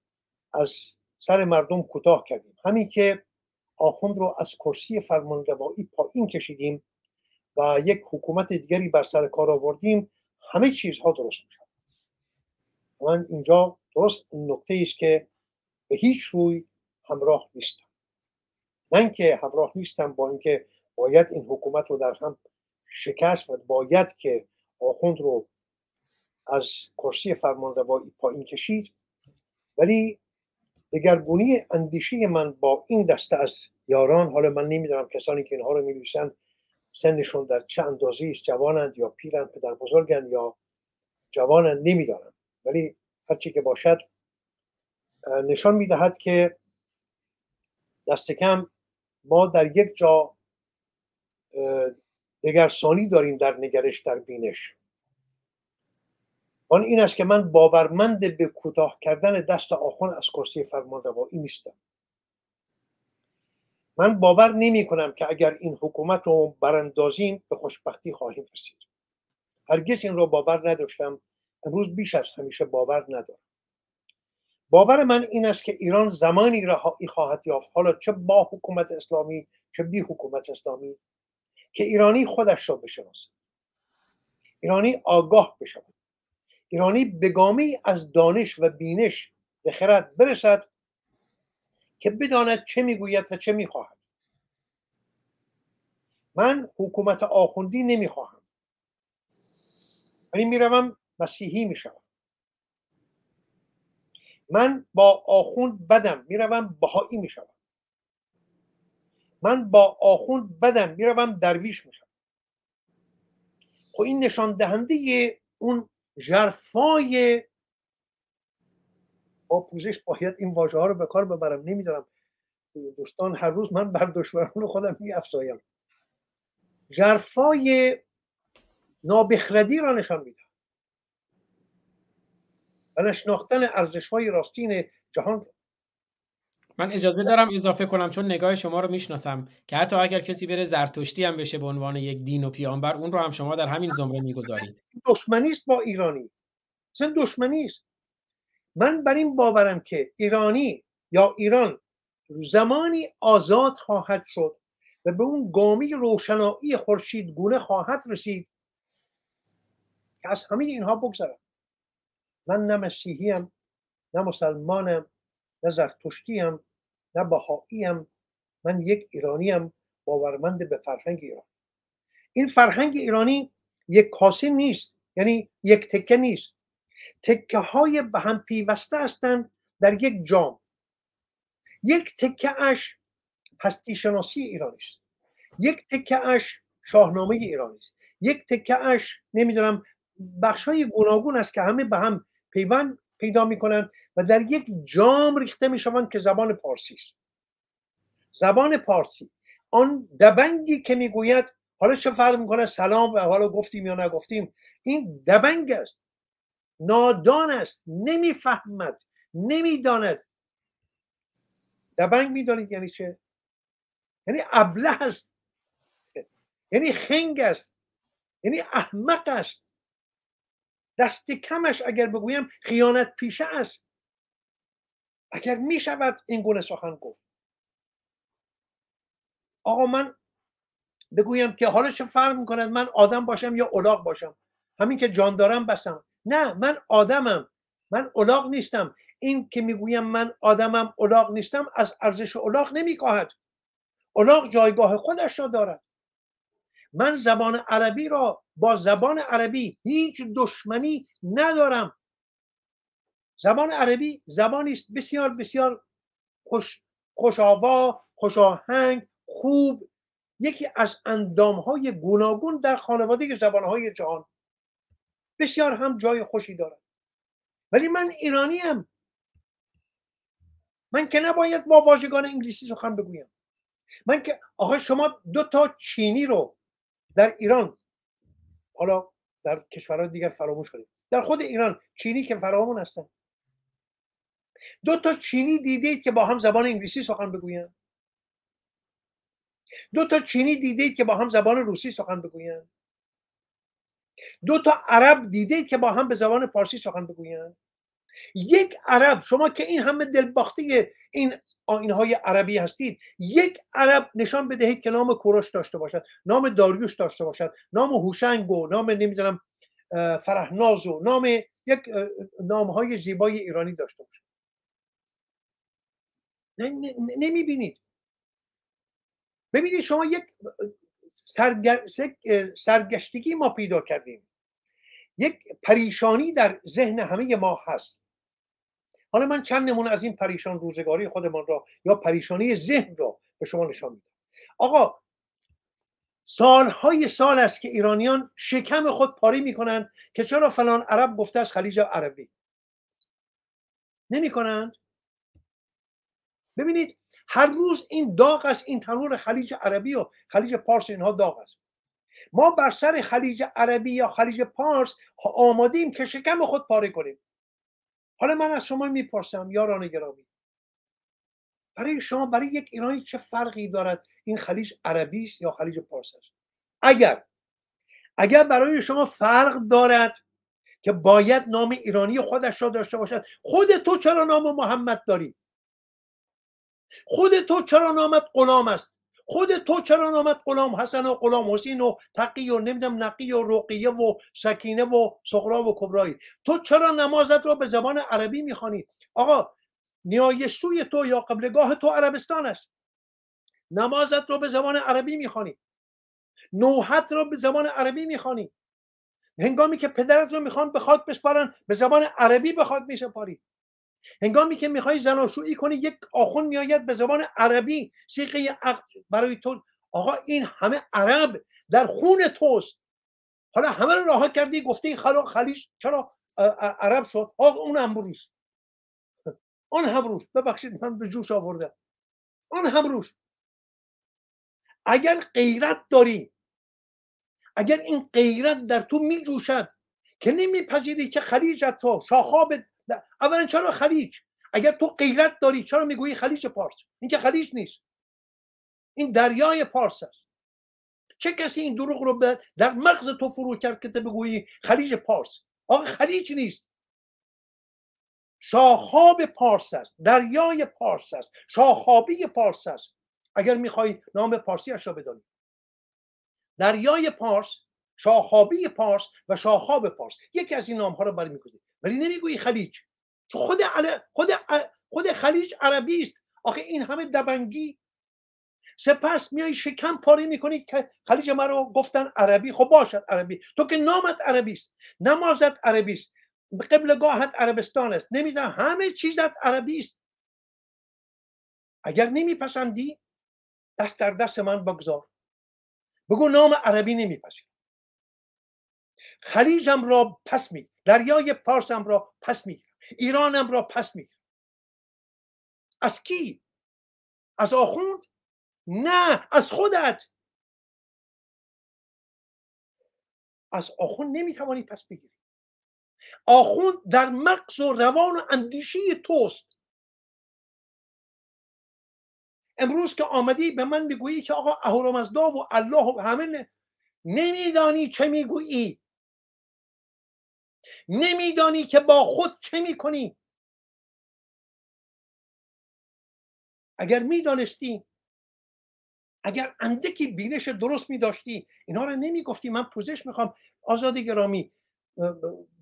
از سر مردم کوتاه کردیم. همین که آخوند رو از کرسی فرمانروایی پایین کشیدیم و یک حکومت دیگری بر سر کار آوردیم. همه چیزها درست میشه من اینجا درست نکته است که به هیچ روی همراه نیستم. من که همراه نیستم با اینکه باید این حکومت رو در هم شکست و باید که آخوند رو از کرسی فرمانروایی پایین کشید ولی دگرگونی اندیشه من با این دسته از یاران حالا من نمی‌دونم کسانی که اینها رو می‌نویسند سنشون در چه اندازه است جوانند یا پیرند پدر بزرگند یا جوانند نمی‌دانم. ولی هرچی که باشد نشان می‌دهد که دست کم ما در یک جا دگرسانی داریم در نگرش در بینش. آن این است که من باورمند به کوتاه کردن دست آخوان از کرسی فرمان روایی نیستم. من باور نمی کنم که اگر این حکومت رو براندازیم به خوشبختی خواهیم رسید. هرگز این رو باور نداشتم. امروز بیش از همیشه باور ندارم. باور من این است که ایران زمانی رهایی خواهد یافت. حالا چه با حکومت اسلامی چه بی حکومت اسلامی که ایرانی خودش را بشناسد. ایرانی آگاه بشود. ایرانی بگامی از دانش و بینش به خرد برسد که بداند چه می‌گوید و چه می‌خواهد. من حکومت آخوندی نمی‌خواهم. ولی می‌روم مسیحی می‌شوم. من با آخوند بدم می‌روم بهایی می‌شوم. من با آخوند بدم می‌روم درویش میشم خب این نشان دهنده اون جرفای با پوزش باید این واژه ها رو به کار ببرم. نمی‌دونم. دوستان هر روز من بر دشمنان خودم می افزایم جرفای نابخردی را نشان میده و نشناختن ارزش های راستین جهان من اجازه دارم اضافه کنم چون نگاه شما رو می‌شناسم که حتی اگر کسی بره زرتشتی هم بشه به عنوان یک دین و پیامبر اون رو هم شما در همین زمره می‌گذارید. دشمنی است با ایرانی. اصلا دشمنی است. من بر این باورم که ایرانی یا ایران زمانی آزاد خواهد شد و به اون گامی روشنایی خورشید گونه خواهد رسید که از همه اینها بگذرم. من نه مسیحیم نه مسلمانم نه زرتشتیم نه بهاییم من یک ایرانیم باورمند به فرهنگ ایران. این فرهنگ ایرانی یک کاسه نیست یعنی یک تکه نیست. تکه های به هم پیوسته هستند در یک جام. یک تکه اش هستی شناسی ایرانی است. یک تکه اش شاهنامه ایرانی است. یک تکه اش نمی‌دونم بخش های گوناگون است که همه به هم پیوند پیدا می‌کنن و در یک جام ریخته می‌شوند که زبان پارسی است. زبان پارسی. آن دبنگی که می‌گوید حالا چه فرق می‌کنه؟ سلام و حالا گفتیم یا نگفتیم. این دبنگ است. نادان است. نمی‌فهمد. نمی‌داند. دبنگ می‌دانید یعنی چه؟ یعنی ابله است. یعنی خنگ است. یعنی احمق است. دست کمش اگر بگویم خیانت پیشه است. اگر می شود این گونه سخن گفت. آقا من بگویم که حالا چه فرق می‌کند؟ من آدم باشم یا الاغ باشم؟ همین که جان دارم بسم نه من آدمم. من الاغ نیستم. این که می‌گویم من آدمم الاغ نیستم از ارزش الاغ نمیکاهد الاغ جایگاه خودش را دارد. من زبان عربی را با زبان عربی هیچ دشمنی ندارم. زبان عربی زبانی است. بسیار بسیار خوش خوشاوا خوشاهنگ خوب. یکی از اندامهای گوناگون در خانواده زبانهای جهان. بسیار هم جای خوشی دارد. ولی من ایرانی هم من که نباید با واژگان انگلیسی سخن بگویم. من که آقا شما دو تا چینی رو در ایران حالا در کشورهای دیگر فراموش کنید در خود ایران چینی که فرامون هستن. دو تا چینی دیدید که با هم زبان انگلیسی سخن بگویند دو تا چینی دیدید که با هم زبان روسی سخن بگویند دو تا عرب دیدید که با هم به زبان پارسی سخن بگویند یک عرب شما که این همه دلباختی این آینهای عربی هستید یک عرب نشان بدهید که نام کوروش داشته باشد نام داریوش داشته باشد نام هوشنگ و نام نمی‌دونم فرهناز و نام یک نام های زیبای ایرانی داشته باشد. نمی‌بینید. ببینید شما یک سرگشتگی ما پیدا کردیم. یک پریشانی در ذهن همه ما هست. حالا من چند نمونه از این پریشان روزگاری خودمان را یا پریشانی ذهن را به شما نشان میدم. آقا سالهای سال است که ایرانیان شکم خود پاری می‌کنند که چرا فلان عرب گفته از خلیج عربی. نمی‌کنند؟ ببینید هر روز این داغ است این تنور خلیج عربی و خلیج پارس اینها داغ است. ما بر سر خلیج عربی یا خلیج پارس آمادیم که شکم خود پاره کنیم. حالا من از شما می‌پرسم یاران گرامی. برای شما برای یک ایرانی چه فرقی دارد؟ این خلیج عربی است یا خلیج پارس است؟ اگر اگر برای شما فرق دارد که باید نام ایرانی خودش را داشته باشد خود تو چرا نام محمد داری؟ خود تو چرا نامت غلام است؟ خود تو چرا نامت غلام حسن و غلام حسین و تقی و نمیدم نقی و رقیه و سکینه و سقرا و کبرایی؟ تو چرا نمازت رو به زبان عربی می‌خوانی؟ آقا نیای سوی تو یا قبلگاه تو عربستان است. نمازت رو به زبان عربی می‌خوانی. نوحت رو به زبان عربی می‌خوانی. هنگامی که پدرت رو می‌خوان به خاک بسپارن به زبان عربی به خاک میسپاری. هنگامی که می‌خوای زناشویی کنی یک آخون میآید به زبان عربی سیقه عقد برای تو. آقا این همه عرب در خون توست. حالا همه رو راه کردی گفته خلا خلیج چرا عرب شد؟ آقا اون هم بروش آن هم روش ببخشید من به جوش آوردم. آن هم روش اگر غیرت داری اگر این غیرت در تو میجوشد که نمیپذیری که خلیج تو شاخاب اولا چرا خلیج؟ اگر تو غیرت داری چرا می‌گویی خلیج پارس؟ این که خلیج نیست. این دریای پارس است. چه کسی این دروغ رو در مغز تو فرو کرد که تو بگویی خلیج پارس؟ آقا خلیج نیست. شاخاب پارس است دریای پارس است شاخابی پارس است. اگر می‌خوای نام پارسی را بدانی. دریای پارس شاخابی پارس و شاخاب پارس. یکی از این نام ها رو برای می‌گویی. ولی نمی‌گویی خلیج. خود خود خود خلیج عربی است. آخه این همه دبنگی. سپس میای شکم پاره می‌کنی که خلیج ما رو گفتن عربی. خب باشد عربی. تو که نامت عربی است. نمازت عربی است. قبلگاهت عربستان است. نمی‌دونم همه چیزت عربی است. اگر نمیپسندی دست در دست من بگذار. بگو نام عربی نمیپسند خلیجم را پس می دریای پارسم را پس می ایرانم را پس می. از کی؟ از آخوند؟ نه از خودت. از آخوند نمی‌توانی پس بگیری. آخوند در مغز و روان و اندیشه توست. امروز که آمدی به من می‌گویی که آقا اهورامزدا و الله و همه نمیدانی چه می‌گویی. نمیدانی که با خود چه می‌کنی. اگر می‌دانستی اگر اندکی بینش درست میداشتی اینها رو نمی‌گفتی من پوزش می‌خوام. آزادی گرامی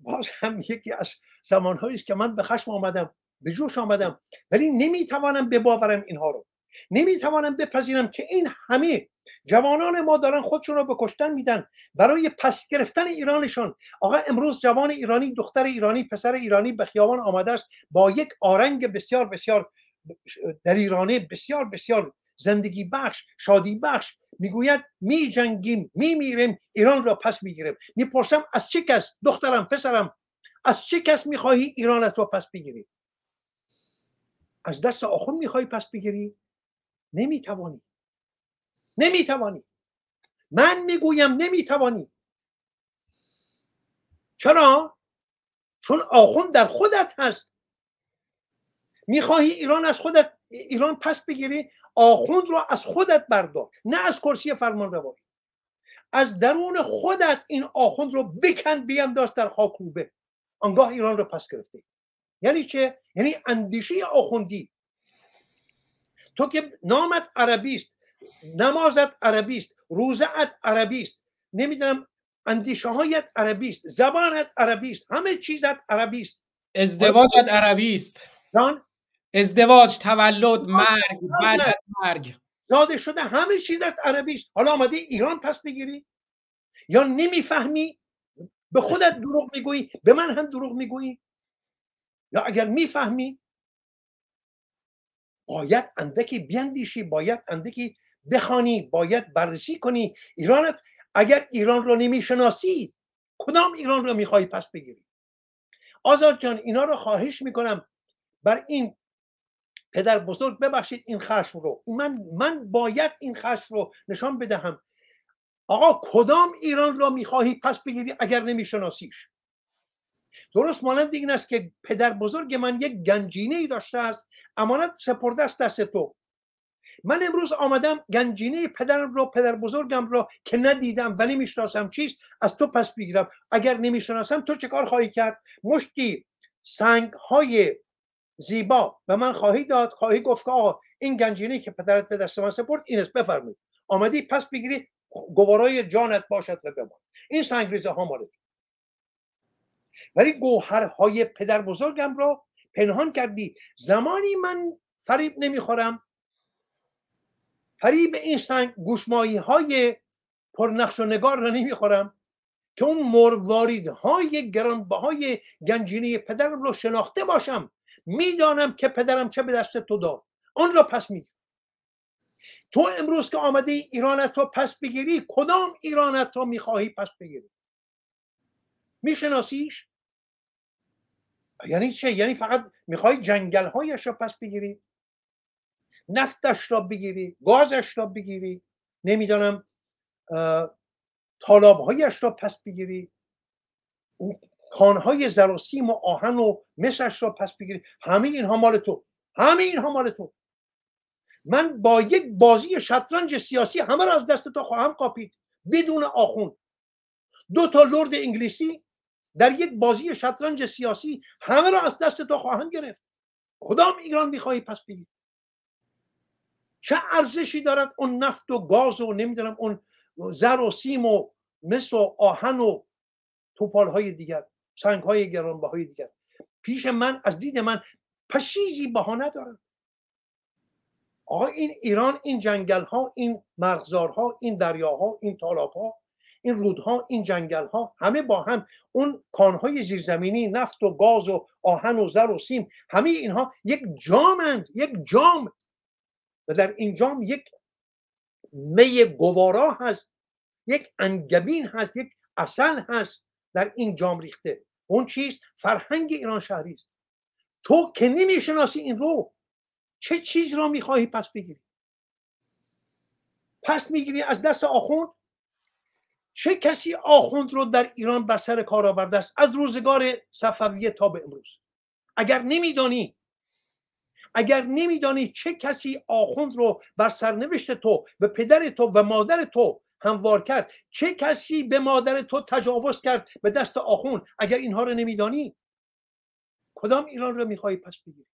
باز هم یکی از زمانهایی است که من به خشم آمدم به جوش آمدم ولی نمی‌توانم بباورم اینها رو. نمی‌توانم بپذیرم که این همه جوانان ما دارن خودشون رو به کشتن میدن برای پس گرفتن ایرانشان. آقا امروز جوان ایرانی دختر ایرانی پسر ایرانی به خیابان آمده است با یک آرنگ بسیار بسیار دلیرانه بسیار بسیار زندگی بخش شادی بخش می‌گوید می جنگیم می میریم ایران را پس می‌گیریم. می‌پرسم از چه کس؟ دخترم پسرم از چه کس می‌خواهی ایرانت را پس بگیری؟ از دست آخون می‌خواهی پس بگیری؟ نمی‌توانی. نمی‌توانی. من می‌گویم نمی‌توانی. چرا؟ چون آخوند در خودت هست. می‌خواهی ایران از خودت ایران پس بگیری آخوند رو از خودت بردار نه از کرسی فرمان روایی. از درون خودت این آخوند رو بکن بیانداز در خاکوبه آنگاه ایران رو پس گرفته یعنی چه؟ یعنی اندیشه آخوندی تو که نامت عربی است نمازت عربی است روزت عربی است نمی‌دونم اندیشه هایت عربی است زبانت عربی است همه چیزت عربی است ازدواجت عربی است ازدواج تولد مرگ بعد از مرگ. زاده شده همه چیزت عربی است حالا آمده ایران پس بگیری؟ یا نمی‌فهمی؟ به خودت دروغ می‌گویی؟ به من هم دروغ می‌گویی؟ یا اگر می‌فهمی؟ باید اندکی بیندیشی باید اندکی بخوانی باید بررسی کنی. ایرانت اگر ایران رو نمی‌شناسی کدام ایران رو می‌خوای پس بگیری؟ آزاد جان اینا رو خواهش می‌کنم. بر این پدر بزرگ ببخشید این خشم رو. من من باید این خشم رو نشان بدهم. آقا کدام ایران را می‌خواهی پس بگیری اگر نمیشناسیش؟ درست مانند این است که پدر بزرگ من یک گنجینه ای داشته است امانت سپرده است دست تو. من امروز آمدم گنجینه پدرم رو پدر بزرگم رو که ندیدم ولی می‌شناسم چیست از تو پس بگیرم اگر نمی‌شناسم تو چه کار خواهی کرد؟ مشتی سنگ های زیبا به من خواهی داد خواهی گفت که آقا این گنجینه که پدرت به دست من سپرد این است بفرمایید. آمدی پس بگیری گوارای جانت باشد و بمان این سنگریزه ها مال ولی گوهرهای پدر بزرگم رو پنهان کردی. زمانی من فریب نمی‌خورم. فریب این سنگ گوشمایی های پرنقش و نگار رو نمی‌خورم که اون مروارید های گرانبهای گنجینه پدرم رو شناخته باشم. می‌دانم که پدرم چه به دست تو داد. آن را پس میگیر تو امروز که آمده ایرانت رو پس بگیری کدام ایرانت رو می‌خواهی پس بگیری؟ میشناسیش؟ یعنی چه؟ یعنی فقط می‌خوای جنگل هایش رو پس بگیری؟ نفتش را بگیری؟ گازش را بگیری؟ نمی‌دانم طالاب هایش را پس بگیری؟ کانهای زراسیم و آهن و مسش را پس بگیری؟ همه اینها مال تو. همه اینها مال تو. من با یک بازی شطرنج سیاسی همه را از دست تو خواهم قاپید. بدون آخون. دو تا لرد انگلیسی در یک بازی شطرنج سیاسی همه را از دست تو خواهم گرفت. کدام ایران می‌خواهی پس بگیر چه ارزشی دارد اون نفت و گاز و نمی‌دونم اون زر و سیم و مس و آهن و توپال های دیگر سنگ های های دیگر؟ پیش من از دید من پشیزی بهانه دارد. آقا این ایران این جنگل ها این مرغزارها این دریاها این تالاب ها این رودها این جنگل ها همه با هم اون کانهای زیرزمینی نفت و گاز و آهن و زر و سیم همه اینها یک جامند یک جام. و در این جام یک می گوارا هست یک انگبین هست یک اصل هست در این جام ریخته. اون چیست فرهنگ ایران شهری است. تو که نمی‌شناسی این رو چه چیز را می‌خواهی پس بگیری؟ پس می‌گیری از دست آخوند چه کسی آخوند رو در ایران بر سر کار آورده است؟ از روزگار صفویه تا به امروز. اگر نمیدانی اگر نمیدانی چه کسی آخوند رو بر سرنوشت تو به پدر تو و مادر تو هموار کرد چه کسی به مادر تو تجاوز کرد به دست آخوند؟ اگر اینها رو نمیدانی کدام ایران رو می‌خواهی پس بگیری؟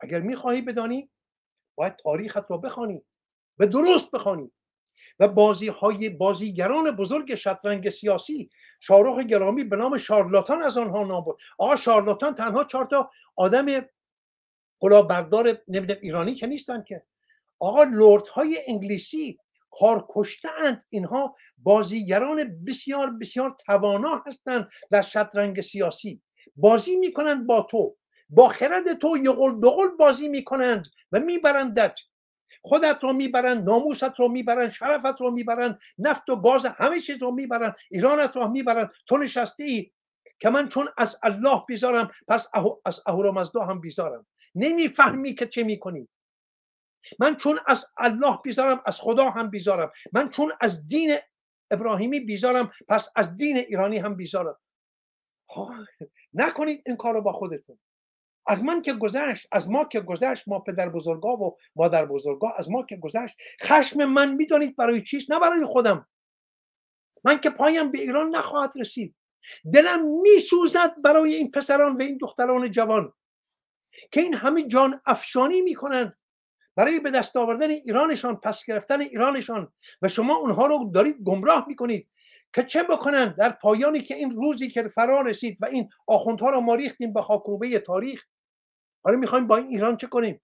اگر می‌خواهی بدانی باید تاریخت رو بخوانی به درست بخوانی. و بازی های بازیگران بزرگ شطرنگ سیاسی. شاروخ گرامی به نام شارلاتان از آنها نام برد. آقا شارلاتان تنها چهار تا آدم بردار نمی‌دونم ایرانی که نیستن که. آقا لورد های انگلیسی کار اند اینها بازیگران بسیار بسیار توانا هستند در شطرنگ سیاسی. بازی می‌کنند با تو. با خرد تو یقل دقل بازی می‌کنند و میبرندت. خودت رو می‌برن ناموست رو می‌برن شرفت رو می‌برن نفت و گاز همه چیز رو می‌برن ایرانت رو می‌برن. تو نشسته ای که من چون از الله بیزارم پس از اهورامزدا هم بیزارم. نمی‌فهمی که چه می‌کنی. من چون از الله بیزارم از خدا هم بیزارم. من چون از دین ابراهیمی بیزارم پس از دین ایرانی هم بیزارم. نکنید این کار رو با خودتون. از من که گذشت از ما که گذشت ما پدر بزرگا و مادر بزرگا از ما که گذشت. خشم من می‌دانید برای چیست؟ نه برای خودم. من که پایم به ایران نخواهد رسید. دلم میسوزد برای این پسران و این دختران جوان که این همه جان افشانی می‌کنند. برای به دست آوردن ایرانشان پس گرفتن ایرانشان و شما اونها رو دارید گمراه می‌کنید. که چه بکنند در پایانی که این روزی که فرا رسید و این آخوندها رو ما ریختیم به خاکروبه تاریخ حالا می‌خوایم با این ایران چه کنیم؟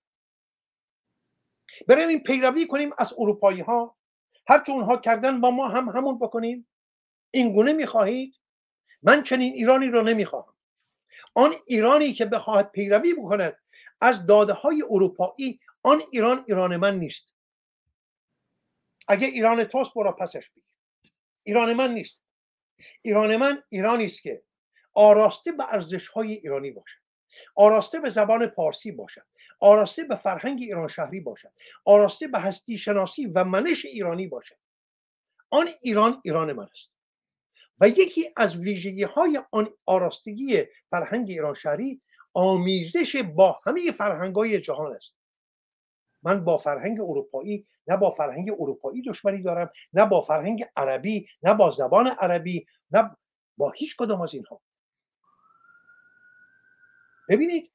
این پیروی کنیم از اروپایی ها هرچه اونها کردن با ما هم همون بکنیم. این گونه می‌خواهید؟ من چنین ایرانی رو نمی‌خواهم. آن ایرانی که بخواهد پیروی بکند از داده های اروپایی آن ایران ایران من نیست. اگه ایران توست برو پسش بگیر. ایران من نیست. ایران من ایرانی است که آراسته به ارزش های ایرانی باشد آراسته به زبان پارسی باشد. آراسته به فرهنگ ایران شهری باشد. آراسته به هستی شناسی و منش ایرانی باشد. آن ایران ایران من است. و یکی از ویژگی های آن آراستگی فرهنگ ایران شهری آمیزش با همه فرهنگ های جهان است. من با فرهنگ اروپایی نه با فرهنگ اروپایی دشمنی دارم نه با فرهنگ عربی نه با زبان عربی نه با هیچ کدام از اینها. ببینید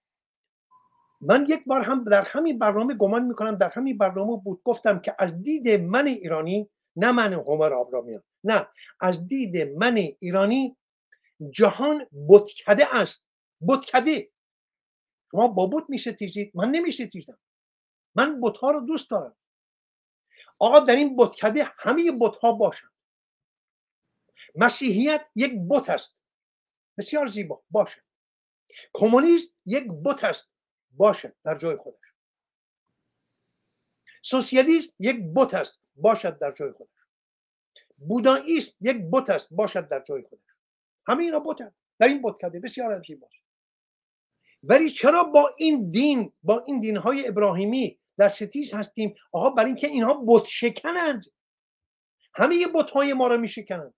من یک بار هم در همین برنامه گمان می‌کنم در همین برنامه بود گفتم که از دید من ایرانی نه من عمر آبرامیان نه از دید من ایرانی جهان بتکده است بتکده. شما با بت میستیزید من نمیستیزم من بتها رو دوست دارم. آقا در این بتکده همه بتها باشن. مسیحیت یک بت است. بسیار زیبا. باشه. کمونیسم یک بت است باشه در جای خودش. سوسیالیسم یک بت است باشد در جای خودش. بوداییسم یک بت است باشد در جای خودش. همه اینا بتن در این بتکده بسیار زیباست ولی چرا با این دین با این دین های ابراهیمی در ستیز هستیم؟ آقا برای اینکه اینها بت شکنند. همه بت های ما را میشکنند.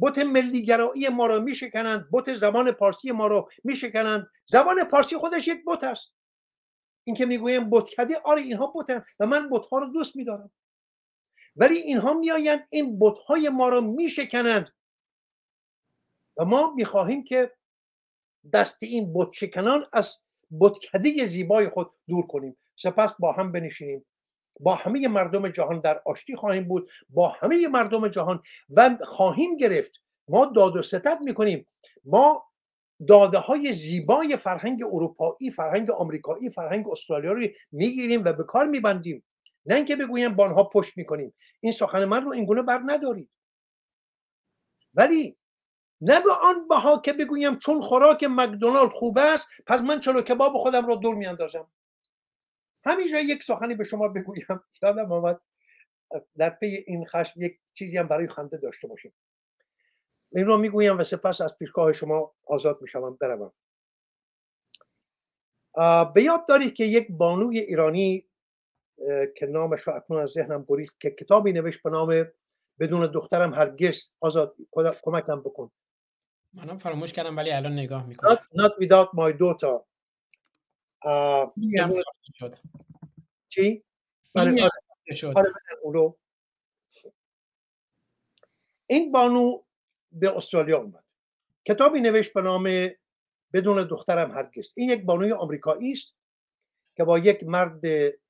بت ملیگرایی ما را میشکنند بت زبان پارسی ما را میشکنند. زبان پارسی خودش یک بت است. این که می‌گویم بتکده آره اینها بتن و من بت ها رو دوست میدارم. ولی اینها میآیند این بت های ما را میشکنند. و ما می‌خواهیم که دست این بت شکنان از بتکده زیبای خود دور کنیم. سپس با هم بنشینیم. با همه مردم جهان در آشتی خواهیم بود با همه مردم جهان و خواهیم گرفت. ما داد و ستد می‌کنیم. ما داده های زیبای فرهنگ اروپایی فرهنگ آمریکایی فرهنگ استرالیا رو می‌گیریم و به کار میبندیم. نه اینکه بگویم با آنها پشت می‌کنیم. این سخن من رو اینگونه بر ندارید. ولی نه به آن بها که بگویم چون خوراک مکدونالد خوب است پس من چلو کباب خودم رو دور میاندازم. همینجا یک سخنی به شما بگویم. یادم آمد در پی این خشم یک چیزی هم برای خنده داشته باشیم. این رو می‌گویم و سپس از پیشگاه شما آزاد می‌شوم بروم. به یاد دارید که یک بانوی ایرانی که نامش رو اکنون از ذهنم گریخت که کتابی نوشت به نام بدون دخترم هرگز آزاد کمکم بکن. منم فراموش کردم ولی الان نگاه می‌کنم. Not, not without my daughter. شد. چی؟ بله آره. این بانو به استرالیا اومد. کتابی نوشت به نام بدون دخترم هرگز. این یک بانوی آمریکایی است که با یک مرد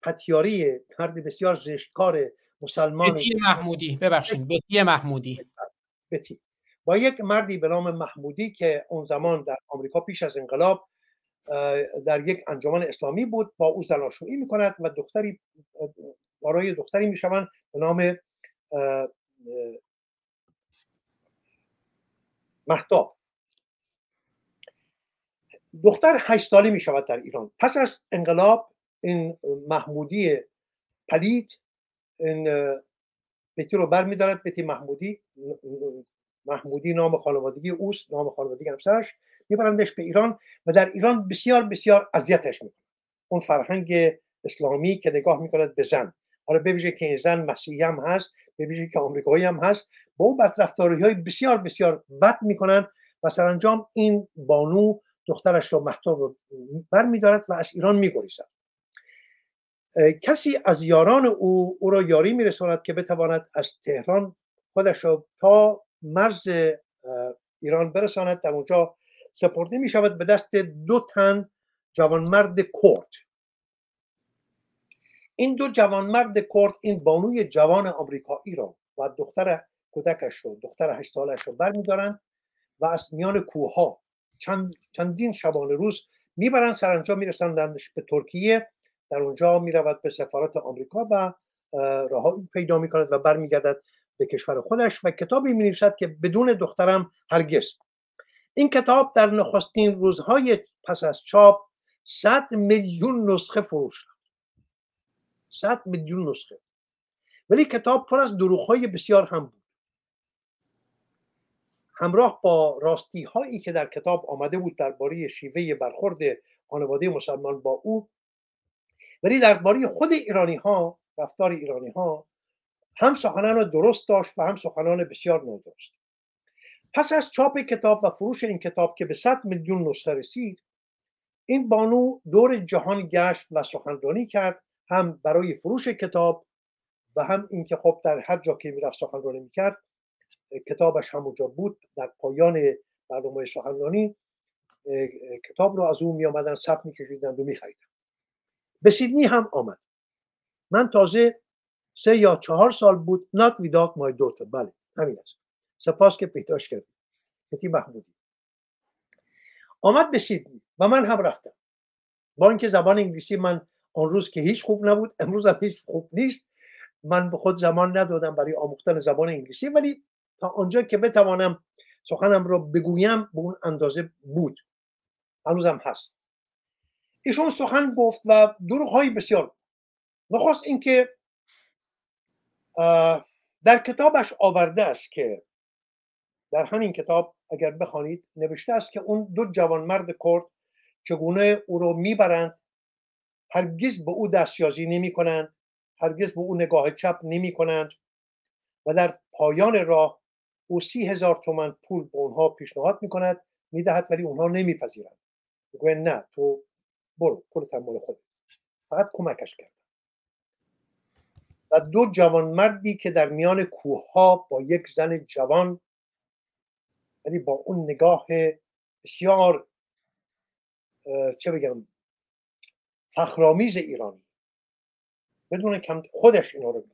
پتیاری مرد بسیار زشتکار مسلمان. بتی محمودی. ببخشید بتی محمودی. بتی. با یک مردی به نام محمودی که اون زمان در آمریکا پیش از انقلاب در یک انجمن اسلامی بود با او زناشویی می‌کند و دختری برای دختری می‌شوند به نام محتاب دختر هشت ساله می شود در ایران. پس از انقلاب این محمودی پلید این بیتی رو بر می دارد بیتی محمودی محمودی نام خانوادگی اوست نام خانوادگی همسرش میبرندش به ایران و در ایران بسیار بسیار اذیتش می‌کنه. اون فرهنگ اسلامی که نگاه می‌کند به زن. حالا ببینید که این زن مسیحی هم هست ببینید که آمریکایی هم هست با اون بدرفتاری های بسیار بسیار بد می‌کنن و سرانجام این بانو دخترش رو محتاب رو برمیدارد و از ایران میگریزد. کسی از یاران او او را یاری میرساند که بتواند از تهران خودش را تا مرز ایران برساند. در اونجا سپرده می شود به دست دو تن جوانمرد کرد. این دو جوانمرد کرد این بانوی جوان آمریکایی را و دختر کودکش رو دختر هشت سالش رو برمیدارن و از میان کوه ها چند، چندین شبانه روز می‌برن سرانجام می‌رسن به ترکیه. در اونجا می‌رود به سفارت آمریکا و راه پیدا می‌کند و برمیگردد به کشور خودش و کتابی می که بدون دخترم هرگز این کتاب در نخستین روزهای پس از چاپ 100 میلیون نسخه فروش رفت. 100 میلیون نسخه. ولی کتاب پر از دروغ بسیار هم بود. همراه با راستی هایی که در کتاب آمده بود درباره شیوه برخورد خانواده مسلمان با او ولی درباره خود ایرانی ها رفتار ایرانی ها هم سخنان درست داشت و هم سخنان بسیار نادرست. پس از چاپ کتاب و فروش این کتاب که به 100 میلیون نسخه رسید این بانو دور جهان گشت و سخنرانی کرد هم برای فروش کتاب و هم اینکه خب در هر جا که می‌رفت سخنرانی می‌کرد کتابش همونجا بود در پایان برنامه سخنرانی کتاب رو از اون می آمدن ثبت میکشیدند و میخریدن به سیدنی هم آمد. من تازه سه یا چهار سال بود not without my daughter. بله همین است. سپاس که پیداش کردی. کتی محمودی. آمد به سیدنی و من هم رفتم. با اینکه زبان انگلیسی من آن روز که هیچ خوب نبود امروز هم هیچ خوب نیست. من به خود زمان ندادم برای آموختن زبان انگلیسی ولی تا آنجا که بتوانم سخنم را بگویم به اون اندازه بود. هنوزم هست. ایشون سخن گفت و دروغ های بسیار نخواست اینکه در کتابش آورده است که در همین کتاب اگر بخوانید نوشته است که اون دو جوانمرد کرد چگونه او رو می‌برند هرگز به او دستیازی نمی کنند هرگز به او نگاه چپ نمی کنند و در پایان راه او سی هزار تومن پول به اونها پیشنهاد می کند می‌دهد ولی اونها نمیپذیرند. می‌گوین نه تو برو پول مال خود فقط کمکش کرد. و دو جوانمردی که در میان کوه ها با یک زن جوان ولی با اون نگاه بسیار چه بگم فخرآمیز ایرانی. بدون کم خودش اینا رو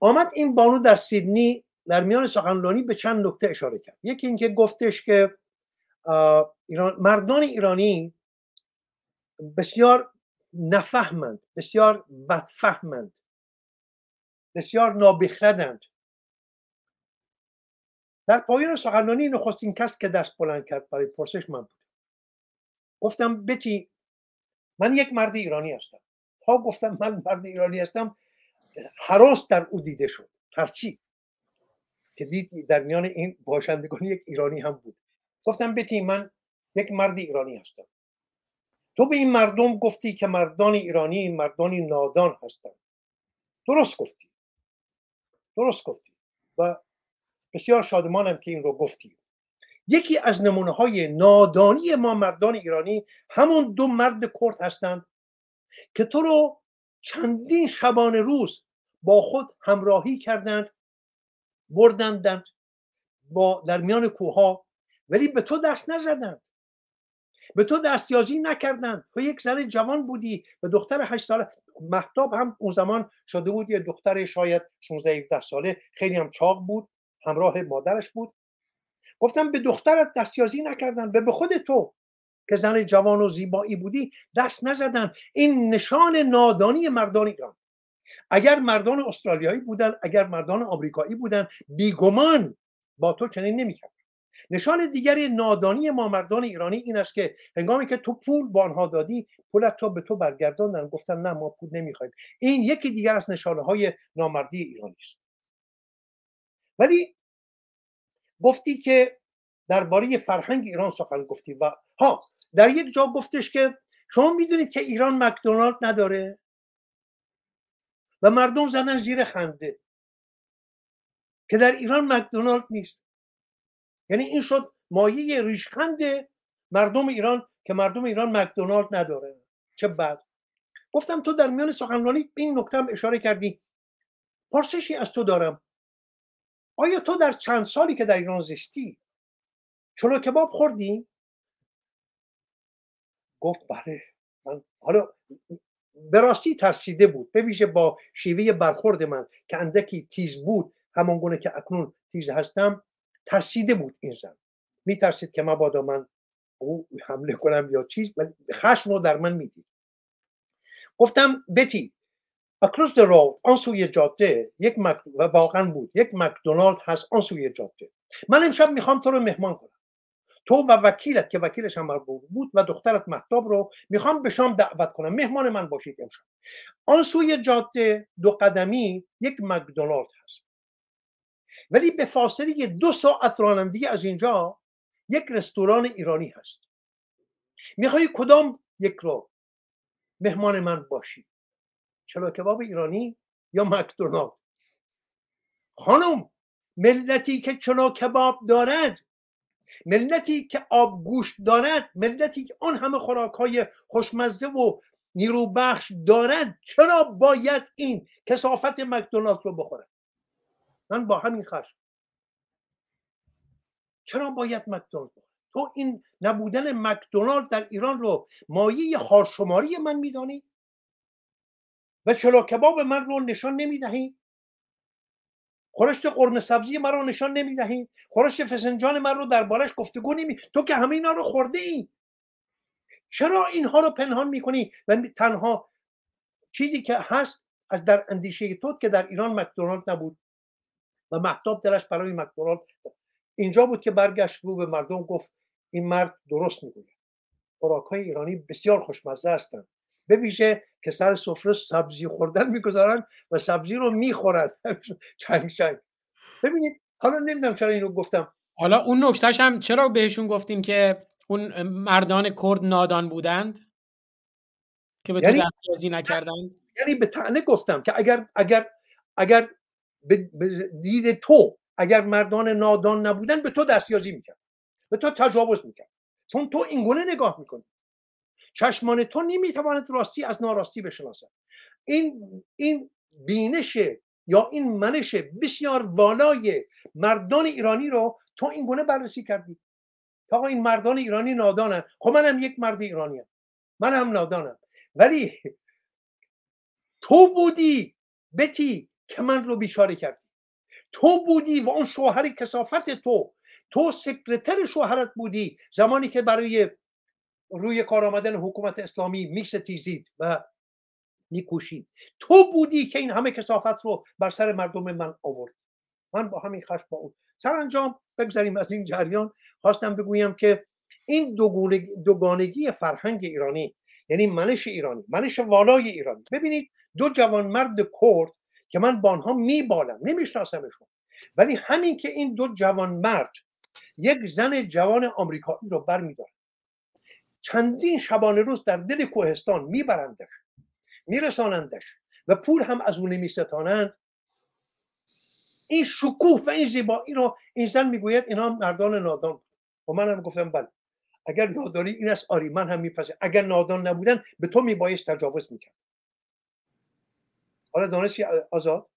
آمد این بانو در سیدنی در میان سخنرانی به چند نکته اشاره کرد. یکی اینکه گفتش که ایران مردان ایرانی بسیار نفهمند بسیار بدفهمند بسیار نابخردند. در پایان سخنرانی نخستین کس که دست بلند کرد برای پرسش من بود. گفتم بتی من یک مرد ایرانی هستم. تا گفتم من مرد ایرانی هستم حراس در او دیده شد. ترچی که دید در میان این باشندگان یک ایرانی هم بود. گفتم بتی من یک مرد ایرانی هستم. تو به این مردم گفتی که مردان ایرانی مردانی نادان هستند. درست گفتی. درست گفتی. و بسیار شادمانم که این رو گفتی. یکی از نمونه های نادانی ما مردان ایرانی همون دو مرد کرد هستند که تو رو چندین شبانه روز با خود همراهی کردند بردندند با در میان کوها ولی به تو دست نزدند. به تو دستیازی نکردن تو یک زن جوان بودی و دختر هشت ساله محتاب هم اون زمان شده بود یه دختر شاید 16 17 ساله خیلی هم چاق بود. همراه مادرش بود. گفتم به دخترت دستیازی نکردن به به خود تو که زن جوان و زیبایی بودی دست نزدن. این نشان نادانی مردان ایران. اگر مردان استرالیایی بودن اگر مردان آمریکایی بودن بیگمان با تو چنین نمی‌کرد نشان دیگری نادانی ما مردان ایرانی این است که هنگامی که تو پول با آنها دادی پولت تو به تو برگرداندن. گفتن نه ما پول نمی‌خوایم. این یکی دیگر از نشانه های نامردی ایرانی است. ولی گفتی که درباره فرهنگ ایران سخن گفتی و ها در یک جا گفتش که شما می‌دونید که ایران مکدونالد نداره؟ و مردم زدن زیر خنده که در ایران مکدونالد نیست. یعنی این شد مایه ریشخند مردم ایران که مردم ایران مکدونالد نداره. چه بد. گفتم تو در میان سخنرانی به این نکته اشاره کردی. پرسشی از تو دارم. آیا تو در چند سالی که در ایران زشتی چلو کباب خوردی؟ گفت بله من حالا به راستی ترسیده بود به با شیوه برخورد من که اندکی تیز بود همان گونه که اکنون تیز هستم ترسیده بود این زن. میترسید که مبادا من او حمله کنم یا چیز خشم رو در من می‌دید. گفتم بتی اکروس در رو آن سوی جاده یک مک... و واقعا بود یک مکدونالد هست آن سوی جاده. من امشب می‌خوام تو رو مهمان کنم. تو و وکیلت که وکیلش هم بود و دخترت محتاب رو می‌خوام به شام دعوت کنم. مهمان من باشید امشب. آن سوی جاده دو قدمی یک مکدونالد هست. ولی به فاصله دو ساعت رانندگی از اینجا یک رستوران ایرانی هست. می‌خوای کدام یک رو مهمان من باشی؟ چلو کباب ایرانی یا مکدونالد؟ خانم ملتی که چلو کباب دارد ملتی که آب گوشت دارد ملتی که آن همه خوراک های خوشمزه و نیرو بخش دارد چرا باید این کسافت مکدونالد رو بخورد من با همین خشم. چرا باید مکدونالد تو این نبودن مکدونالد در ایران رو مایه خارشماری من میدانی؟ و چلو کباب من رو نشان نمی‌دهی؟ خورشت قرمه سبزی من رو نشان نمی‌دهی؟ خورشت فسنجان من رو دربارش گفتگو نمی تو که همه اینا رو خورده ای چرا اینها رو پنهان می‌کنی؟ و تنها چیزی که هست از در اندیشه تو که در ایران مکدونالد نبود. و محتاب درش برای مکدونالد اینجا بود که برگشت رو به مردم گفت این مرد درست می‌گوید. خوراک ایرانی بسیار خوشمزه هستند. به ویژه که سر سفره سبزی خوردن می‌گذارن و سبزی رو می‌خورن. چنگ چنگ. ببینید حالا نمی‌دونم چرا اینو گفتم. حالا اون نکتهش هم چرا بهشون گفتین که اون مردان کرد نادان بودند؟ که به تو یعنی دستیازی نکردند؟ یعنی به تعنه گفتم که اگر اگر اگر به دید تو اگر مردان نادان نبودن به تو دستیازی می‌کرد. به تو تجاوز می‌کرد. چون تو اینگونه نگاه می‌کنی. چشمان تو نمی‌تواند راستی از ناراستی بشناسد. این این بینش یا این منش بسیار والای مردان ایرانی رو تو این گونه بررسی کردی. آقا این مردان ایرانی نادانن. خب منم یک مرد ایرانی هم. من هم نادانم. ولی تو بودی بتی که من رو بیچاره کردی. تو بودی و اون شوهر کسافت تو. تو سکرتر شوهرت بودی زمانی که برای روی کار آمدن حکومت اسلامی میستیزید و میکوشید. تو بودی که این همه کسافت رو بر سر مردم من آورد. من با همین خشم با اون سرانجام بگذاریم از این جریان. خواستم بگویم که این دوگانگی فرهنگ ایرانی یعنی منش ایرانی منش والای ایرانی. ببینید دو جوان مرد کرد که من با آنها میبالم نمیشناسمشون. ولی همین که این دو جوان مرد یک زن جوان آمریکایی رو برمیدارن. چندین شبانه روز در دل کوهستان میبرندش میرسانندش و پول هم از اون نمیستانند. این شکوه و این زیبایی رو این زن می‌گوید اینا مردان نادان. و من هم گفتم بله اگر نادانی این است آری من هم میپسه اگر نادان نبودن به تو میبایست تجاوز می‌کرد. حالا دانشی آزاد؟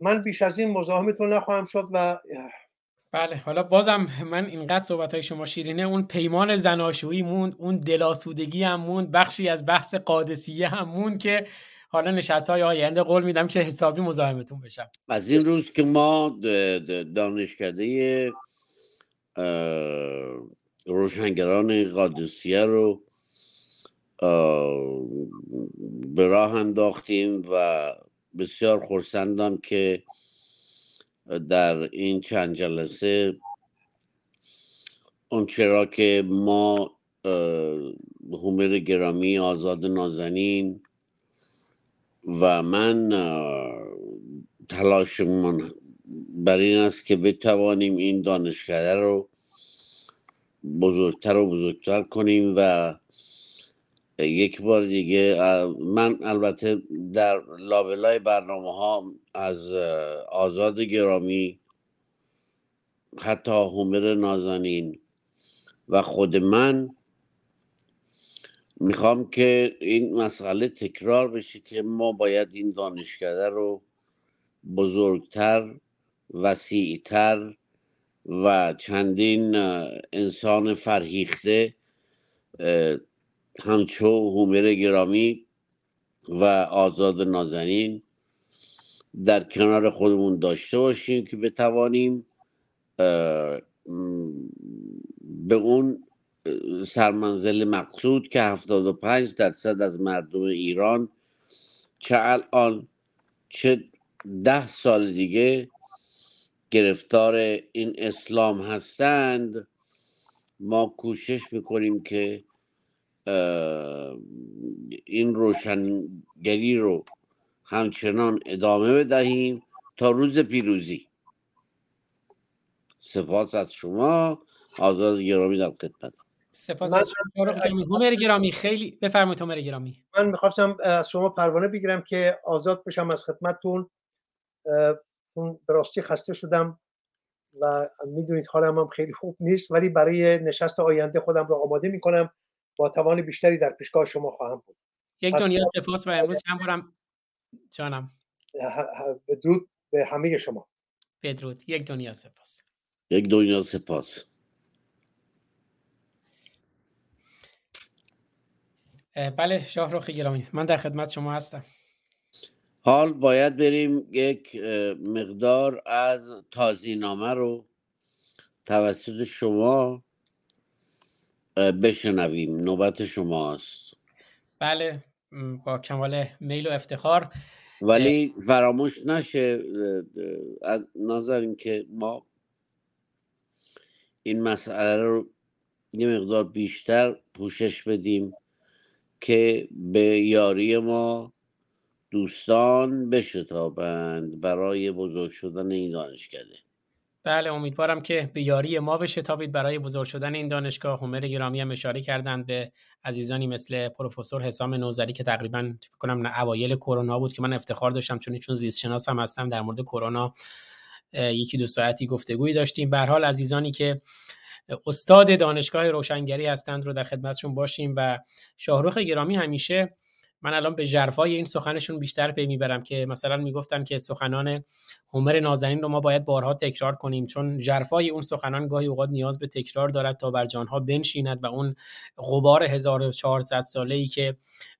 من بیش از این مزاحمتون نخواهم شد و بله حالا بازم من اینقدر صحبت های شما شیرینه اون پیمان زناشویی موند اون دلاسودگی هم موند بخشی از بحث قادسیه هم موند که حالا نشست های آینده قول میدم که حسابی مزاحمتون بشم. از این روز که ما دانشکده روشنگران قادسیه رو به راه انداختیم و بسیار خورسندم که در این چند جلسه اون چرا که ما هومر گرامی آزاد نازنین و من تلاشمون بر این است که بتوانیم این دانشکده رو بزرگتر و بزرگتر کنیم و یک بار دیگه من البته در لابلای برنامه ها از آزاد گرامی حتی هومر نازنین و خود من می‌خوام که این مسئله تکرار بشه که ما باید این دانشکده رو بزرگتر وسیعتر و چندین انسان فرهیخته همچو هومر گرامی و آزاد نازنین در کنار خودمون داشته باشیم که بتوانیم به اون سرمنزل مقصود که 75 درصد از مردم ایران چه الان چه ده سال دیگه گرفتار این اسلام هستند ما کوشش می‌کنیم که این روشنگری رو همچنان ادامه بدهیم تا روز پیروزی. سپاس از شما. آزاد گرامی در خدمت. سپاس از شما گرامی. خیلی بفرمایید همر گرامی. من می‌خواستم از شما پروانه بگیرم که آزاد بشم از خدمتتون. اون براستی خسته شدم و می‌دونید حالم هم خیلی خوب نیست ولی برای نشست آینده خودم رو آماده می‌کنم. با توان بیشتری در پیشگاه شما خواهم بود. یک دنیا سپاس و امروز چند بارم جانم. بدرود به همه شما. بدرود یک دنیا سپاس. یک دنیا سپاس. بله شاهرخ گرامی. من در خدمت شما هستم. حال باید بریم یک مقدار از تازینامه رو توسط شما بشنویم. نوبت شماست. بله. با کمال میل و افتخار. ولی فراموش نشه از نظر که ما این مسئله رو یه مقدار بیشتر پوشش بدیم که به یاری ما دوستان بشتابند برای بزرگ شدن این دانشکده. بله امیدوارم که به یاری ما بشتابید. برای بزرگ شدن این دانشگاه همر گرامی هم اشاره کردند به عزیزانی مثل پروفسور حسام نوزری که تقریبا فکر کنم اوایل کرونا بود که من افتخار داشتم. چون چون زیست شناس هم هستم در مورد کرونا یکی دو ساعتی گفتگویی داشتیم. به حال عزیزانی که استاد دانشگاه روشنگری هستند رو در خدمتشون باشیم و شاهرخ گرامی همیشه من الان به جرفای این سخنشون بیشتر پی می‌برم که مثلا می‌گفتن که سخنان هومر نازنین رو ما باید بارها تکرار کنیم چون جرفای اون سخنان گاهی اوقات نیاز به تکرار دارد تا بر جانها بنشیند و اون غبار 1400 ساله ای که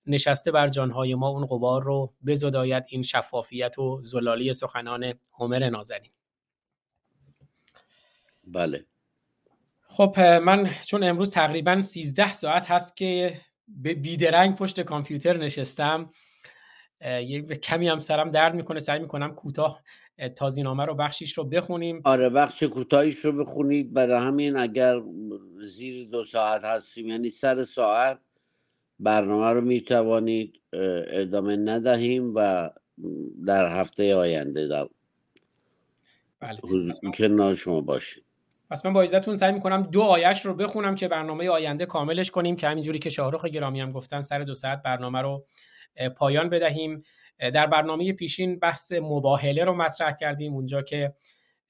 نشسته بر جانهای ما اون غبار رو بزداید این شفافیت و زلالی سخنان هومر نازنین. بله. خب من چون امروز تقریبا 13 ساعت هست که به بیدرنگ پشت کامپیوتر نشستم یه کمی هم سرم درد می‌کنه سعی می‌کنم کوتاه تازینامه رو بخشیش رو بخونیم. آره بخش کوتاهیش رو بخونید برای همین اگر زیر دو ساعت هستیم یعنی سر ساعت برنامه رو می‌توانید ادامه ندهیم و در هفته آینده در بله. کنار شما باشیم پس من با عزتون سعی می‌کنم دو آیش رو بخونم که برنامه آینده کاملش کنیم که همینجوری که شاهرخ گرامی هم گفتن سر دو ساعت برنامه رو پایان بدهیم. در برنامه پیشین بحث مباهله رو مطرح کردیم اونجا که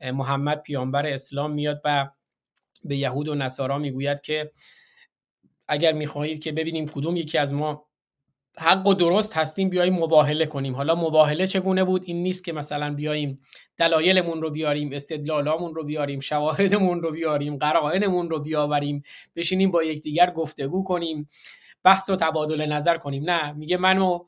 محمد پیامبر اسلام میاد و به یهود و نصارا می‌گوید که اگر می‌خواهید که ببینیم کدوم یکی از ما حق و درست هستیم بیاییم مباهله کنیم. حالا مباهله چگونه بود؟ این نیست که مثلا بیاییم دلایلمون رو بیاریم استدلالامون رو بیاریم شواهدمون رو بیاریم قرائنمون رو بیاوریم بشینیم با یکدیگر گفتگو کنیم بحث و تبادل نظر کنیم. نه میگه منو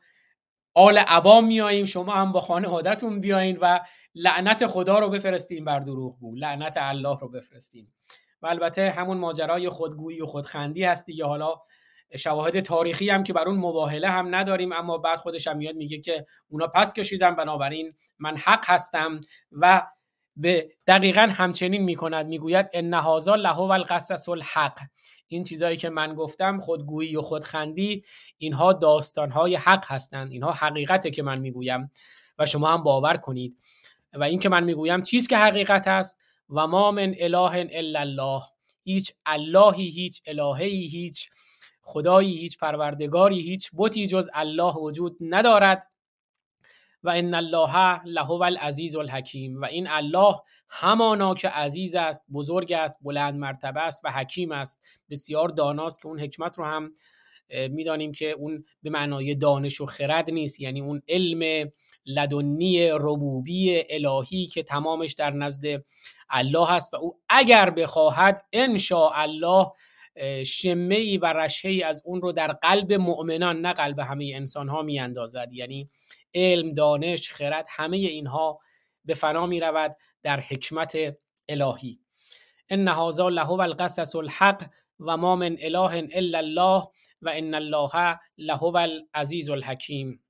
آل عبام میاییم شما هم با خانوادتون بیاین و لعنت خدا رو بفرستیم بر دروغ بود لعنت الله رو بفرستیم. و البته همون ماجرای خودگویی و خودخندی هست دیگه حالا شواهد تاریخی هم که بر اون مباهله هم نداریم اما بعد خودش هم میاد میگه که اونا پس کشیدن بنابراین من حق هستم و به دقیقا همچنین می‌کند. می‌گوید ان هذا له و القصص الحق. این چیزهایی که من گفتم خودگویی و خودخندی اینها داستانهای حق هستند. اینها حقیقته که من می‌گویم و شما هم باور کنید. و این که من می‌گویم چیز که حقیقت است؟ و ما من اله الا الله. هیچ اللهی هیچ الههی هیچ. خدایی هیچ پروردگاری هیچ بتی جز الله وجود ندارد. و ان الله لهو العزیز الحکیم. و این الله همانا که عزیز است بزرگ است بلند مرتبه است و حکیم است. بسیار داناست که اون حکمت رو هم می‌دانیم که اون به معنای دانش و خرد نیست. یعنی اون علم لدنی ربوبی الهی که تمامش در نزد الله هست و او اگر بخواهد ان الله شمه ای و رشه ای از اون رو در قلب مؤمنان نه قلب همه انسان ها می اندازد یعنی علم دانش خرد همه اینها به فنا می رود در حکمت الهی. ان هذا له القصص الحق و ما من اله الا الله و ان الله له العزیز الحکیم.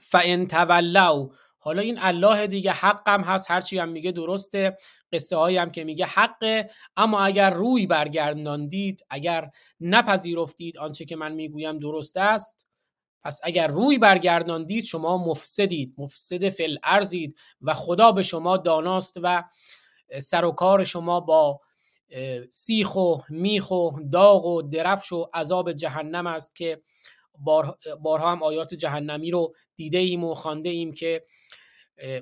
فان تولوا حالا این الله دیگه حقم هست هرچی هم میگه درسته. قصه هایی هم که میگه حقه. اما اگر روی برگرداندید اگر نپذیرفتید آنچه که من می‌گویم درست است پس اگر روی برگرداندید شما مفسدید مفسد فل ارزید و خدا به شما داناست و سر و کار شما با سیخ و میخ و داغ و درفش و عذاب جهنم است که بارها هم آیات جهنمی رو دیده ایم و خانده ایم که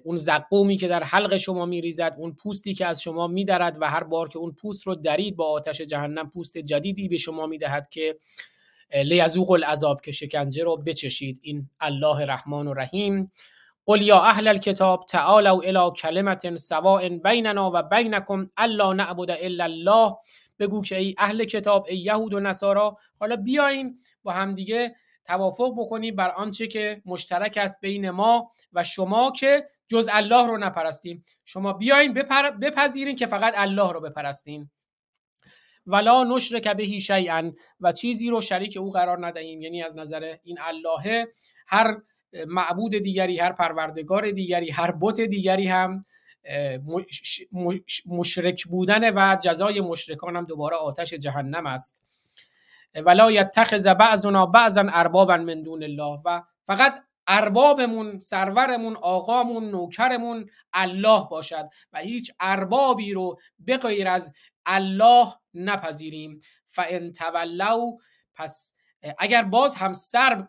اون زقومی که در حلق شما میریزد اون پوستی که از شما میدرد و هر بار که اون پوست رو درید با آتش جهنم پوست جدیدی به شما می‌دهد که لیزوق العذاب که شکنجه رو بچشید. این الله رحمان و رحیم قل یا اهل الكتاب تعالوا الى کلمت سواء بیننا و بینکم الا نعبد الا الله. بگو که ای اهل کتاب ای یهود و نصارا حالا بیاین با همدیگه توافق بکنیم بر آنچه که مشترک است بین ما و شما که جز الله رو نپرستیم. شما بیاین بپر... بپذیرین که فقط الله رو بپرستین. ولا نشرک بهی شیئا و چیزی رو شریک او قرار ندهیم. یعنی از نظر این الله هر معبود دیگری هر پروردگار دیگری هر بت دیگری هم مشرک بودن و جزای مشرکان هم دوباره آتش جهنم است. ولا یتخذ بعضنا بعضا اربابا من دون الله. و فقط اربابمون سرورمون آقامون نوکرمون الله باشد و هیچ اربابی رو به از الله نپذیریم. فان تولوا پس اگر باز هم سر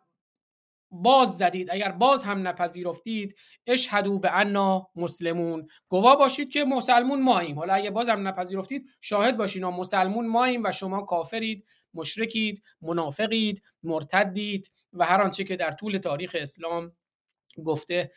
باز زدید اگر باز هم نپذیرفتید اشهدو به انا مسلمون. گواه باشید که مسلمون ماییم. حالا اگر باز هم نپذیرفتید شاهد باشید مسلمون ماییم و شما کافرید. مشرکید منافقید مرتدید و هر آنچه که در طول تاریخ اسلام گفته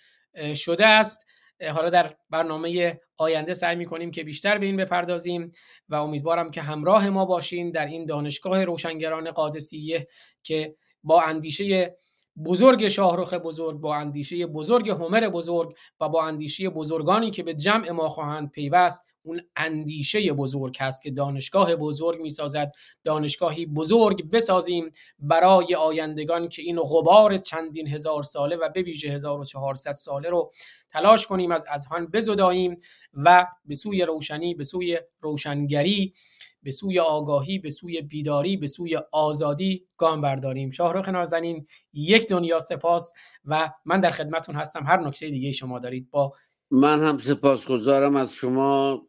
شده است. حالا در برنامه آینده سعی می کنیم که بیشتر به این بپردازیم و امیدوارم که همراه ما باشین در این دانشگاه روشنگران قادسیه که با اندیشه بزرگ شاهرخ بزرگ با اندیشه بزرگ همر بزرگ و با اندیشه بزرگانی که به جمع ما خواهند پیوست اون اندیشه بزرگ هست که دانشگاه بزرگ می‌سازد. دانشگاهی بزرگ بسازیم برای آیندگان که این غبار چندین هزار ساله و به ویژه 1400 ساله رو تلاش کنیم از اذهان بزداییم و به سوی روشنی به سوی روشنگری به سوی آگاهی به سوی بیداری به سوی آزادی گام برداریم. شاهرخ نازنین یک دنیا سپاس و من در خدمتون هستم. هر نکته دیگه شما دارید با من هم سپاسگزارم از شما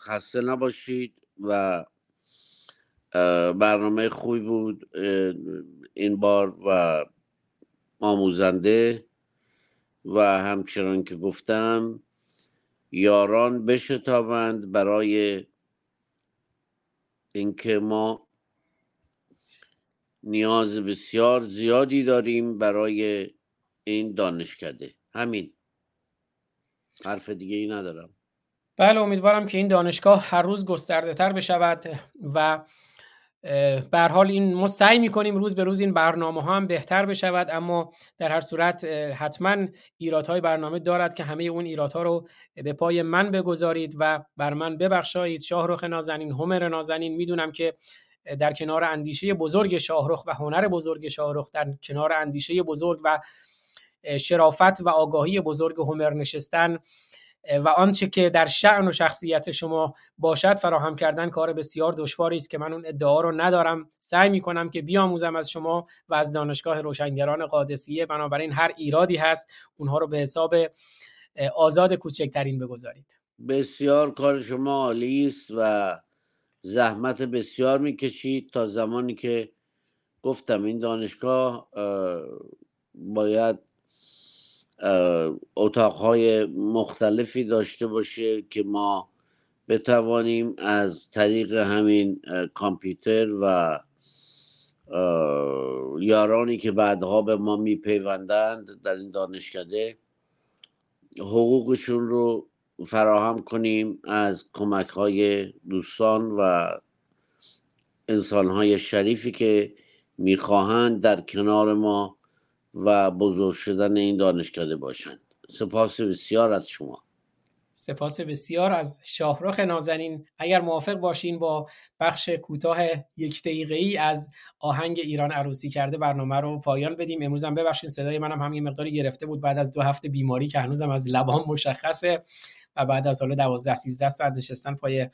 خسته نباشید و برنامه خوبی بود این بار و آموزنده و همچنان که گفتم یاران بشتابند برای اینکه ما نیاز بسیار زیادی داریم برای این دانشکده. همین. حرف دیگه ای ندارم. بله امیدوارم که این دانشگاه هر روز گسترده تر بشود و به حال این ما سعی می‌کنیم روز به روز این برنامه ها هم بهتر بشود اما در هر صورت حتما ایرادهای برنامه دارد که همه اون ایرادها رو به پای من بگذارید و بر من ببخشایید. شاهرخ نازنین همر نازنین می‌دونم که در کنار اندیشه بزرگ شاهرخ و هنر بزرگ شاهرخ در کنار اندیشه بزرگ و شرافت و آگاهی بزرگ همر نشستن و آنچه که در شعن و شخصیت شما باشد فراهم کردن کار بسیار دشواری است که من اون ادعا رو ندارم. سعی می کنم که بیاموزم از شما و از دانشگاه روشنگران قادسیه. بنابراین هر ایرادی هست اونها رو به حساب آزاد کوچکترین بگذارید. بسیار کار شما عالی است و زحمت بسیار می‌کشید تا زمانی که گفتم این دانشگاه باید اتاقهای مختلفی داشته باشه که ما بتوانیم از طریق همین کامپیوتر و یارانی که بعدها به ما میپیوندند در این دانشکده حقوقشون رو فراهم کنیم از کمک های دوستان و انسان های شریفی که می‌خواهند در کنار ما و بزرگ شدن این دانشکده باشند. سپاس بسیار از شما. سپاس بسیار از شاهرخ نازنین. اگر موافق باشین با بخش کوتاه یک دقیقه ای از آهنگ ایران عروسی کرده برنامه رو پایان بدیم. امروز هم ببخشید صدای منم هم یه مقداری گرفته بود. بعد از دو هفته بیماری که هنوزم از لبان مشخصه و بعد از حالا 12 13 ساعت نشستن پای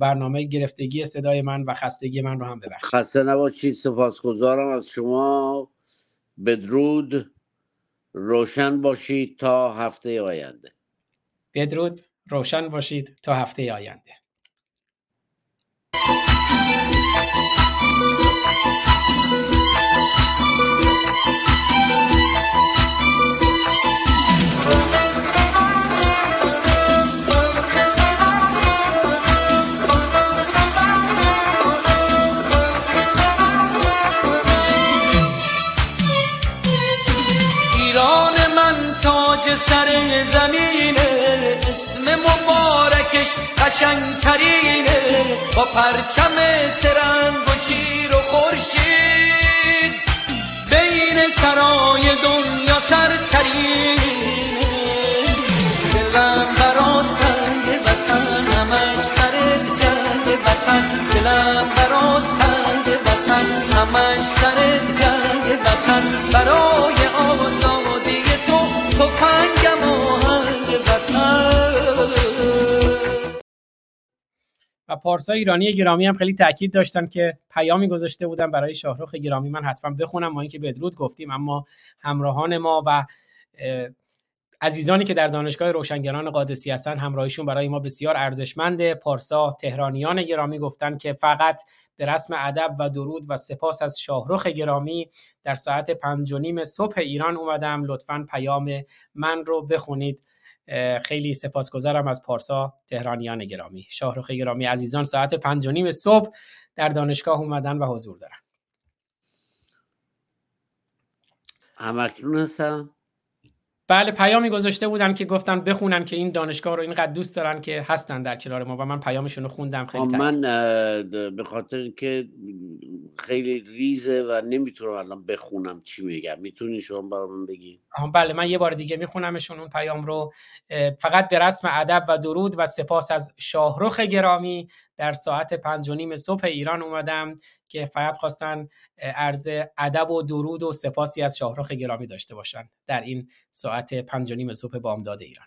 برنامه گرفتگی صدای من و خستگی من رو هم ببخشید. خسته نباشید. سپاسگزارم از شما. بدرود. روشن باشید تا هفته آینده. بدرود. روشن باشید تا هفته آینده. سر مبارکش قشنگترینه با پرچم سرنگ و شیر و خورشید. بین سرای دنیا سرترینه دلم برات تنگ وطن همش سرت جنگ وطن. دلم برات تنگ وطن همش سرت جنگ وطن. برای پارسا ایرانی گرامی هم خیلی تاکید داشتن که پیامی گذاشته بودن برای شاهرخ گرامی. من حتما بخونم ما اینکه بدرود گفتیم اما همراهان ما و عزیزانی که در دانشگاه روشنگران قادسی هستن همراهیشون برای ما بسیار ارزشمنده. پارسا تهرانیان گرامی گفتن که فقط به رسم ادب و درود و سپاس از شاهرخ گرامی در ساعت پنج و نیم صبح ایران اومدم. لطفا پیام من رو بخونید. خیلی سپاسگزارم از پارسا تهرانیان گرامی. شاهرخ گرامی عزیزان ساعت پنج و نیم صبح در دانشگاه اومدن و حضور دارن همکنون هستم. بله پیامی گذاشته بودن که گفتن بخونن که این دانشگاه رو اینقدر دوست دارن که هستن در کنار ما و من پیامشون رو خوندم خیلی من به خاطر که خیلی ریزه و نمی‌تونم الان بخونم چی میگم. می‌تونی شما برای من بگی؟ بله من یه بار دیگه میخونمشون اون پیام رو. فقط به رسم ادب و درود و سپاس از شاهرخ گرامی در ساعت پنج و نیم صبح ایران اومدم که فقط خواستن عرض ادب و درود و سپاسی از شاهرخ گرامی داشته باشن در این ساعت پنج و نیم صبح بامداد ایران.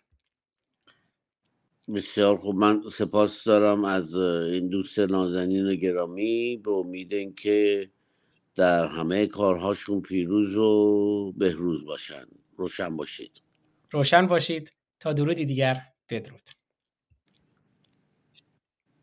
بسیار خوب. من سپاس دارم از این دوست نازنین گرامی به امید که در همه کارهاشون پیروز و بهروز باشن. روشن باشید. روشن باشید. تا درودی دیگر. بدرود.